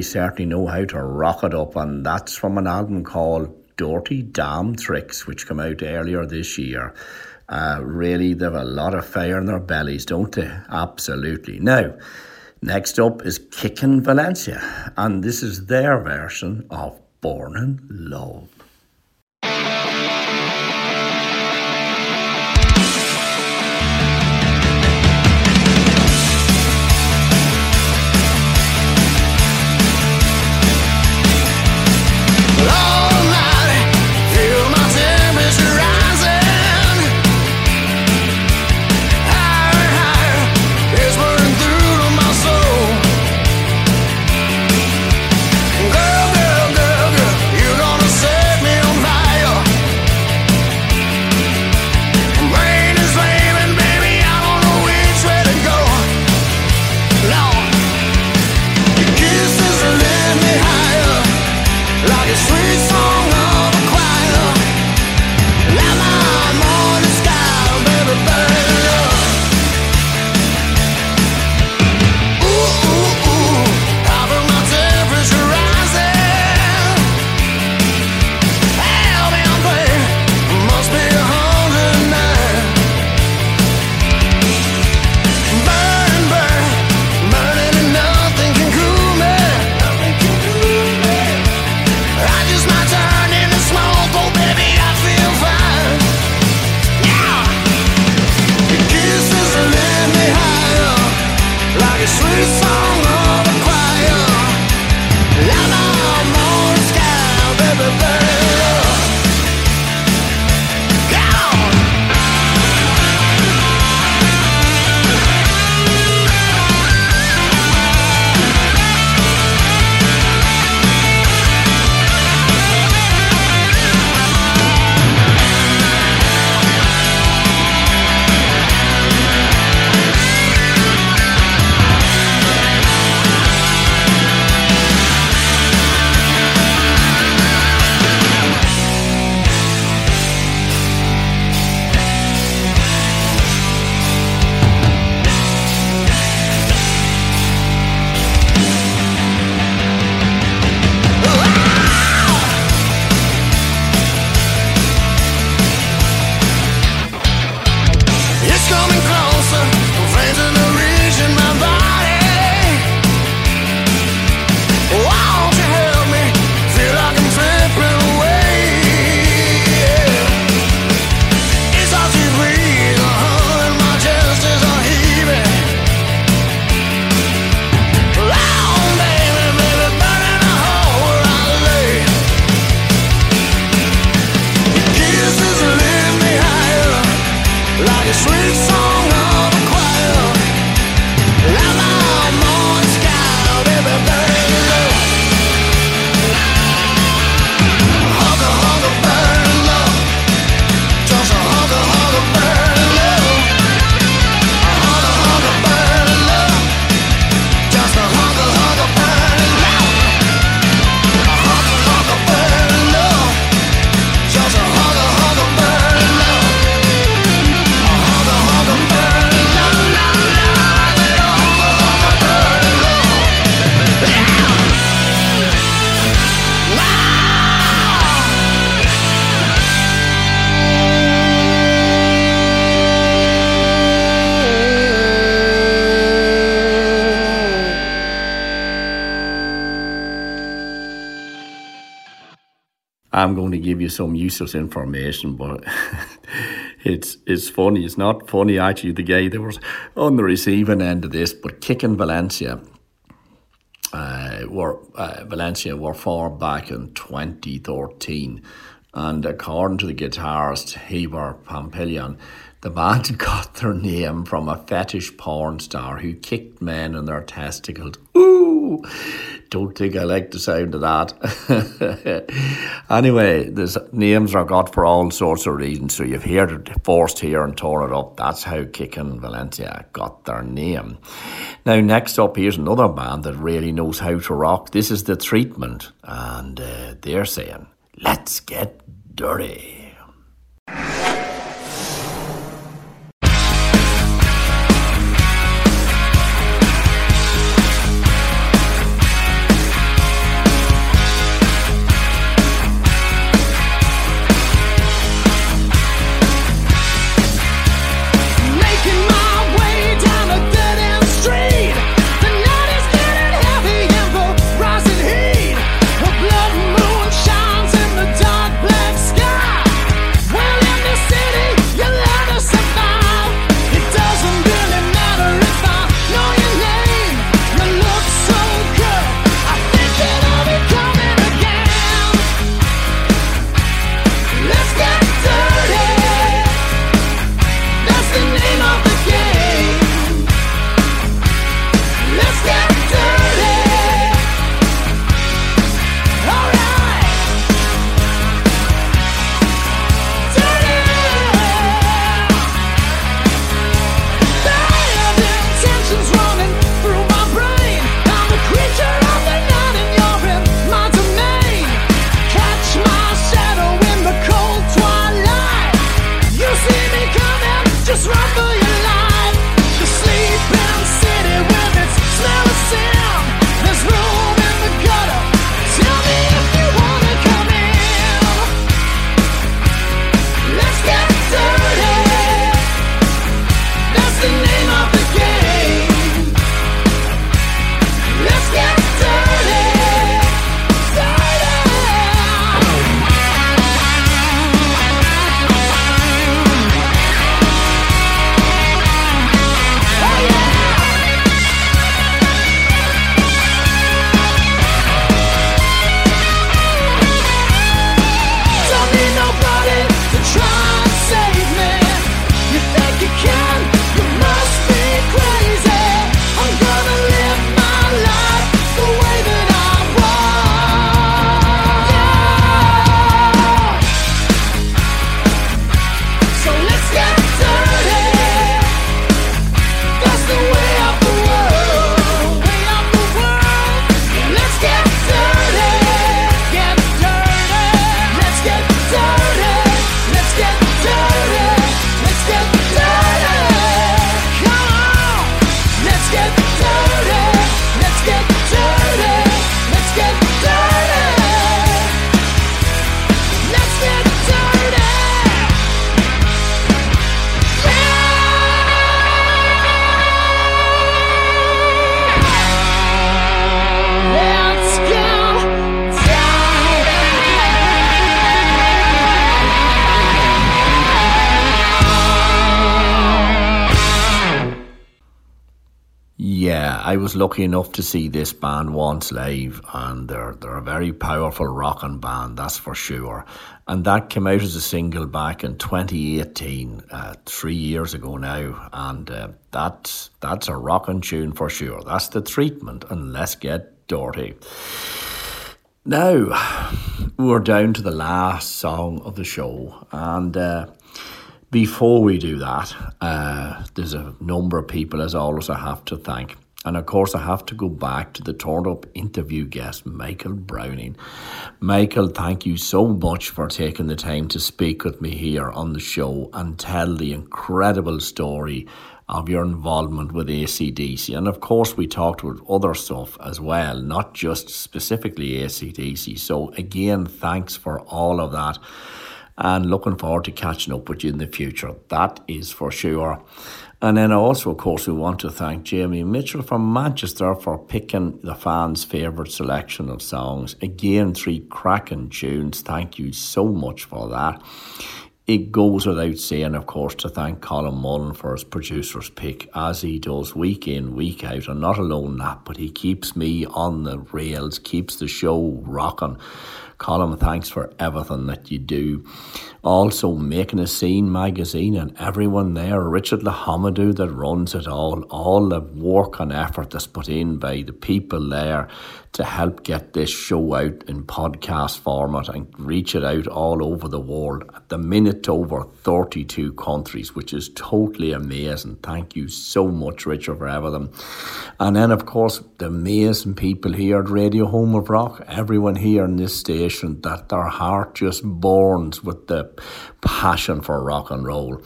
they certainly know how to rock it up, and that's from an album called Dirty Damn Tricks, which came out earlier this year. Uh, really, they've a lot of fire in their bellies, don't they? Absolutely. Now, next up is Kickin' Valentina, and this is their version of Born in going to give you some useless information, but it's it's funny. It's not funny actually. The guy that was on the receiving end of this, but Kickin' Valentina. Uh, were uh, Valentina were formed back in 2013, and according to the guitarist Heber Pampillon, the band got their name from a fetish porn star who kicked men in their testicles. Ooh, don't think I like the sound of that. anyway, the names are got for all sorts of reasons. So you've heard it forced here and Turn It Up. That's how Kickin' Valentina got their name. Now, next up, here's another band that really knows how to rock. This is The Treatment, and uh, they're saying, Let's get dirty. Lucky enough to see this band once live, and they're they're a very powerful rocking band, that's for sure. And that came out as a single back in 2018, uh, three years ago now, and uh, that's that's a rocking tune for sure. That's the treatment, and let's get dirty. Now we're down to the last song of the show, and. Uh, before we do that, uh, there's a number of people, as always, I have to thank. And of course, I have to go back to the turned up interview guest, Michael Browning. Michael, thank you so much for taking the time to speak with me here on the show and tell the incredible story of your involvement with ACDC. And of course, we talked with other stuff as well, not just specifically ACDC. So, again, thanks for all of that. and looking forward to catching up with you in the future. That is for sure. And then also, of course, we want to thank Jamie Mitchell from Manchester for picking the fans' favourite selection of songs. Again, three cracking tunes. Thank you so much for that. It goes without saying, of course, to thank Colin Mullen for his producer's pick, as he does week in, week out. And not alone that, but he keeps me on the rails, keeps the show rocking. Colin, thanks for everything that you do. Also, Making a Scene magazine and everyone there, Richard Lahamadou that runs it all, all the work and effort that's put in by the people there to help get this show out in podcast format and reach it out all over the world. At the minute, over 32 countries, which is totally amazing. Thank you so much, Richard, for everything. And then, of course, the amazing people here at Radio Home of Rock, everyone here in this station, that their heart just burns with the passion for rock and roll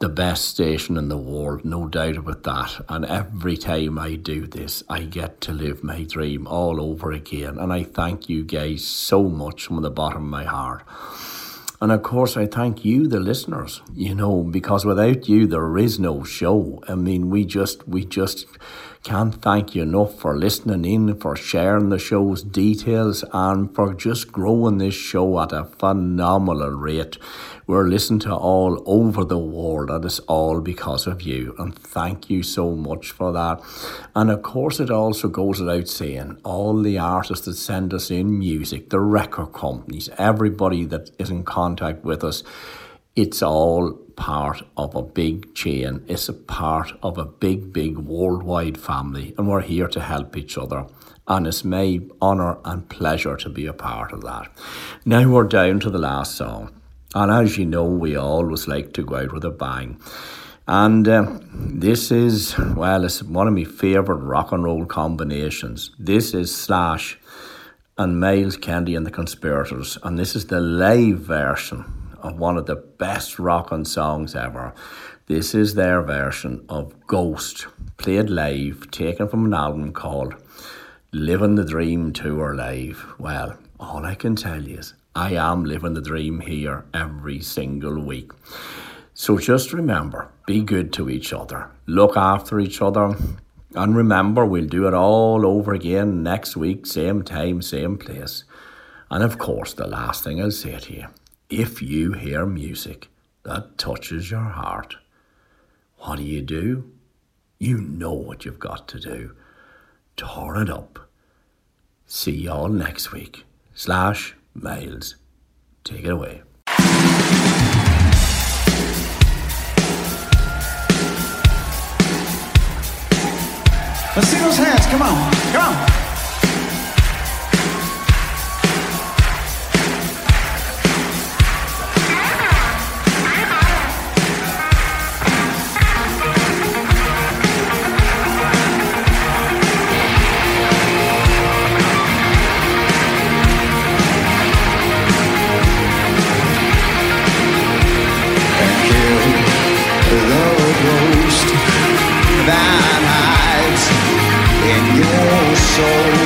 the best station in the world, no doubt about that. And every time I do this, I get to live my dream all over again. And I thank you guys so much from the bottom of my heart. And of course, I thank you, the listeners, you know, because without you, there is no show. I mean, we just, we just can't thank you enough for listening in, for sharing the show's details, and for just growing this show at a phenomenal rate. We're listened to all over the world, and it's all because of you. And thank you so much for that. And of course, it also goes without saying, all the artists that send us in music, the record companies, everybody that is in contact with us, it's all part of a big chain. It's a part of a big, big worldwide family, and we're here to help each other. And it's my honour and pleasure to be a part of that. Now we're down to the last song. And as you know, we always like to go out with a bang. And uh, this is, well, it's one of my favourite rock and roll combinations. This is Slash and Myles Kennedy and the Conspirators. And this is the live version of one of the best rockin' songs ever. This is their version of Ghost, played live, taken from an album called Living the Dream Tour Live. Well, all I can tell you is I am living the dream here every single week. So just remember, be good to each other, look after each other, and remember, we'll do it all over again next week, same time, same place. And of course, the last thing I'll say to you if you hear music that touches your heart, what do you do? You know what you've got to do. Turn it up. See y'all next week. Slash Myles. Take it away. Let's see those hands. Come on. Come on. Soul.